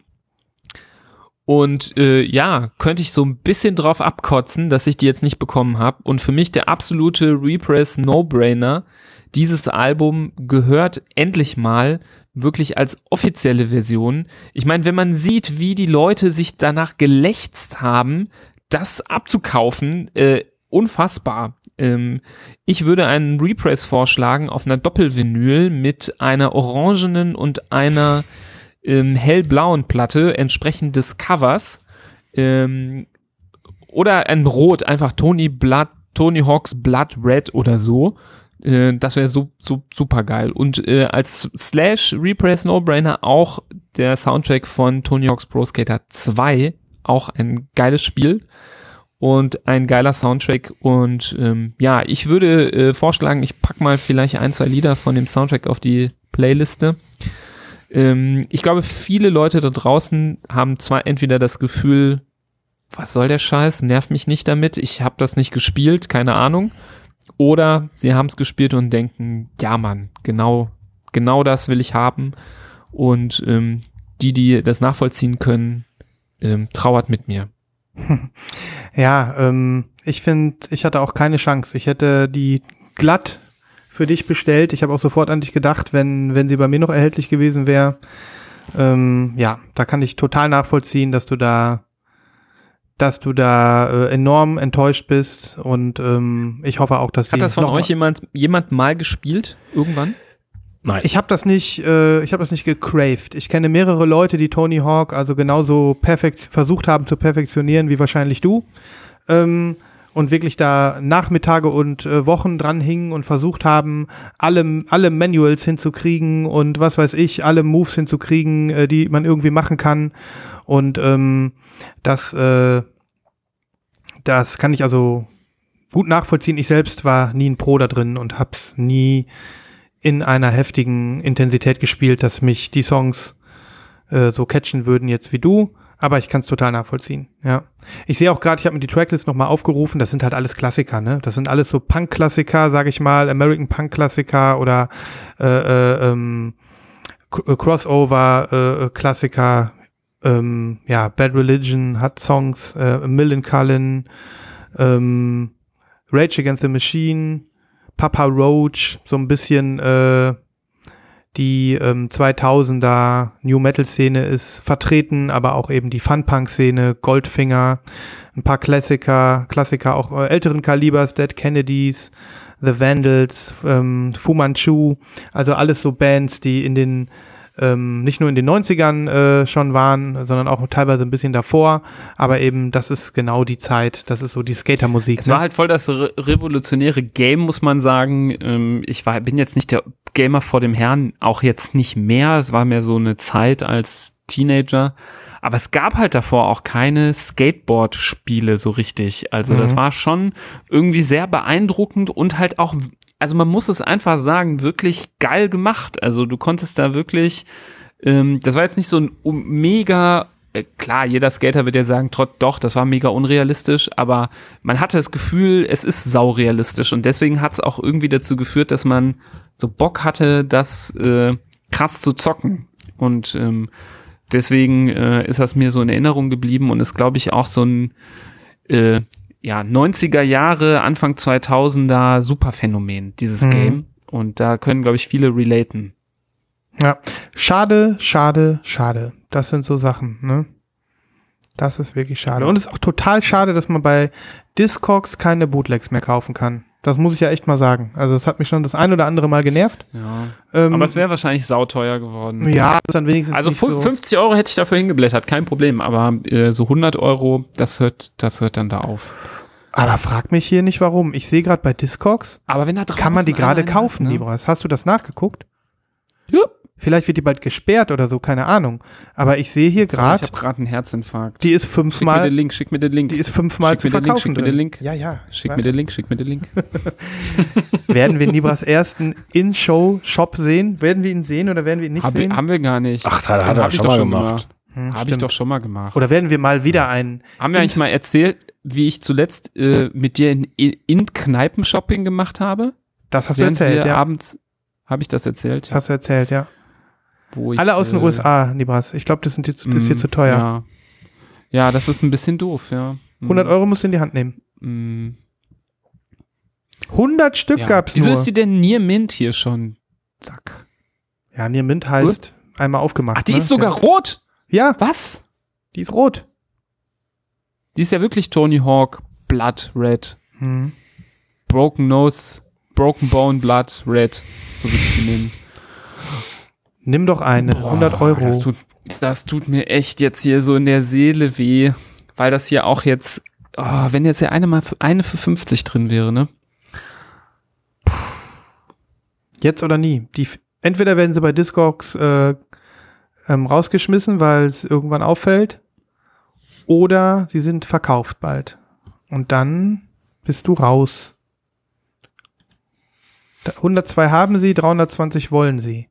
S5: Und äh, ja, könnte ich so ein bisschen drauf abkotzen, dass ich die jetzt nicht bekommen habe. Und für mich der absolute Repress No-Brainer. Dieses Album gehört endlich mal wirklich als offizielle Version. Ich meine, wenn man sieht, wie die Leute sich danach gelächzt haben, das abzukaufen, äh, unfassbar. Ähm, ich würde einen Repress vorschlagen auf einer Doppelvinyl mit einer orangenen und einer ähm, hellblauen Platte entsprechend des Covers. Ähm, oder ein Rot, einfach Tony Blood, Tony Hawks Blood Red oder so. Äh, das wäre so, so super geil. Und äh, als Slash Repress No-Brainer auch der Soundtrack von Tony Hawk's Pro Skater 2. Auch ein geiles Spiel und ein geiler Soundtrack. Und ähm, ja, ich würde äh, vorschlagen, ich pack mal vielleicht ein, zwei Lieder von dem Soundtrack auf die Playliste. Ähm, ich glaube, viele Leute da draußen haben zwar entweder das Gefühl, was soll der Scheiß, nervt mich nicht damit, ich habe das nicht gespielt, keine Ahnung. Oder sie haben es gespielt und denken, ja Mann, genau, genau das will ich haben. Und ähm, die, die das nachvollziehen können, ähm, trauert mit mir.
S3: Ja, ähm, ich finde, ich hatte auch keine Chance. Ich hätte die glatt für dich bestellt. Ich habe auch sofort an dich gedacht, wenn, wenn sie bei mir noch erhältlich gewesen wäre. Ähm, ja, da kann ich total nachvollziehen, dass du da, dass du da äh, enorm enttäuscht bist und ähm, ich hoffe auch, dass
S5: Hat
S3: die
S5: das von
S3: noch
S5: euch jemand, jemand mal gespielt? Irgendwann?
S4: Nein.
S3: Ich habe das nicht, äh, ich habe das nicht gecraved. Ich kenne mehrere Leute, die Tony Hawk also genauso perfekt versucht haben zu perfektionieren wie wahrscheinlich du. Ähm, und wirklich da Nachmittage und äh, Wochen dran hingen und versucht haben, alle, alle Manuals hinzukriegen und was weiß ich, alle Moves hinzukriegen, äh, die man irgendwie machen kann. Und ähm, das, äh, das kann ich also gut nachvollziehen. Ich selbst war nie ein Pro da drin und hab's nie in einer heftigen Intensität gespielt, dass mich die Songs äh, so catchen würden jetzt wie du. Aber ich kann es total nachvollziehen, ja. Ich sehe auch gerade, ich habe mir die Tracklist nochmal aufgerufen, das sind halt alles Klassiker, ne? Das sind alles so Punk-Klassiker, sage ich mal, American Punk-Klassiker oder äh, äh, ähm, K- äh, Crossover-Klassiker. ähm, ja, Bad Religion hat Songs, äh, Millen Cullen, ähm, Rage Against the Machine, Papa Roach, so ein bisschen äh, die ähm, 2000er New Metal Szene ist vertreten, aber auch eben die Fun Punk Szene, Goldfinger, ein paar Klassiker, Klassiker auch äh, älteren Kalibers, Dead Kennedys, The Vandals, ähm, Fu Manchu, also alles so Bands, die in den ähm, nicht nur in den 90ern äh, schon waren, sondern auch teilweise ein bisschen davor, aber eben das ist genau die Zeit, das ist so die Skatermusik.
S5: Es
S3: ne?
S5: war halt voll das re revolutionäre Game, muss man sagen. Ähm, ich war, bin jetzt nicht der Gamer vor dem Herrn, auch jetzt nicht mehr. Es war mehr so eine Zeit als Teenager. Aber es gab halt davor auch keine Skateboard-Spiele so richtig. Also das
S3: Mhm.
S5: war schon irgendwie sehr beeindruckend und halt auch, also man muss es einfach sagen, wirklich geil gemacht. Also du konntest da wirklich, ähm, das war jetzt nicht so ein mega klar, jeder Skater wird ja sagen, trotz doch, das war mega unrealistisch, aber man hatte das Gefühl, es ist saurealistisch und deswegen hat es auch irgendwie dazu geführt, dass man so Bock hatte, das äh, krass zu zocken. Und ähm, deswegen äh, ist das mir so in Erinnerung geblieben und ist, glaube ich, auch so ein äh, ja, 90er Jahre, Anfang 2000er Superphänomen, dieses
S3: Mhm.
S5: Game. Und da können, glaube ich, viele relaten.
S3: Ja, schade, schade, schade. Das sind so Sachen, ne? Das ist wirklich schade. Und es ist auch total schade, dass man bei Discogs keine Bootlegs mehr kaufen kann. Das muss ich ja echt mal sagen. Also es hat mich schon das ein oder andere Mal genervt.
S5: Ja.
S3: Ähm,
S5: Aber es wäre wahrscheinlich sauteuer geworden.
S3: ja, ist dann wenigstens
S5: Also
S3: so.
S5: 50 Euro hätte ich dafür hingeblättert, kein Problem. Aber äh, so 100 Euro, das hört, das hört dann da auf.
S3: Aber frag mich hier nicht warum. Ich sehe gerade bei Discogs,
S5: Aber wenn da draußen
S3: kann man die gerade kaufen,
S5: ne?
S3: Libras. Hast du das nachgeguckt?
S5: Ja.
S3: Vielleicht wird die bald gesperrt oder so, keine Ahnung. Aber ich sehe hier gerade,
S5: Ich habe gerade einen Herzinfarkt.
S3: die ist
S5: Schick mir den
S3: fünfmal,
S5: Link, schick mir den Link.
S3: die ist fünfmal
S5: Schick
S3: zu
S5: mir den Link,
S3: verkaufen
S5: schick mir
S3: drin.
S5: den Link.
S3: Ja, ja.
S5: Schick mir den Link, schick mir den Link.
S3: Werden wir Libras ersten In-Show-Shop sehen? Werden wir ihn sehen oder werden wir ihn nicht
S5: Hab,
S3: sehen?
S5: haben wir gar nicht.
S4: Ach, hat, hat er
S5: hab
S4: schon mal gemacht.
S3: Hm,
S5: Habe ich doch schon mal gemacht.
S3: Oder werden wir mal wieder einen
S5: Haben wir eigentlich mal erzählt, wie ich zuletzt äh, mit dir in, in Kneipen-Shopping gemacht habe?
S3: Das hast du
S5: Während
S3: erzählt,
S5: wir
S3: ja.
S5: abends, habe ich das erzählt?
S3: Das hast du erzählt, ja.
S5: Wo ich,
S3: Alle aus den
S5: äh,
S3: USA, Libras. Ich glaube, das, sind jetzt- das ist hier
S5: mm,
S3: zu teuer.
S5: Ja. ja, das ist ein bisschen doof, ja. Mm,
S3: 100 Euro musst du in die Hand nehmen.
S5: mm,
S3: 100 Stück
S5: ja.
S3: gab's
S5: Wieso
S3: nur.
S5: ist die denn Near Mint hier schon? Zack.
S3: ja, Near Mint heißt einmal aufgemacht.
S5: Ach, die
S3: ne?
S5: ist sogar rot.
S3: Ja,
S5: Was?
S3: die ist rot.
S5: Die ist ja wirklich Tony Hawk Blood Red.
S3: Hm.
S5: Broken Nose, Broken Bone Blood Red. So würde ich die nehmen.
S3: Nimm doch eine. 100 Euro.
S5: Das tut, das tut mir echt jetzt hier so in der Seele weh, weil das hier auch jetzt, oh, wenn jetzt ja eine mal für, eine für 50 drin wäre, ne?
S3: Jetzt oder nie. Die, entweder werden sie bei Discogs äh, ähm, rausgeschmissen, weil es irgendwann auffällt, oder sie sind verkauft bald. Und dann bist du raus. Da- 102 haben sie, 320 wollen sie.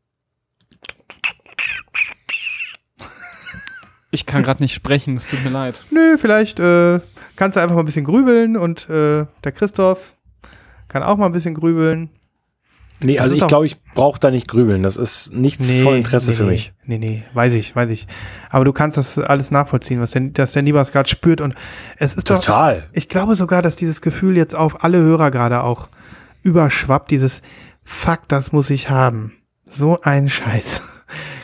S5: Ich kann gerade nicht sprechen, es tut mir leid.
S3: Nö, vielleicht äh, kannst du einfach mal ein bisschen grübeln und äh, der Christoph kann auch mal ein bisschen grübeln.
S4: Nee,
S3: Das
S4: also ich glaube, ich brauche da nicht grübeln. Das ist nichts von Interesse
S3: nee,
S4: für
S3: nee,
S4: mich.
S3: Nee, nee, weiß ich, weiß ich. Aber du kannst das alles nachvollziehen, was der, dass der Nibas gerade spürt. Und es ist doch,
S4: Total.
S3: ich glaube sogar, dass dieses Gefühl jetzt auf alle Hörer gerade auch überschwappt. Dieses Fuck, das muss ich haben. So ein Scheiß.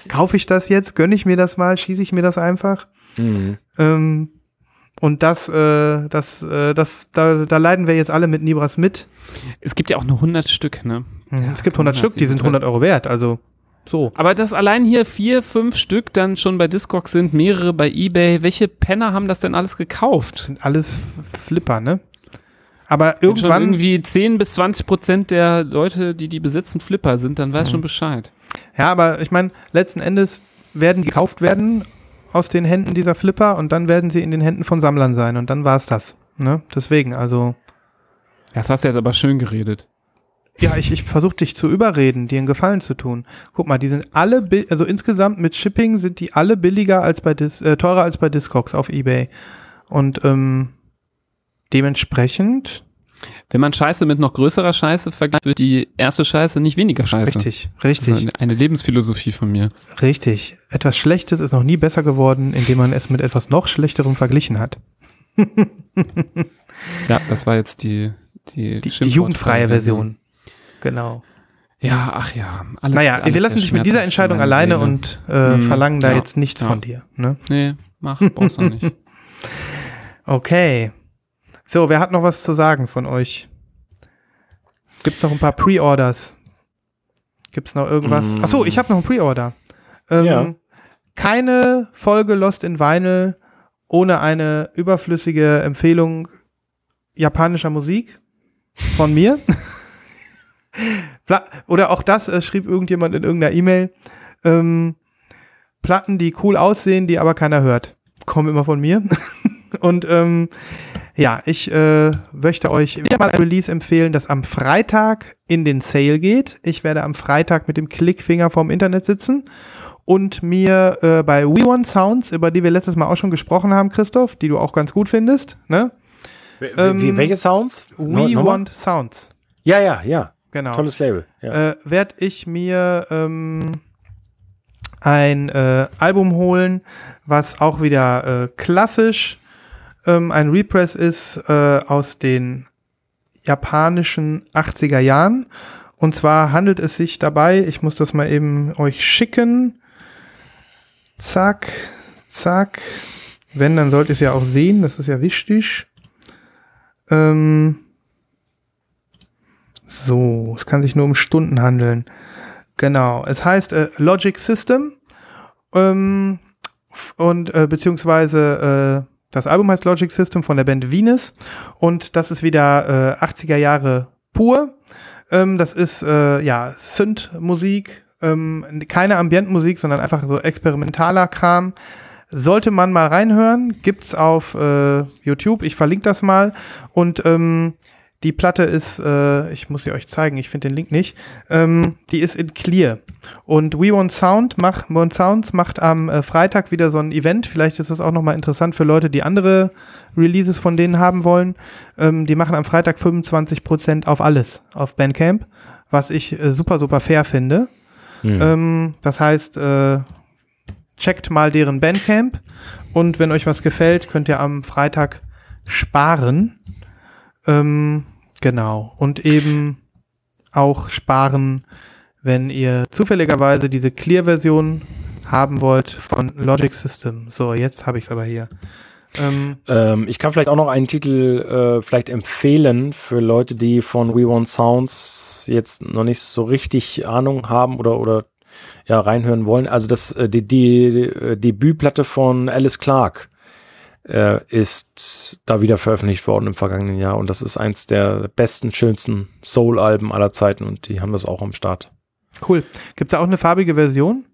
S3: Kaufe ich das jetzt? Gönne ich mir das mal? Schieße ich mir das einfach?
S4: Mhm.
S3: Ähm, und das, äh, das, äh, das, da, da leiden wir jetzt alle mit Nibras mit.
S5: Es gibt ja auch nur 100 Stück, ne?
S3: Mhm. es gibt 100
S5: das
S3: Stück, die sind
S5: toll.
S3: 100 Euro wert. Also so.
S5: Aber dass allein hier vier, fünf Stück dann schon bei Discogs sind, mehrere bei Ebay, welche Penner haben das denn alles gekauft?
S3: sind alles Flipper, ne? Aber
S5: Wenn schon
S3: irgendwann,
S5: irgendwie 10 bis 20 Prozent der Leute, die die besitzen, Flipper sind, dann weiß schon Bescheid.
S3: Ja, aber ich meine, letzten Endes werden die gekauft werden aus den Händen dieser Flipper und dann werden sie in den Händen von Sammlern sein und dann war es das. Ne? Deswegen, also,
S5: Das hast du jetzt aber schön geredet.
S3: ja, ich, ich versuche dich zu überreden, dir einen Gefallen zu tun. Guck mal, die sind alle, also insgesamt mit Shipping sind die alle billiger als bei Dis, äh, teurer als bei Discogs auf Ebay. Und ähm, dementsprechend,
S5: Wenn man Scheiße mit noch größerer Scheiße vergleicht, wird die erste Scheiße nicht weniger Scheiße.
S3: richtig,
S5: Das
S3: richtig.
S5: ist eine, Lebensphilosophie von mir.
S3: Richtig. Etwas Schlechtes ist noch nie besser geworden, indem man es mit etwas noch Schlechterem verglichen hat.
S5: Ja, das war jetzt die die,
S3: Die, die jugendfreie Version. Genau.
S5: Ja, ach ja. Alles,
S3: Naja,
S5: alles
S3: wir lassen dich mit dieser Entscheidung alleine
S5: Seele.
S3: und äh,
S5: Mhm.
S3: verlangen da
S5: Ja.
S3: jetzt nichts
S5: Ja.
S3: von dir. Ne?
S5: Nee, mach, brauchst du nicht.
S3: Okay. So, wer hat noch was zu sagen von euch? Gibt's noch ein paar Pre-Orders? Gibt's noch irgendwas?
S4: Mm.
S3: Ach so, ich habe noch ein Pre-Order. Ähm,
S4: Ja.
S3: Keine Folge Lost in Vinyl ohne eine überflüssige Empfehlung japanischer Musik von mir. Oder auch das äh, schrieb irgendjemand in irgendeiner E-Mail. Ähm, Platten, die cool aussehen, die aber keiner hört. Kommen immer von mir. Und ähm, ja, ich äh, möchte euch wieder mal ein Release empfehlen, das am Freitag in den Sale geht. Ich werde am Freitag mit dem Klickfinger vorm Internet sitzen und mir äh, bei We Want Sounds, über die wir letztes Mal auch schon gesprochen haben, Christoph, die du auch ganz gut findest, ne?
S4: Wie,
S3: Ähm,
S4: welche Sounds? No-
S3: We
S4: nochmal?
S3: Want Sounds,
S4: Ja, ja, ja.
S3: genau.
S4: Tolles Label. Ja.
S3: äh, werde ich mir ähm, ein äh, Album holen, was auch wieder äh, klassisch ähm, ein Repress ist äh, aus den japanischen 80er Jahren. Und zwar handelt es sich dabei, ich muss das mal eben euch schicken. Zack, zack. Wenn, dann sollt ihr es ja auch sehen, das ist ja wichtig. Ähm, so, es kann sich nur um Stunden handeln. Genau, es heißt äh, Logic System ähm, und äh, beziehungsweise äh, das Album heißt Logic System von der Band Venus und das ist wieder äh, 80er Jahre pur. Ähm, das ist äh, ja Synth-Musik, ähm, keine Ambientmusik, sondern einfach so experimentaler Kram. Sollte man mal reinhören, gibt's auf äh, YouTube. Ich verlinke das mal. Und ähm, die Platte ist, äh, ich muss sie euch zeigen, ich finde den Link nicht. Ähm, die ist in Clear. Und We Want Sound macht, Want Sounds macht am äh, Freitag wieder so ein Event. Vielleicht ist es auch nochmal interessant für Leute, die andere Releases von denen haben wollen. Ähm, die machen am Freitag 25% auf alles, auf Bandcamp, was ich äh, super, super fair finde. Ähm, das heißt, äh, checkt mal deren Bandcamp und wenn euch was gefällt, könnt ihr am Freitag sparen. Ähm, genau. Und eben auch sparen, wenn ihr zufälligerweise diese Clear-Version haben wollt von Logic System. So, jetzt habe ich es aber hier. Ähm,
S4: Ähm, ich kann vielleicht auch noch einen Titel äh, vielleicht empfehlen für Leute, die von We Want Sounds jetzt noch nicht so richtig Ahnung haben oder oder ja reinhören wollen. Also das äh, die, die äh, Debütplatte von Alice Clark äh, ist da wieder veröffentlicht worden im vergangenen Jahr und das ist eins der besten, schönsten Soul-Alben aller Zeiten und die haben das auch am Start.
S3: cool. Gibt es da auch eine farbige Version?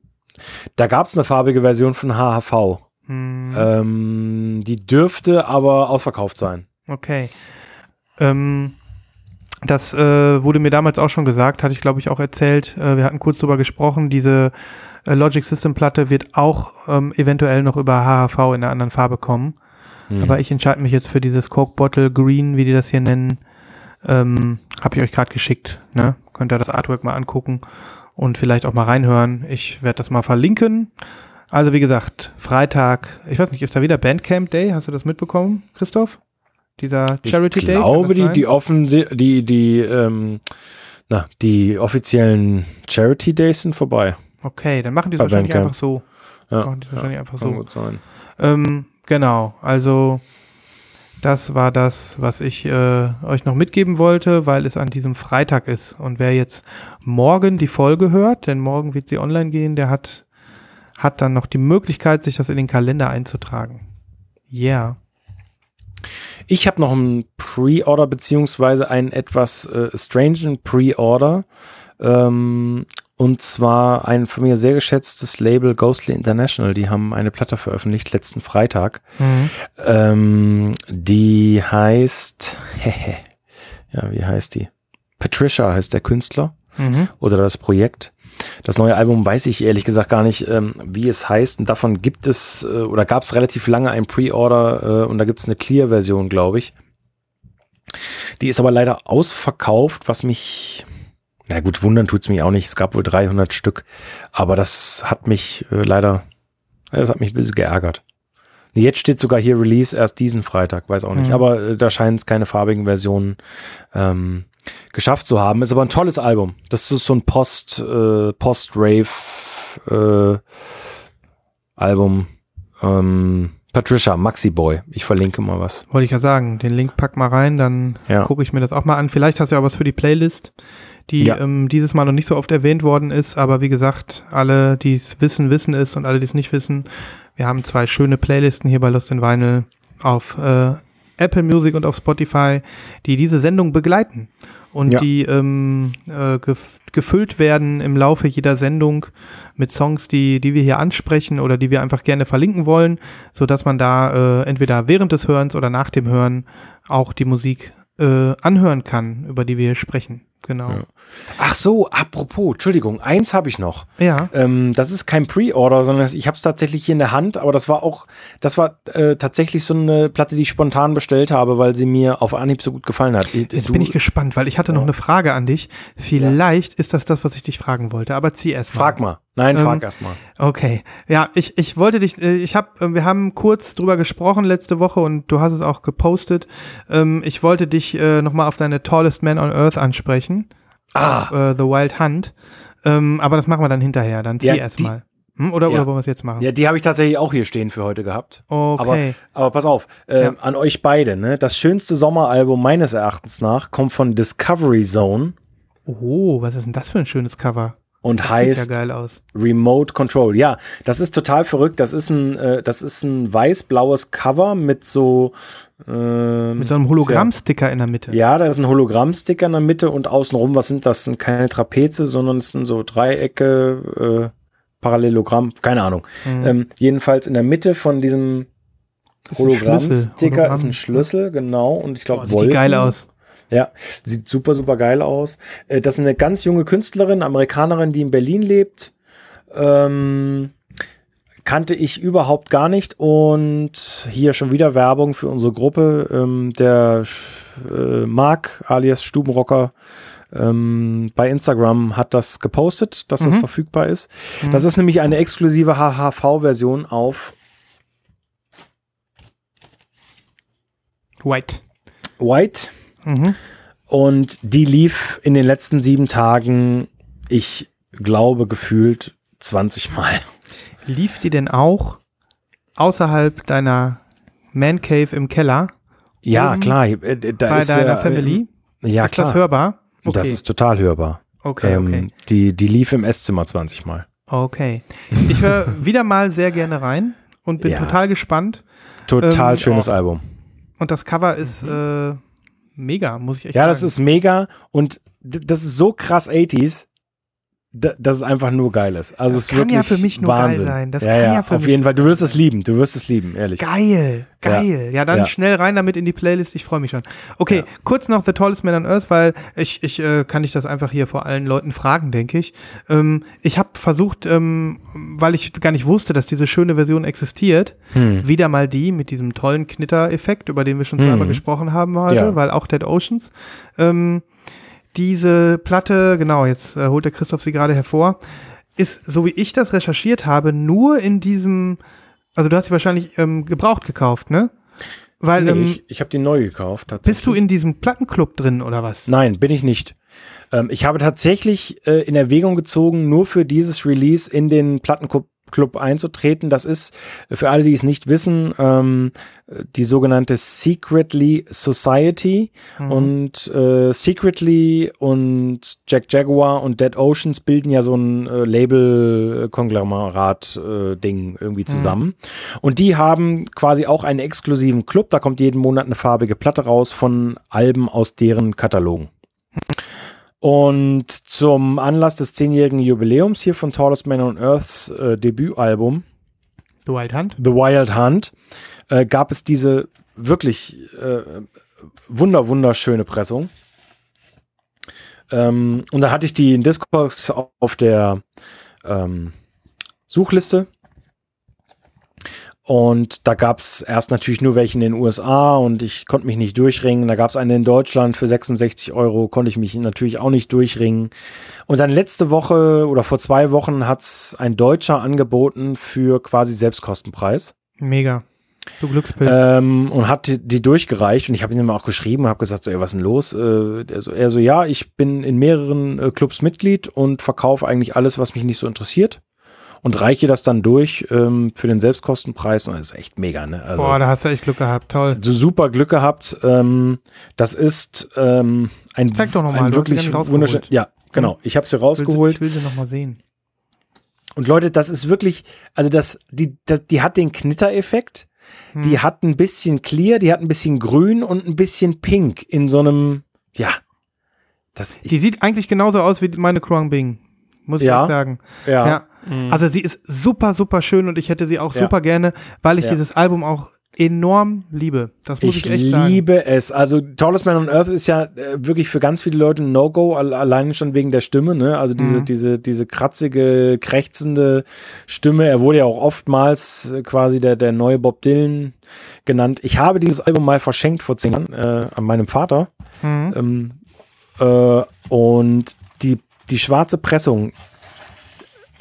S4: Da gab es eine farbige Version von HHV.
S3: Hm,
S4: Ähm, die dürfte aber ausverkauft sein.
S3: okay. Ähm, das äh, wurde mir damals auch schon gesagt, hatte ich glaube ich auch erzählt. Äh, wir hatten kurz drüber gesprochen. Diese äh, Logic System Platte wird auch ähm, eventuell noch über HHV in einer anderen Farbe kommen.
S4: Hm.
S3: Aber ich entscheide mich jetzt für dieses Coke Bottle Green, wie die das hier nennen. Ähm, Habe ich euch gerade geschickt. Ne? Könnt ihr das Artwork mal angucken und vielleicht auch mal reinhören. Ich werde das mal verlinken. Also wie gesagt, Freitag, ich weiß nicht, ist da wieder Bandcamp Day? Hast du das mitbekommen, Christoph? Dieser Charity
S4: ich
S3: Day? Kann
S4: glaube, die, die offen, die, die, ähm, na, die offiziellen Charity Days sind vorbei.
S3: Okay, dann machen die es wahrscheinlich
S4: Bandcamp.
S3: einfach so.
S4: Ja,
S3: Machen die es wahrscheinlich einfach so.
S4: gut sein.
S3: Ähm, genau, also das war das, was ich äh, euch noch mitgeben wollte, weil es an diesem Freitag ist. Und wer jetzt morgen die Folge hört, denn morgen wird sie online gehen, der hat, hat dann noch die Möglichkeit, sich das in den Kalender einzutragen. Yeah.
S4: Ich habe noch einen Pre-Order beziehungsweise einen etwas äh, strangen Pre-Order. Ähm, und zwar ein von mir sehr geschätztes Label Ghostly International. Die haben eine Platte veröffentlicht letzten Freitag. Ähm, die heißt, hehe, ja, wie heißt die? Patricia heißt der Künstler
S3: Mhm.
S4: oder das Projekt. Das neue Album weiß ich ehrlich gesagt gar nicht, ähm, wie es heißt. Und davon gibt es äh, oder gab es relativ lange ein Pre-Order äh, und da gibt es eine Clear-Version, glaube ich. Die ist aber leider ausverkauft, was mich, na gut, wundern tut's mich auch nicht. Es gab wohl 300 Stück, aber das hat mich äh, leider, das hat mich ein bisschen geärgert. Jetzt steht sogar hier Release erst diesen Freitag, weiß auch nicht.
S3: Mhm.
S4: Aber äh, da scheinen es keine farbigen Versionen ähm, geschafft zu haben. Ist aber ein tolles Album. Das ist so ein Post, äh, Post-Rave äh, Album. Ähm, Patricia, Maxi Boy. Ich verlinke mal was.
S3: Wollte ich ja sagen, den Link pack mal rein, dann
S4: Ja.
S3: gucke ich mir das auch mal an. Vielleicht hast du ja was für die Playlist, die
S4: Ja.
S3: ähm, dieses Mal noch nicht so oft erwähnt worden ist, aber wie gesagt, alle, die es wissen, wissen es und alle, die es nicht wissen, wir haben zwei schöne Playlisten hier bei Lost in Vinyl auf äh, Apple Music und auf Spotify, die diese Sendung begleiten und
S4: Ja.
S3: die ähm, äh, gef gefüllt werden im Laufe jeder Sendung mit Songs, die, die wir hier ansprechen oder die wir einfach gerne verlinken wollen, so dass man da äh, entweder während des Hörens oder nach dem Hören auch die Musik äh, anhören kann, über die wir hier sprechen. Genau.
S4: Ja. Ach so, apropos, Entschuldigung, eins habe ich noch.
S3: Ja.
S4: Ähm, das ist kein Pre-Order, sondern ich habe es tatsächlich hier in der Hand, aber das war auch, das war äh, tatsächlich so eine Platte, die ich spontan bestellt habe, weil sie mir auf Anhieb so gut gefallen hat.
S3: Jetzt
S4: Du-
S3: bin ich gespannt, weil ich hatte noch eine Frage an dich. Vielleicht ist das das, was ich dich fragen wollte, aber zieh erst mal.
S4: Frag mal. Nein,
S3: Ähm,
S4: frag erst mal.
S3: Okay. Ja, ich, ich wollte dich, äh, ich habe, wir haben kurz drüber gesprochen letzte Woche und du hast es auch gepostet. Ähm, ich wollte dich äh, nochmal auf deine Tallest Man on Earth ansprechen.
S4: Ah.
S3: Auf, äh, The Wild Hunt. Ähm, aber das machen wir dann hinterher. Dann zieh
S4: Ja,
S3: erst
S4: die-
S3: mal. Hm, oder,
S4: Ja.
S3: oder wollen wir es jetzt machen?
S4: Ja, die habe ich tatsächlich auch hier stehen für heute gehabt.
S3: Okay.
S4: Aber, aber pass auf, äh,
S3: Ja.
S4: an euch beide, ne? Das schönste Sommeralbum meines Erachtens nach kommt von Discovery Zone
S3: Oh, was ist denn das für ein schönes Cover?
S4: Und
S3: Das
S4: heißt
S3: sieht ja.
S4: Remote Control. Ja, das ist total verrückt. Das ist ein, äh, das ist ein weiß-blaues Cover mit so ähm,
S3: Mit so einem Hologrammsticker in der Mitte.
S4: Ja, da ist ein Hologrammsticker in der Mitte und außenrum, was sind das? Das sind keine Trapeze, sondern es sind so Dreiecke, äh, Parallelogramm, keine Ahnung.
S3: Mhm.
S4: Ähm, jedenfalls in der Mitte von diesem. Hologrammsticker ist ein Schlüssel, genau. Und ich glaube,
S3: sieht die geil aus.
S4: Ja, sieht super, super geil aus. Äh, Das ist eine ganz junge Künstlerin, Amerikanerin, die in Berlin lebt. Ähm, kannte ich überhaupt gar nicht. Und hier schon wieder Werbung für unsere Gruppe. Ähm, der äh, Marc alias Stubenrocker ähm, bei Instagram hat das gepostet, dass das
S3: Mhm.
S4: verfügbar ist. Das ist nämlich eine exklusive HHV-Version auf
S3: White.
S4: White.
S3: Mhm.
S4: Und die lief in den letzten sieben Tagen, ich glaube, gefühlt 20 Mal.
S3: Lief die denn auch außerhalb deiner Man Cave im Keller
S4: Ja, klar. äh, Da
S3: bei
S4: ist,
S3: deiner
S4: äh,
S3: Family?
S4: Ja,
S3: ist
S4: klar.
S3: das hörbar? Okay.
S4: Das ist total hörbar.
S3: okay,
S4: Ähm,
S3: okay.
S4: die, die lief im Esszimmer 20 Mal.
S3: Okay. Ich höre wieder mal sehr gerne rein und bin
S4: Ja.
S3: total gespannt.
S4: Total
S3: Ähm,
S4: schönes
S3: oh.
S4: Album.
S3: Und das Cover ist äh, mega, muss ich echt
S4: Ja,
S3: sagen.
S4: das ist mega und das ist so krass 80s, d- dass es einfach nur geil ist. Also
S3: Das
S4: es
S3: kann ja für mich nur geil
S4: Wahnsinn.
S3: sein. Das
S4: ja,
S3: kann
S4: ja,
S3: ja für
S4: auf
S3: mich-
S4: jeden Fall. Du wirst es lieben. Du wirst es lieben, ehrlich.
S3: Geil, geil. Ja, dann
S4: Ja.
S3: schnell rein damit in die Playlist. Ich freue mich schon. Okay,
S4: Ja.
S3: kurz noch The Tallest Man on Earth, weil ich, ich äh, kann ich das einfach hier vor allen Leuten fragen, denke ich. Ähm, ich habe versucht, ähm, weil ich gar nicht wusste, dass diese schöne Version existiert,
S4: Hm.
S3: wieder mal die mit diesem tollen Knitter-Effekt, über den wir schon zweimal
S4: Mhm.
S3: gesprochen haben heute,
S4: Ja.
S3: weil auch Dead Oceans. Ähm, diese Platte, genau, jetzt äh, holt der Christoph sie gerade hervor, ist, so wie ich das recherchiert habe, nur in diesem, also du hast sie wahrscheinlich ähm, gebraucht gekauft, ne? Weil,
S4: Nee,
S3: ähm,
S4: ich ich habe die neu gekauft. Tatsächlich.
S3: bist du in diesem Plattenclub drin oder was?
S4: Nein, bin ich nicht. Ähm, ich habe tatsächlich äh, in Erwägung gezogen, nur für dieses Release in den Plattenclub Club einzutreten. Das ist äh, für alle, die es nicht wissen, ähm, äh, die sogenannte Secretly Society. Und äh, Secretly und Jack Jaguar und Dead Oceans bilden ja so ein äh, Label-Konglomerat-Ding irgendwie zusammen. Und die haben quasi auch einen exklusiven Club. Da kommt jeden Monat eine farbige Platte raus von Alben aus deren Katalogen. Und zum Anlass des zehnjährigen Jubiläums hier von Tallest Man on Earths äh, Debütalbum
S3: Du Wildhand?
S4: The Wild Hunt äh, gab es diese wirklich äh, wunder wunderschöne Pressung. Ähm, und da hatte ich die in Discogs auf der ähm, Suchliste. Und da gab es erst natürlich nur welche in den USA und ich konnte mich nicht durchringen. Da gab es eine in Deutschland für 66 Euro, konnte ich mich natürlich auch nicht durchringen. Und dann letzte Woche oder vor zwei Wochen hat es ein Deutscher angeboten für quasi Selbstkostenpreis.
S3: Mega. Du Glückspilz.
S4: Ähm, und hat die, die durchgereicht und ich habe ihm auch geschrieben und habe gesagt, so, ey, was ist denn los? Äh, der so, er so, ja, ich bin in mehreren äh, Clubs Mitglied und verkaufe eigentlich alles, was mich nicht so interessiert und reiche das dann durch ähm, für den Selbstkostenpreis und das ist echt mega, ne? Also,
S3: Boah, da hast du echt Glück gehabt. Toll.
S4: so super Glück gehabt. Ähm, das ist ähm, ein,
S3: Zeig doch noch mal,
S4: ein
S3: sie
S4: wirklich wunderschön. Ja, genau. Ich habe sie
S3: Ich will sie-
S4: rausgeholt.
S3: Ich will sie nochmal sehen.
S4: Und Leute, das ist wirklich, also das, die, das, die hat den Knitter-Effekt.
S3: Hm.
S4: Die hat ein bisschen clear, die hat ein bisschen grün und ein bisschen pink in so einem, ja. Das,
S3: Die sieht eigentlich genauso aus wie meine Kruang Bing. Muss ich
S4: Ja.
S3: echt sagen.
S4: ja,
S3: Ja. Also sie ist super, super schön und ich hätte sie auch
S4: Ja.
S3: super gerne, weil ich
S4: Ja.
S3: dieses Album auch enorm liebe. Das muss ich,
S4: ich
S3: echt sagen.
S4: liebe es. Also Tallest Man on Earth ist ja äh, wirklich für ganz viele Leute ein No-Go, al- alleine schon wegen der Stimme. Ne? Also diese,
S3: Mhm.
S4: diese, diese kratzige, krächzende Stimme. Er wurde ja auch oftmals äh, quasi der, der neue Bob Dylan genannt. Ich habe dieses Album mal verschenkt vor zehn Jahren äh, an meinem Vater.
S3: Mhm.
S4: Ähm, äh, und die, die schwarze Pressung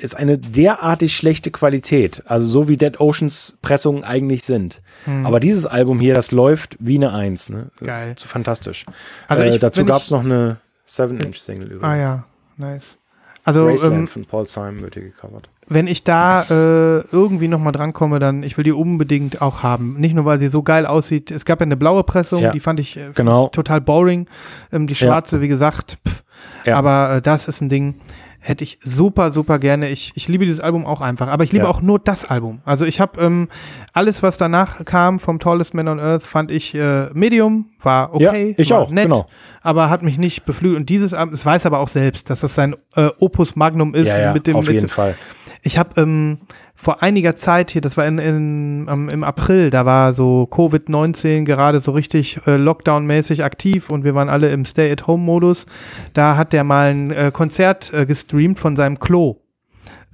S4: ist eine derartig schlechte Qualität. Also so wie Dead Oceans Pressungen eigentlich sind.
S3: Mhm.
S4: Aber dieses Album hier, das läuft wie eine Eins. Ne? Das
S3: Geil.
S4: ist fantastisch.
S3: Also
S4: äh,
S3: ich-
S4: dazu
S3: wenn
S4: gab es noch eine 7-Inch-Single übrigens.
S3: Ah ja, nice. Also
S4: Graceland
S3: ähm,
S4: von Paul Simon wird hier gecovert.
S3: wenn ich da äh, irgendwie nochmal drankomme, dann, ich will die unbedingt auch haben. Nicht nur, weil sie so geil aussieht. Es gab ja eine blaue Pressung,
S4: Ja.
S3: die fand ich, äh, fand
S4: Genau.
S3: ich total boring. Ähm, die
S4: Ja.
S3: schwarze, wie gesagt, pff.
S4: Ja.
S3: aber äh, das ist ein Ding, hätte ich super, super gerne. Ich, ich liebe dieses Album auch einfach, aber ich liebe
S4: Ja.
S3: auch nur das Album. Also ich habe ähm, alles, was danach kam vom Tallest Man on Earth, fand ich äh, Medium, war okay,
S4: Ja, ich
S3: war
S4: auch,
S3: nett,
S4: genau.
S3: aber hat mich nicht beflügelt. Und dieses Album, es weiß aber auch selbst, dass das sein äh, Opus Magnum ist
S4: Ja, ja,
S3: mit dem
S4: auf
S3: mit
S4: jeden Fall.
S3: ich habe ähm, vor einiger Zeit hier, das war in, in, am- im April, da war so Covid-19 gerade so richtig äh, Lockdown-mäßig aktiv und wir waren alle im Stay-at-Home-Modus. Da hat der mal ein äh, Konzert äh, gestreamt von seinem Klo.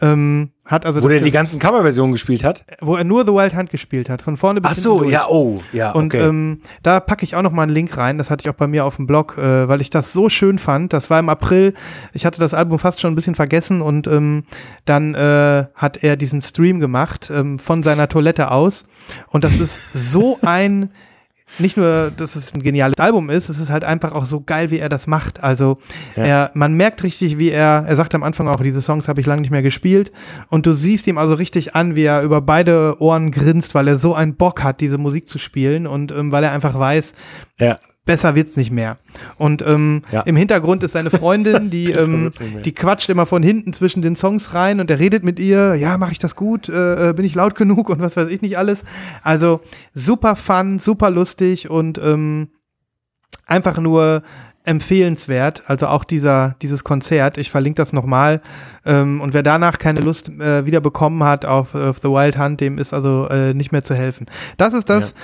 S3: Ähm, hat also
S4: Wo der die ganzen Coverversionen gespielt hat?
S3: wo er nur The Wild Hunt gespielt hat, von vorne bis
S4: Ach so,
S3: durch.
S4: ja, oh, ja,
S3: Und
S4: okay.
S3: ähm, da packe ich auch noch mal einen Link rein. Das hatte ich auch bei mir auf dem Blog, äh, weil ich das so schön fand. Das war im April. Ich hatte das Album fast schon ein bisschen vergessen und ähm, dann äh, hat er diesen Stream gemacht ähm, von seiner Toilette aus. Und das ist so ein nicht nur, dass es ein geniales Album ist, es ist halt einfach auch so geil, wie er das macht. Also
S4: Ja.
S3: er, man merkt richtig, wie er, er sagt am Anfang auch, diese Songs habe ich lange nicht mehr gespielt. Und du siehst ihm also richtig an, wie er über beide Ohren grinst, weil er so einen Bock hat, diese Musik zu spielen und ähm, weil er einfach weiß,
S4: ja.
S3: Besser wird's nicht mehr. Und ähm,
S4: Ja.
S3: im Hintergrund ist seine Freundin, die, ähm, die quatscht immer von hinten zwischen den Songs rein und er redet mit ihr, ja, mache ich das gut, äh, äh, bin ich laut genug und was weiß ich nicht alles. Also super fun, super lustig und ähm, einfach nur empfehlenswert. Also auch dieser, dieses Konzert. Ich verlinke das nochmal. Ähm, und wer danach keine Lust äh, wieder bekommen hat auf, auf The Wild Hunt, dem ist also äh, nicht mehr zu helfen. Das ist das.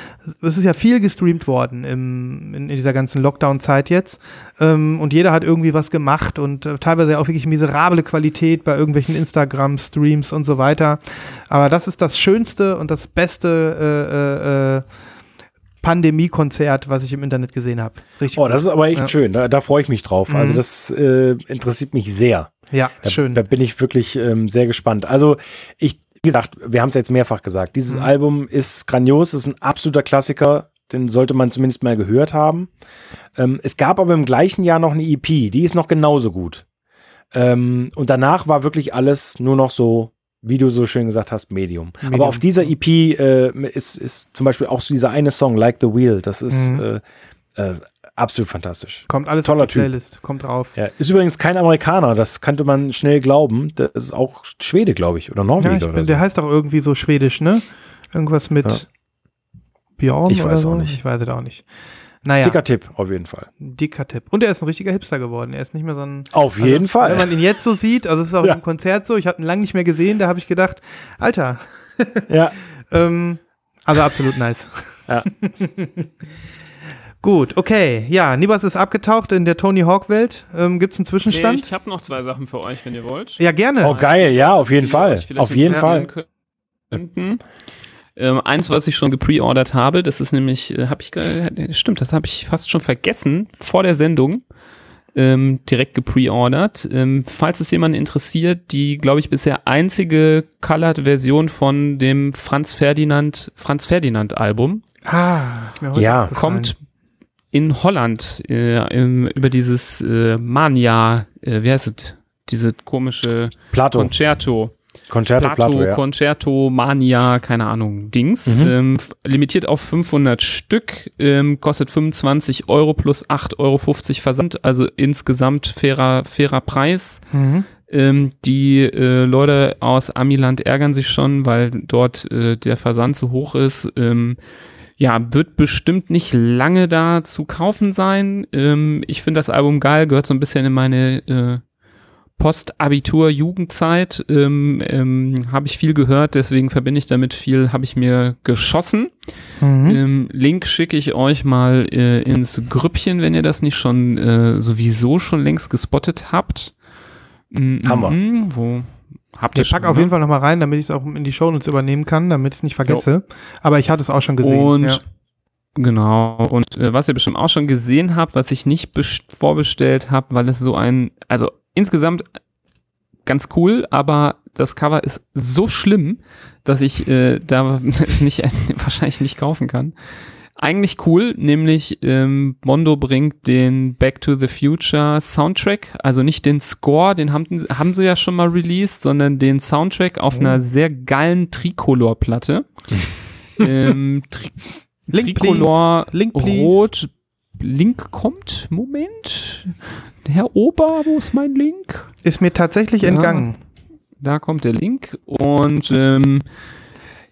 S3: Es ist ja viel gestreamt worden im, in, in dieser ganzen Lockdown-Zeit jetzt. Ähm, und jeder hat irgendwie was gemacht und äh, teilweise auch wirklich miserable Qualität bei irgendwelchen Instagram-Streams und so weiter. Aber das ist das Schönste und das beste äh, äh, äh, Pandemie-Konzert, was ich im Internet gesehen habe. Richtig.
S4: Oh, das ist aber echt
S3: Ja.
S4: schön. Da, da freue ich mich drauf.
S3: Mhm.
S4: Also das äh, interessiert mich sehr.
S3: ja,
S4: Da,
S3: schön.
S4: da bin ich wirklich ähm, sehr gespannt. Also ich, wie gesagt, wir haben es jetzt mehrfach gesagt. Dieses
S3: Mhm.
S4: Album ist grandios, ist ein absoluter Klassiker. Den sollte man zumindest mal gehört haben. Ähm, es gab aber im gleichen Jahr noch eine EP, die ist noch genauso gut. Ähm, und danach war wirklich alles nur noch so, wie du so schön gesagt hast, Medium.
S3: Medium.
S4: Aber auf dieser EP äh, ist, ist zum Beispiel auch so dieser eine Song, Like the Wheel, das ist
S3: Mhm.
S4: äh, äh, absolut fantastisch.
S3: Kommt alles
S4: toller
S3: auf die
S4: Typ.
S3: Playlist. Kommt drauf.
S4: Ja, ist übrigens kein Amerikaner, das könnte man schnell glauben. Das ist auch Schwede, glaube ich, oder Norweger
S3: Ja, ich
S4: oder so.
S3: der heißt auch irgendwie so schwedisch, ne? Irgendwas mit
S4: Ja.
S3: Björn
S4: Ich
S3: oder
S4: weiß
S3: so?
S4: auch nicht.
S3: Ich weiß es auch nicht. Naja,
S4: Dicker Tipp, auf jeden Fall.
S3: dicker Tipp. Und er ist ein richtiger Hipster geworden. Er ist nicht mehr so ein.
S4: Auf
S3: Also,
S4: jeden Fall.
S3: Wenn man ihn jetzt so sieht, also es ist auch
S4: Ja.
S3: im Konzert so, ich habe ihn lange nicht mehr gesehen, da habe ich gedacht, Alter,
S4: Ja,
S3: ähm, also absolut nice.
S4: Ja.
S3: Gut, okay. Ja, Nibas ist abgetaucht in der Tony Hawk-Welt. Ähm, Gibt es einen Zwischenstand?
S5: ich habe noch zwei Sachen für euch, wenn ihr wollt.
S3: ja, gerne.
S4: oh geil, ja, auf jeden
S5: die
S4: Fall. Auf jeden Fall.
S5: Könnten. Ähm, eins, was ich schon gepreordert habe, das ist nämlich, äh, habe ich, ge- äh, stimmt, das habe ich fast schon vergessen vor der Sendung. Ähm, direkt gepreordert. Ähm, falls es jemanden interessiert, die, glaube ich, bisher einzige Colored-Version von dem Franz Ferdinand, Franz Ferdinand Album
S3: Ah, ist mir heute
S4: Ja,
S5: kommt in Holland äh, im, über dieses äh, Mania, äh, wie heißt es? Diese komische
S4: Plato.
S5: Concerto.
S4: Concerto
S5: Plato,
S4: Plato, ja.
S5: Concerto, Mania, keine Ahnung, Dings.
S4: Mhm.
S5: Ähm, limitiert auf 500 Stück, ähm, kostet 25 Euro plus 8,50 Euro Versand, also insgesamt fairer, fairer Preis.
S3: Mhm.
S5: Ähm, die äh, Leute aus Amiland ärgern sich schon, weil dort äh, der Versand zu hoch ist. Ähm, ja, wird bestimmt nicht lange da zu kaufen sein. Ähm, ich finde das Album geil, gehört so ein bisschen in meine äh, Post-Abitur-Jugendzeit. Ähm, ähm, habe ich viel gehört, deswegen verbinde ich damit viel, habe ich mir geschossen.
S3: Mhm.
S5: Ähm, Link schicke ich euch mal äh, ins Grüppchen, wenn ihr das nicht schon äh, sowieso schon längst gespottet habt. Mhm, mhm, Wo habt ihr
S3: Ich pack
S5: schon,
S3: auf
S5: ne?
S3: jeden Fall nochmal rein, damit ich es auch in die Shownotes übernehmen kann, damit ich es nicht vergesse. Aber ich hatte es auch schon gesehen.
S5: Und
S3: ja.
S5: genau, und äh, was ihr bestimmt auch schon gesehen habt, was ich nicht best- vorbestellt habe, weil es so ein, also insgesamt ganz cool, aber das Cover ist so schlimm, dass ich äh, da es nicht wahrscheinlich nicht kaufen kann. eigentlich cool, nämlich ähm, Mondo bringt den Back to the Future Soundtrack, also nicht den Score, den haben, haben sie ja schon mal released, sondern den Soundtrack auf einer sehr geilen Tricolor-Platte. ähm, Tri
S3: Link,
S5: Tricolor
S3: please. Link, please.
S5: Rot. Link kommt? Moment. Herr Ober, wo ist mein Link?
S3: Ist mir tatsächlich
S5: Ja.
S3: entgangen.
S5: Da kommt der Link. Und ähm,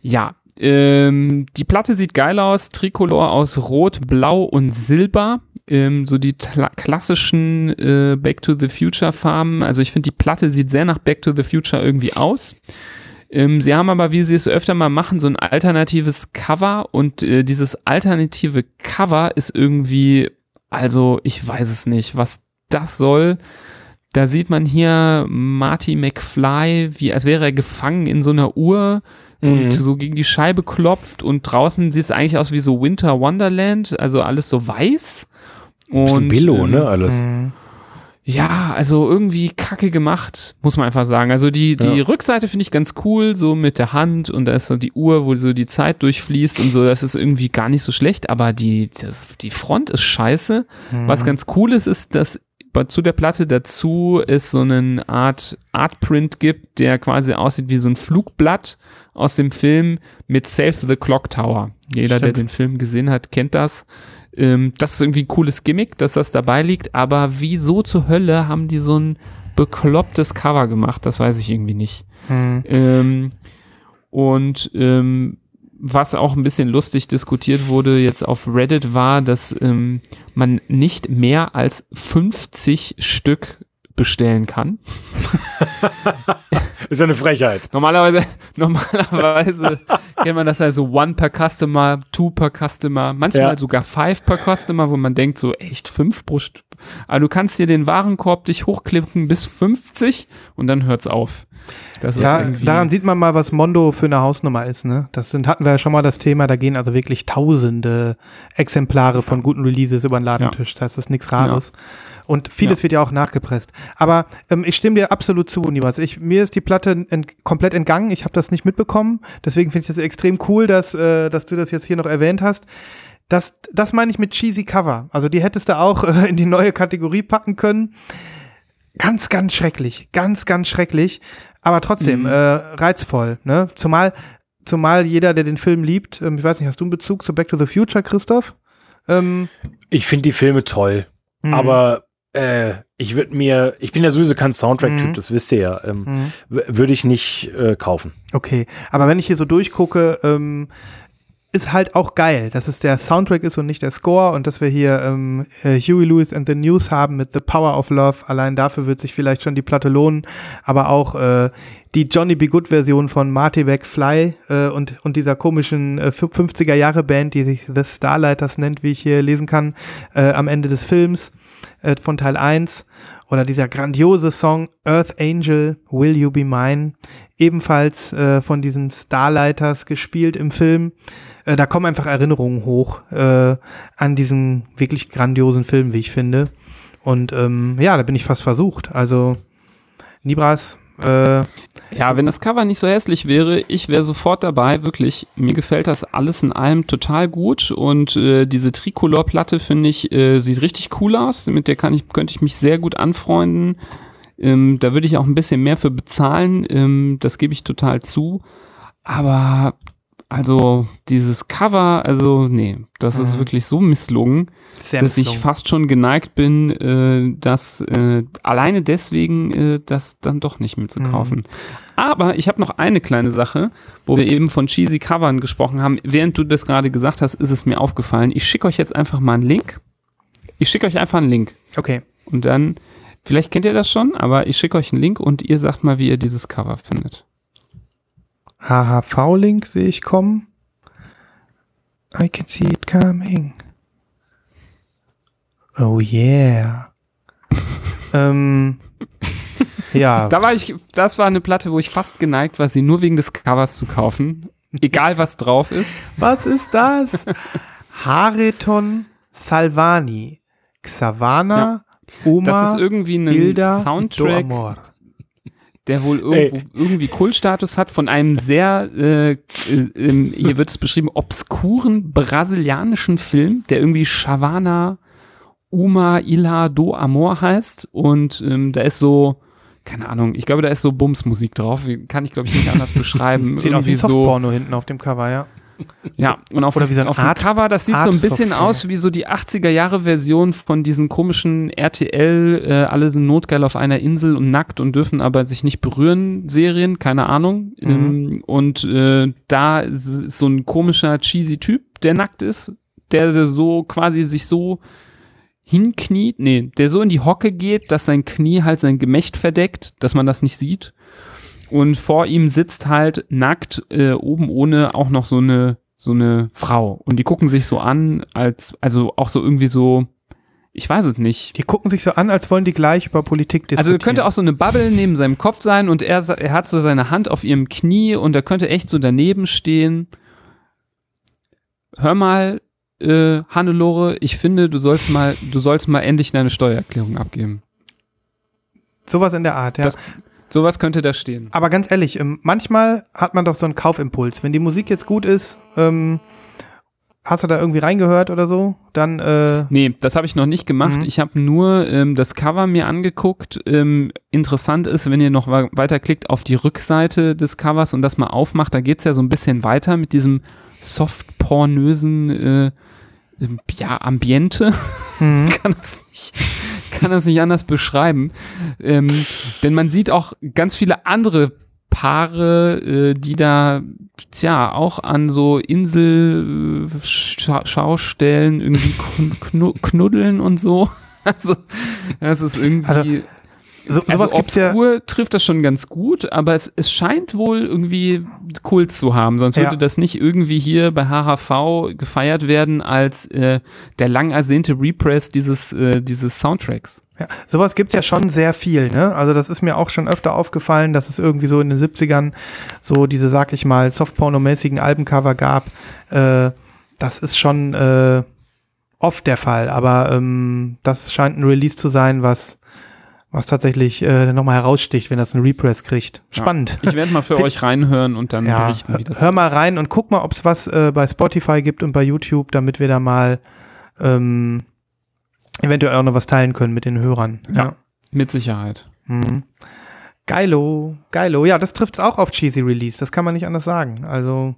S5: ja, ähm, die Platte sieht geil aus. Tricolor aus Rot, Blau und Silber. Ähm, so die kla- klassischen äh, Back to the Future Farben. Also ich finde, die Platte sieht sehr nach Back to the Future irgendwie aus. Ähm, sie haben aber, wie sie es öfter mal machen, so ein alternatives Cover und äh, dieses alternative Cover ist irgendwie, also ich weiß es nicht, was das soll. Da sieht man hier Marty McFly, wie als wäre er gefangen in so einer Uhr und
S4: Mhm.
S5: so gegen die Scheibe klopft und draußen sieht es eigentlich aus wie so Winter Wonderland, also alles so weiß.
S4: Bisschen
S5: Und,
S4: Billo,
S5: ähm,
S4: ne, alles.
S3: Mhm.
S5: Ja, also irgendwie kacke gemacht, muss man einfach sagen. Also die, die
S4: Ja.
S5: Rückseite finde ich ganz cool, so mit der Hand und da ist so die Uhr, wo so die Zeit durchfließt und so, das ist irgendwie gar nicht so schlecht, aber die, das, die Front ist scheiße. Was ganz cool ist, ist, dass zu der Platte dazu es so eine Art Artprint gibt, der quasi aussieht wie so ein Flugblatt aus dem Film mit Save the Clock Tower. Jeder,
S3: Stimmt.
S5: der den Film gesehen hat, kennt das. Ähm, das ist irgendwie ein cooles Gimmick, dass das dabei liegt, aber wieso zur Hölle haben die so ein beklopptes Cover gemacht? Das weiß ich irgendwie nicht.
S3: Mhm.
S5: Ähm, und ähm, was auch ein bisschen lustig diskutiert wurde jetzt auf Reddit war, dass ähm, man nicht mehr als 50 Stück bestellen kann.
S4: Ist ja eine Frechheit.
S5: Normalerweise, normalerweise kennt man das also one per Customer, two per Customer, manchmal
S4: Ja.
S5: sogar five per Customer, wo man denkt so echt fünf pro St Aber du kannst dir den Warenkorb dich hochklicken bis 50 und dann hört's auf. Das ist
S3: Ja,
S5: irgendwie-
S3: daran sieht man mal, was Mondo für eine Hausnummer ist. Ne? Das sind, hatten wir ja schon mal das Thema, da gehen also wirklich tausende Exemplare von guten Releases über den Ladentisch. Das ist nichts Rares. Und vieles
S5: Ja.
S3: wird ja auch nachgepresst. Aber ähm, ich stimme dir absolut zu, Nibas. Ich, mir ist die Platte ent komplett entgangen. Ich habe das nicht mitbekommen. Deswegen finde ich das extrem cool, dass, äh, dass du das jetzt hier noch erwähnt hast. Das, das meine ich mit cheesy Cover. Also die hättest du auch äh, in die neue Kategorie packen können. Ganz, ganz schrecklich. Ganz, ganz schrecklich. Aber trotzdem,
S4: Mhm.
S3: äh, reizvoll. Ne? Zumal, zumal jeder, der den Film liebt, ähm, ich weiß nicht, hast du einen Bezug zu Back to the Future, Christoph? Ähm,
S4: Ich finde die Filme toll,
S3: mh,
S4: aber äh, ich würde mir, ich bin ja sowieso kein Soundtrack-Typ,
S3: Mhm.
S4: das wisst ihr ja, ähm,
S3: mh.
S4: w- würde ich nicht äh, kaufen.
S3: Okay, aber wenn ich hier so durchgucke, ähm, ist halt auch geil, dass es der Soundtrack ist und nicht der Score und dass wir hier ähm, äh, Huey Lewis and the News haben mit The Power of Love. Allein dafür wird sich vielleicht schon die Platte lohnen, aber auch äh, die Johnny B. Good Version von Marty McFly äh, und, und dieser komischen äh, 50er Jahre Band, die sich The Starlighters nennt, wie ich hier lesen kann, äh, am Ende des Films äh, von Teil 1. Oder dieser grandiose Song Earth Angel, Will You Be Mine, ebenfalls äh, von diesen Starlighters gespielt im Film. Äh, da kommen einfach Erinnerungen hoch äh, an diesen wirklich grandiosen Film, wie ich finde. Und ähm, ja, da bin ich fast versucht. Also Nibras, äh,
S5: Ja, wenn das Cover nicht so hässlich wäre, ich wäre sofort dabei, wirklich. Mir gefällt das alles in allem total gut und äh, diese Tricolor-Platte finde ich, äh, sieht richtig cool aus. Mit der kann ich, könnte ich mich sehr gut anfreunden. Ähm, da würde ich auch ein bisschen mehr für bezahlen, ähm, das gebe ich total zu. Aber also dieses Cover, also nee, das ist
S3: Mhm.
S5: wirklich so misslungen
S3: sehr
S5: dass ich
S3: misslungen.
S5: fast schon geneigt bin, äh, das äh, alleine deswegen äh, das dann doch nicht mitzukaufen.
S3: Mhm.
S5: Aber ich habe noch eine kleine Sache, wo wir eben von cheesy Covern gesprochen haben. Während du das gerade gesagt hast, ist es mir aufgefallen. Ich schicke euch jetzt einfach mal einen Link. Ich schicke euch einfach einen Link
S3: Okay.
S5: und dann, vielleicht kennt ihr das schon, aber ich schicke euch einen Link und ihr sagt mal, wie ihr dieses Cover findet.
S3: HHV-Link sehe ich kommen. I can see it coming. Oh yeah. ähm, ja.
S5: Da war ich, das war eine Platte, wo ich fast geneigt war, sie nur wegen des Covers zu kaufen. Egal was drauf ist.
S3: Was ist das? Hariton Salvani. Xavana, Uma,
S5: Das ist irgendwie ein Soundtrack. Der wohl irgendwo, irgendwie Kultstatus hat, von einem sehr, äh, äh, ähm, hier wird es beschrieben, obskuren brasilianischen Film, der irgendwie Chavana Uma Ila do Amor heißt. Und ähm, da ist so, keine Ahnung, ich glaube, da ist so Bumsmusik drauf. Kann ich, glaube ich, nicht anders beschreiben.
S3: Wie
S5: irgendwie
S3: ein
S5: so.
S3: Softporno hinten auf dem Cover, ja.
S5: Ja, und auf,
S3: Oder wie so ein
S5: auf
S3: Art-
S5: dem Cover, das sieht
S3: Art
S5: so ein bisschen
S3: Software.
S5: aus wie so die 80er Jahre Version von diesen komischen RTL, äh, alle sind notgeil auf einer Insel und nackt und dürfen aber sich nicht berühren Serien, keine Ahnung.
S3: Mhm.
S5: Ähm, und äh, da ist so ein komischer cheesy Typ, der nackt ist, der so quasi sich so hinkniet, nee, der so in die Hocke geht, dass sein Knie halt sein Gemächt verdeckt, dass man das nicht sieht. Und vor ihm sitzt halt nackt äh, oben ohne auch noch so eine so eine Frau. Und die gucken sich so an, als also auch so irgendwie so, ich weiß es nicht.
S3: Die gucken sich so an, als wollen die gleich über Politik diskutieren.
S5: Also könnte auch so eine Bubble neben seinem Kopf sein und er, er hat so seine Hand auf ihrem Knie und er könnte echt so daneben stehen. Hör mal, äh, Hannelore, ich finde, du sollst mal, du sollst mal endlich deine Steuererklärung abgeben.
S3: Sowas in der Art, ja.
S5: Das- Sowas könnte da stehen.
S3: Aber ganz ehrlich, ähm, manchmal hat man doch so einen Kaufimpuls. Wenn die Musik jetzt gut ist, ähm, hast du da irgendwie reingehört oder so, dann äh,
S5: Nee, das habe ich noch nicht gemacht.
S3: Mhm.
S5: Ich habe nur ähm, das Cover mir angeguckt. Ähm, interessant ist, wenn ihr noch weiterklickt auf die Rückseite des Covers und das mal aufmacht, da geht's ja so ein bisschen weiter mit diesem soft-pornösen äh, ja, Ambiente.
S3: mhm.
S5: kann das nicht, kann das nicht anders beschreiben. Ähm, denn man sieht auch ganz viele andere Paare, äh, die da, tja, auch an so Inselschaustellen irgendwie kn knu knuddeln und so. Also, das ist irgendwie.
S3: Also, so, sowas
S5: also
S3: gibt's ja.
S5: trifft das schon ganz gut, aber es, es scheint wohl irgendwie Kult zu haben, sonst
S3: Ja.
S5: würde das nicht irgendwie hier bei HHV gefeiert werden als äh, der lang ersehnte Repress dieses, äh, dieses Soundtracks.
S3: Ja, sowas gibt's ja schon sehr viel, ne? Also das ist mir auch schon öfter aufgefallen, dass es irgendwie so in den 70ern so diese, sag ich mal, Softporno-mäßigen Albencover gab. Äh, das ist schon äh, oft der Fall, aber ähm, das scheint ein Release zu sein, was was tatsächlich äh, nochmal heraussticht, wenn das ein Repress kriegt. Spannend.
S5: Ich werde mal für euch reinhören und dann
S3: Ja,
S5: berichten, wie das
S3: hör mal
S5: ist.
S3: rein und guck mal, ob es was äh, bei Spotify gibt und bei YouTube, damit wir da mal ähm, eventuell auch noch was teilen können mit den Hörern.
S5: Ja. Mit Sicherheit.
S3: Mhm. Geilo, geilo. Ja, das trifft es auch auf Cheesy Release, das kann man nicht anders sagen. Also,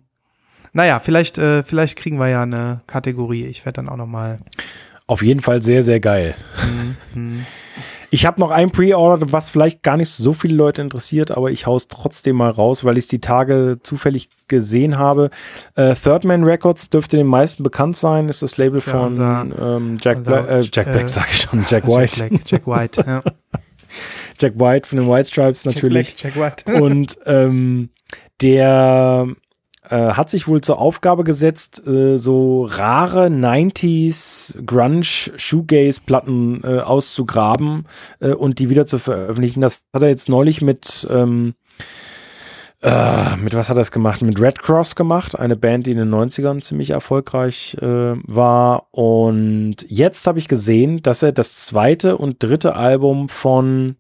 S3: naja, vielleicht, äh, vielleicht kriegen wir ja eine Kategorie. Ich werde dann auch noch mal.
S4: Auf jeden Fall sehr, sehr geil.
S3: Mhm.
S4: Ich habe noch ein Pre-Order, was vielleicht gar nicht so viele Leute interessiert, aber ich hau's trotzdem mal raus, weil ich es die Tage zufällig gesehen habe. Äh, Third Man Records dürfte den meisten bekannt sein, ist das Label
S3: ja
S4: von
S3: unser-
S4: ähm, Jack,
S3: unser-
S4: Bla äh, Jack Black,
S3: äh,
S4: sag ich schon, Jack
S3: Jack
S4: White.
S3: Black, Jack White, ja.
S4: Jack White von den White Stripes natürlich.
S3: Jack Black, Jack White.
S4: Und ähm, der äh, hat sich wohl zur Aufgabe gesetzt, äh, so rare 90s Grunge Shoegaze Platten äh, auszugraben äh, und die wieder zu veröffentlichen. Das hat er jetzt neulich mit ähm, äh, mit was hat er das gemacht? Mit Red Cross gemacht, eine Band, die in den 90ern ziemlich erfolgreich äh, war. Und jetzt habe ich gesehen, dass er das zweite und dritte Album von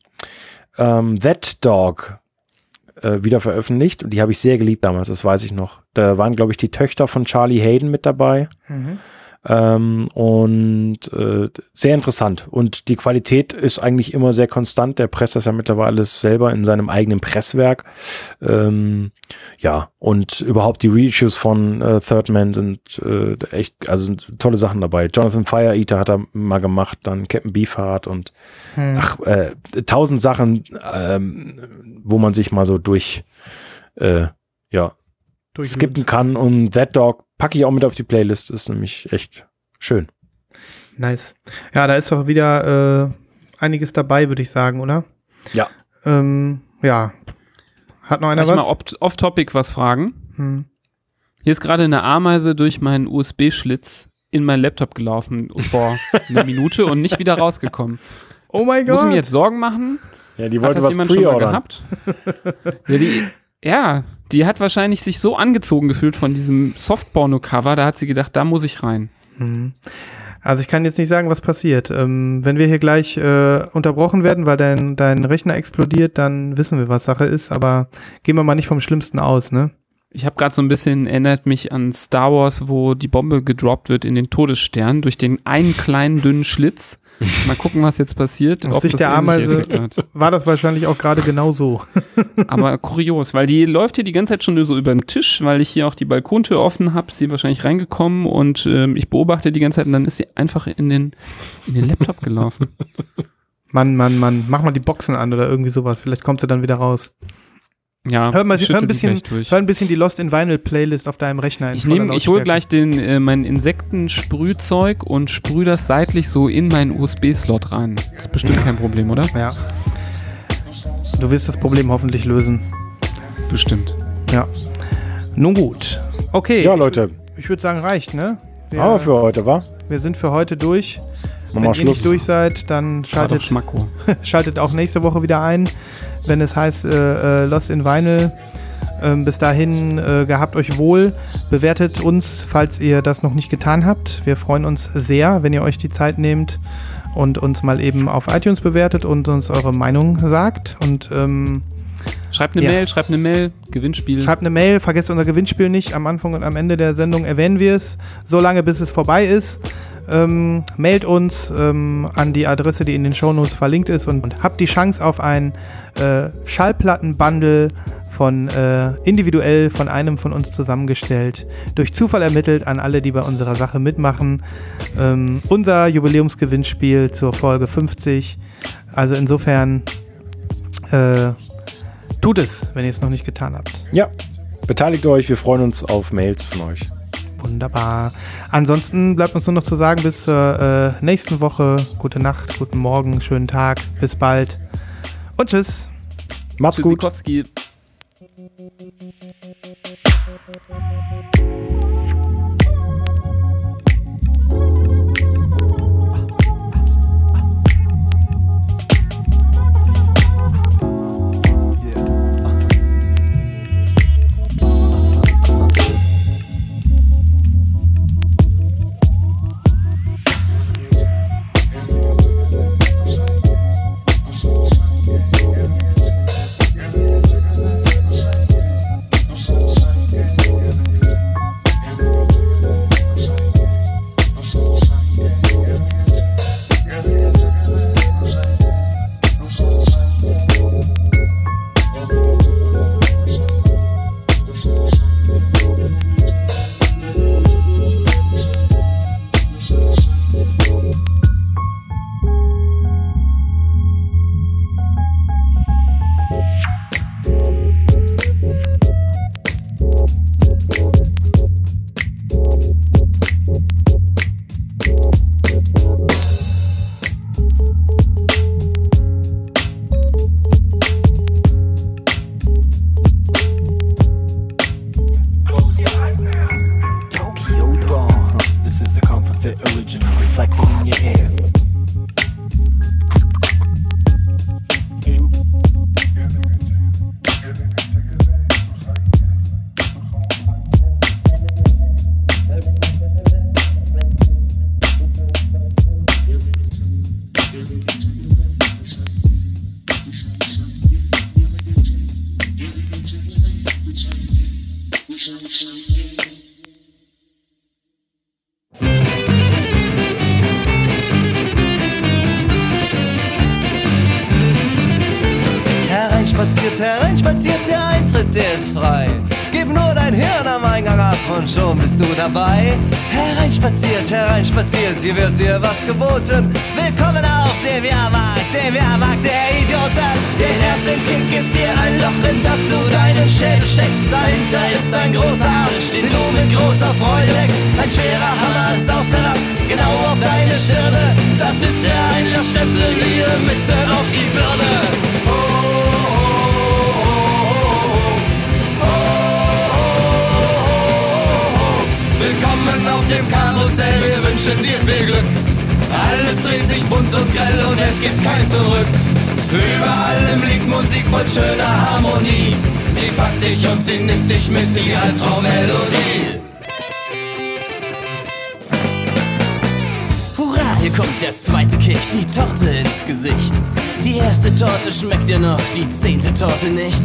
S4: ähm, That Dog äh, wieder veröffentlicht. Und die habe ich sehr geliebt damals, das weiß ich noch. Da waren, glaube ich, die Töchter von Charlie Hayden mit dabei.
S3: Mhm.
S4: Ähm, und äh, sehr interessant. Und die Qualität ist eigentlich immer sehr konstant. Der presst das ja mittlerweile selber in seinem eigenen Presswerk. Ähm, ja, und überhaupt die Reissues von äh, Third Man sind äh, echt, also sind tolle Sachen dabei. Jonathan Fire Eater hat er mal gemacht, dann Captain Beefheart und
S3: Hm.
S4: ach, äh, tausend Sachen, ähm, wo man sich mal so durch, äh, ja, skippen kann. Und That Dog packe ich auch mit auf die Playlist. Ist nämlich echt schön.
S3: Nice. Ja, da ist doch wieder äh, einiges dabei, würde ich sagen, oder?
S4: Ja.
S3: Ähm, ja. Hat noch
S5: Kann
S3: einer
S5: ich mal
S3: was?
S5: off- off-topic was fragen?
S3: Hm.
S5: Hier ist gerade eine Ameise durch meinen USB-Schlitz in meinen Laptop gelaufen vor einer Minute und nicht wieder rausgekommen.
S3: Oh mein
S5: Muss ich
S3: Gott.
S5: mir jetzt Sorgen machen?
S4: Ja, die
S5: Hat
S4: wollte
S5: das
S4: was
S5: jemand schon mal
S4: pre-ordern.
S5: gehabt? ja, die, ja, die hat wahrscheinlich sich so angezogen gefühlt von diesem Softporno-Cover, da hat sie gedacht, da muss ich rein.
S3: Hm. Also ich kann jetzt nicht sagen, was passiert. Ähm, wenn wir hier gleich äh, unterbrochen werden, weil dein, dein Rechner explodiert, dann wissen wir, was Sache ist. Aber gehen wir mal nicht vom Schlimmsten aus, ne?
S5: Ich habe gerade so ein bisschen erinnert mich an Star Wars, wo die Bombe gedroppt wird in den Todesstern durch den einen kleinen dünnen Schlitz. Mal gucken, was jetzt passiert.
S3: Aus Sicht der
S5: ähnliche
S3: Ameise war das wahrscheinlich auch gerade genau so.
S5: Aber kurios, weil die läuft hier die ganze Zeit schon nur so über den Tisch, weil ich hier auch die Balkontür offen habe, ist sie wahrscheinlich reingekommen und ähm, ich beobachte die ganze Zeit und dann ist sie einfach in den, in den Laptop gelaufen.
S3: Mann, Mann, Mann, mach mal die Boxen an oder irgendwie sowas. Vielleicht kommt sie dann wieder raus.
S5: Ja,
S3: Hör, mal, hör, ein
S5: die
S3: bisschen, hör ein bisschen die Lost in Vinyl Playlist auf deinem Rechner. in
S5: Ich,
S3: voller
S5: nehm, ich hole gleich den, äh, mein Insektensprühzeug und sprühe das seitlich so in meinen USB-Slot rein. Das ist bestimmt kein Problem, oder?
S3: Ja. Du wirst das Problem hoffentlich lösen.
S5: Bestimmt.
S3: Ja. Nun gut. Okay.
S4: Ja, Leute,
S3: Ich würde sagen, reicht, ne? Wir,
S4: aber für heute, war?
S3: wir sind für heute durch.
S4: Machen
S3: Wenn ihr
S4: Schluss.
S3: nicht durch seid, dann schaltet, schaltet auch nächste Woche wieder ein, wenn es heißt äh, äh, Lost in Vinyl. Ähm, bis dahin äh, gehabt euch wohl. Bewertet uns, falls ihr das noch nicht getan habt. Wir freuen uns sehr, wenn ihr euch die Zeit nehmt und uns mal eben auf iTunes bewertet und uns eure Meinung sagt. Und ähm,
S5: Schreibt eine
S3: Ja.
S5: Mail, schreibt eine Mail, Gewinnspiel.
S3: Schreibt eine Mail, vergesst unser Gewinnspiel nicht. Am Anfang und am Ende der Sendung erwähnen wir es. So lange, bis es vorbei ist. Ähm, mailt uns ähm, an die Adresse, die in den Shownotes verlinkt ist und, und habt die Chance auf ein äh, Schallplattenbundle von äh, individuell von einem von uns zusammengestellt, durch Zufall ermittelt an alle, die bei unserer Sache mitmachen. Ähm, unser Jubiläumsgewinnspiel zur Folge 50. Also insofern äh, tut es, wenn ihr es noch nicht getan habt.
S4: Ja, beteiligt euch. Wir freuen uns auf Mails von euch.
S3: Wunderbar. Ansonsten bleibt uns nur noch zu sagen, bis zur äh, nächsten Woche. Gute Nacht, guten Morgen, schönen Tag. Bis bald. Und tschüss.
S4: Macht's gut.
S7: Hereinspaziert, hier wird dir was geboten. Willkommen auf dem Jahrmarkt, dem Jahrmarkt der Idioten. Den ersten Kick gibt dir ein Loch, in das du deinen Schädel steckst. Dahinter ist ein großer Arsch, den du mit großer Freude leckst. Ein schwerer Hammer saust herab, genau auf deine Stirne. Das ist der Einlassstempel hier mitten auf die Birne. Willkommen auf dem Karussell, wir wünschen dir viel Glück. Alles dreht sich bunt und grell und es gibt kein Zurück. Überall im liegt Musik voll schöner Harmonie. Sie packt dich und sie nimmt dich mit die Albtraummelodie. hier kommt der zweite Kick, die Torte ins Gesicht. Die erste Torte schmeckt dir noch, die zehnte Torte nicht.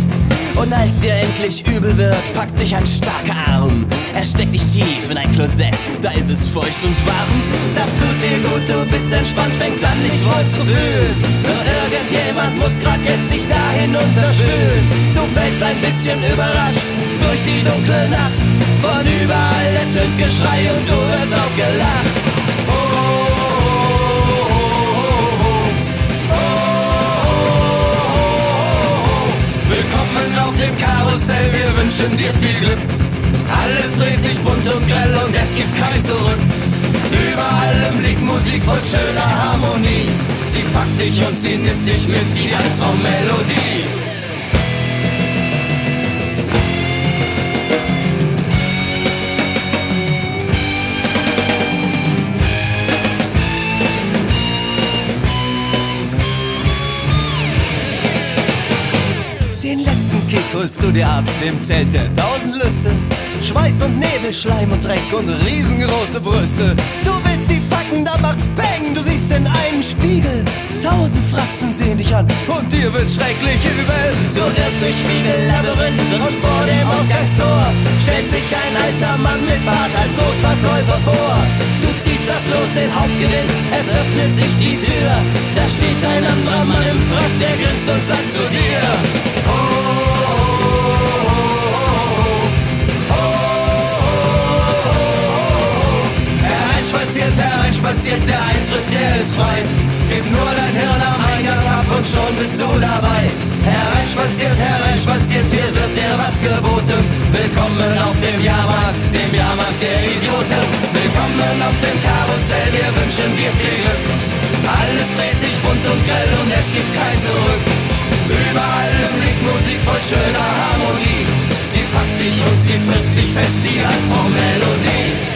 S7: Und als dir endlich übel wird, packt dich ein starker Arm. Er steckt dich tief in ein Klosett, da ist es feucht und warm. Das tut dir gut, du bist entspannt, fängst an, dich wohl zu fühlen. Nur irgendjemand muss grad jetzt dich dahin unterspülen. Du fällst ein bisschen überrascht durch die dunkle Nacht. Von überall ertönt Geschrei und du wirst ausgelacht. Karussell, wir wünschen dir viel Glück. Alles dreht sich bunt und grell und es gibt kein Zurück. Über allem liegt Musik voll schöner Harmonie. Sie packt dich und sie nimmt dich mit, die Albtraummelodie. Holst du dir ab im Zelt der tausend Lüste. Schweiß und Nebel, Schleim und Dreck und riesengroße Brüste. Du willst sie packen, da macht's Peng, du siehst in einen Spiegel. Tausend Fratzen sehen dich an und dir wird schrecklich übel. Du irrst durch Spiegellabyrinth und vor dem Ausgangstor stellt sich ein alter Mann mit Bart als Losverkäufer vor. Du ziehst das Los, den Hauptgewinn, es öffnet sich die Tür. Da steht ein anderer Mann im Frack, der grinst und sagt zu dir. Hereinspaziert, hereinspaziert, der Eintritt, der ist frei. Gib nur dein Hirn am Eingang ab und schon bist du dabei. Hereinspaziert, hereinspaziert, hier wird dir was geboten. Willkommen auf dem Jahrmarkt, dem Jahrmarkt der Idioten. Willkommen auf dem Karussell, wir wünschen dir viel Glück. Alles dreht sich bunt und grell und es gibt kein Zurück. Überall liegt Musik voll schöner Harmonie. Sie packt dich und sie frisst sich fest, die Albtraummelodie.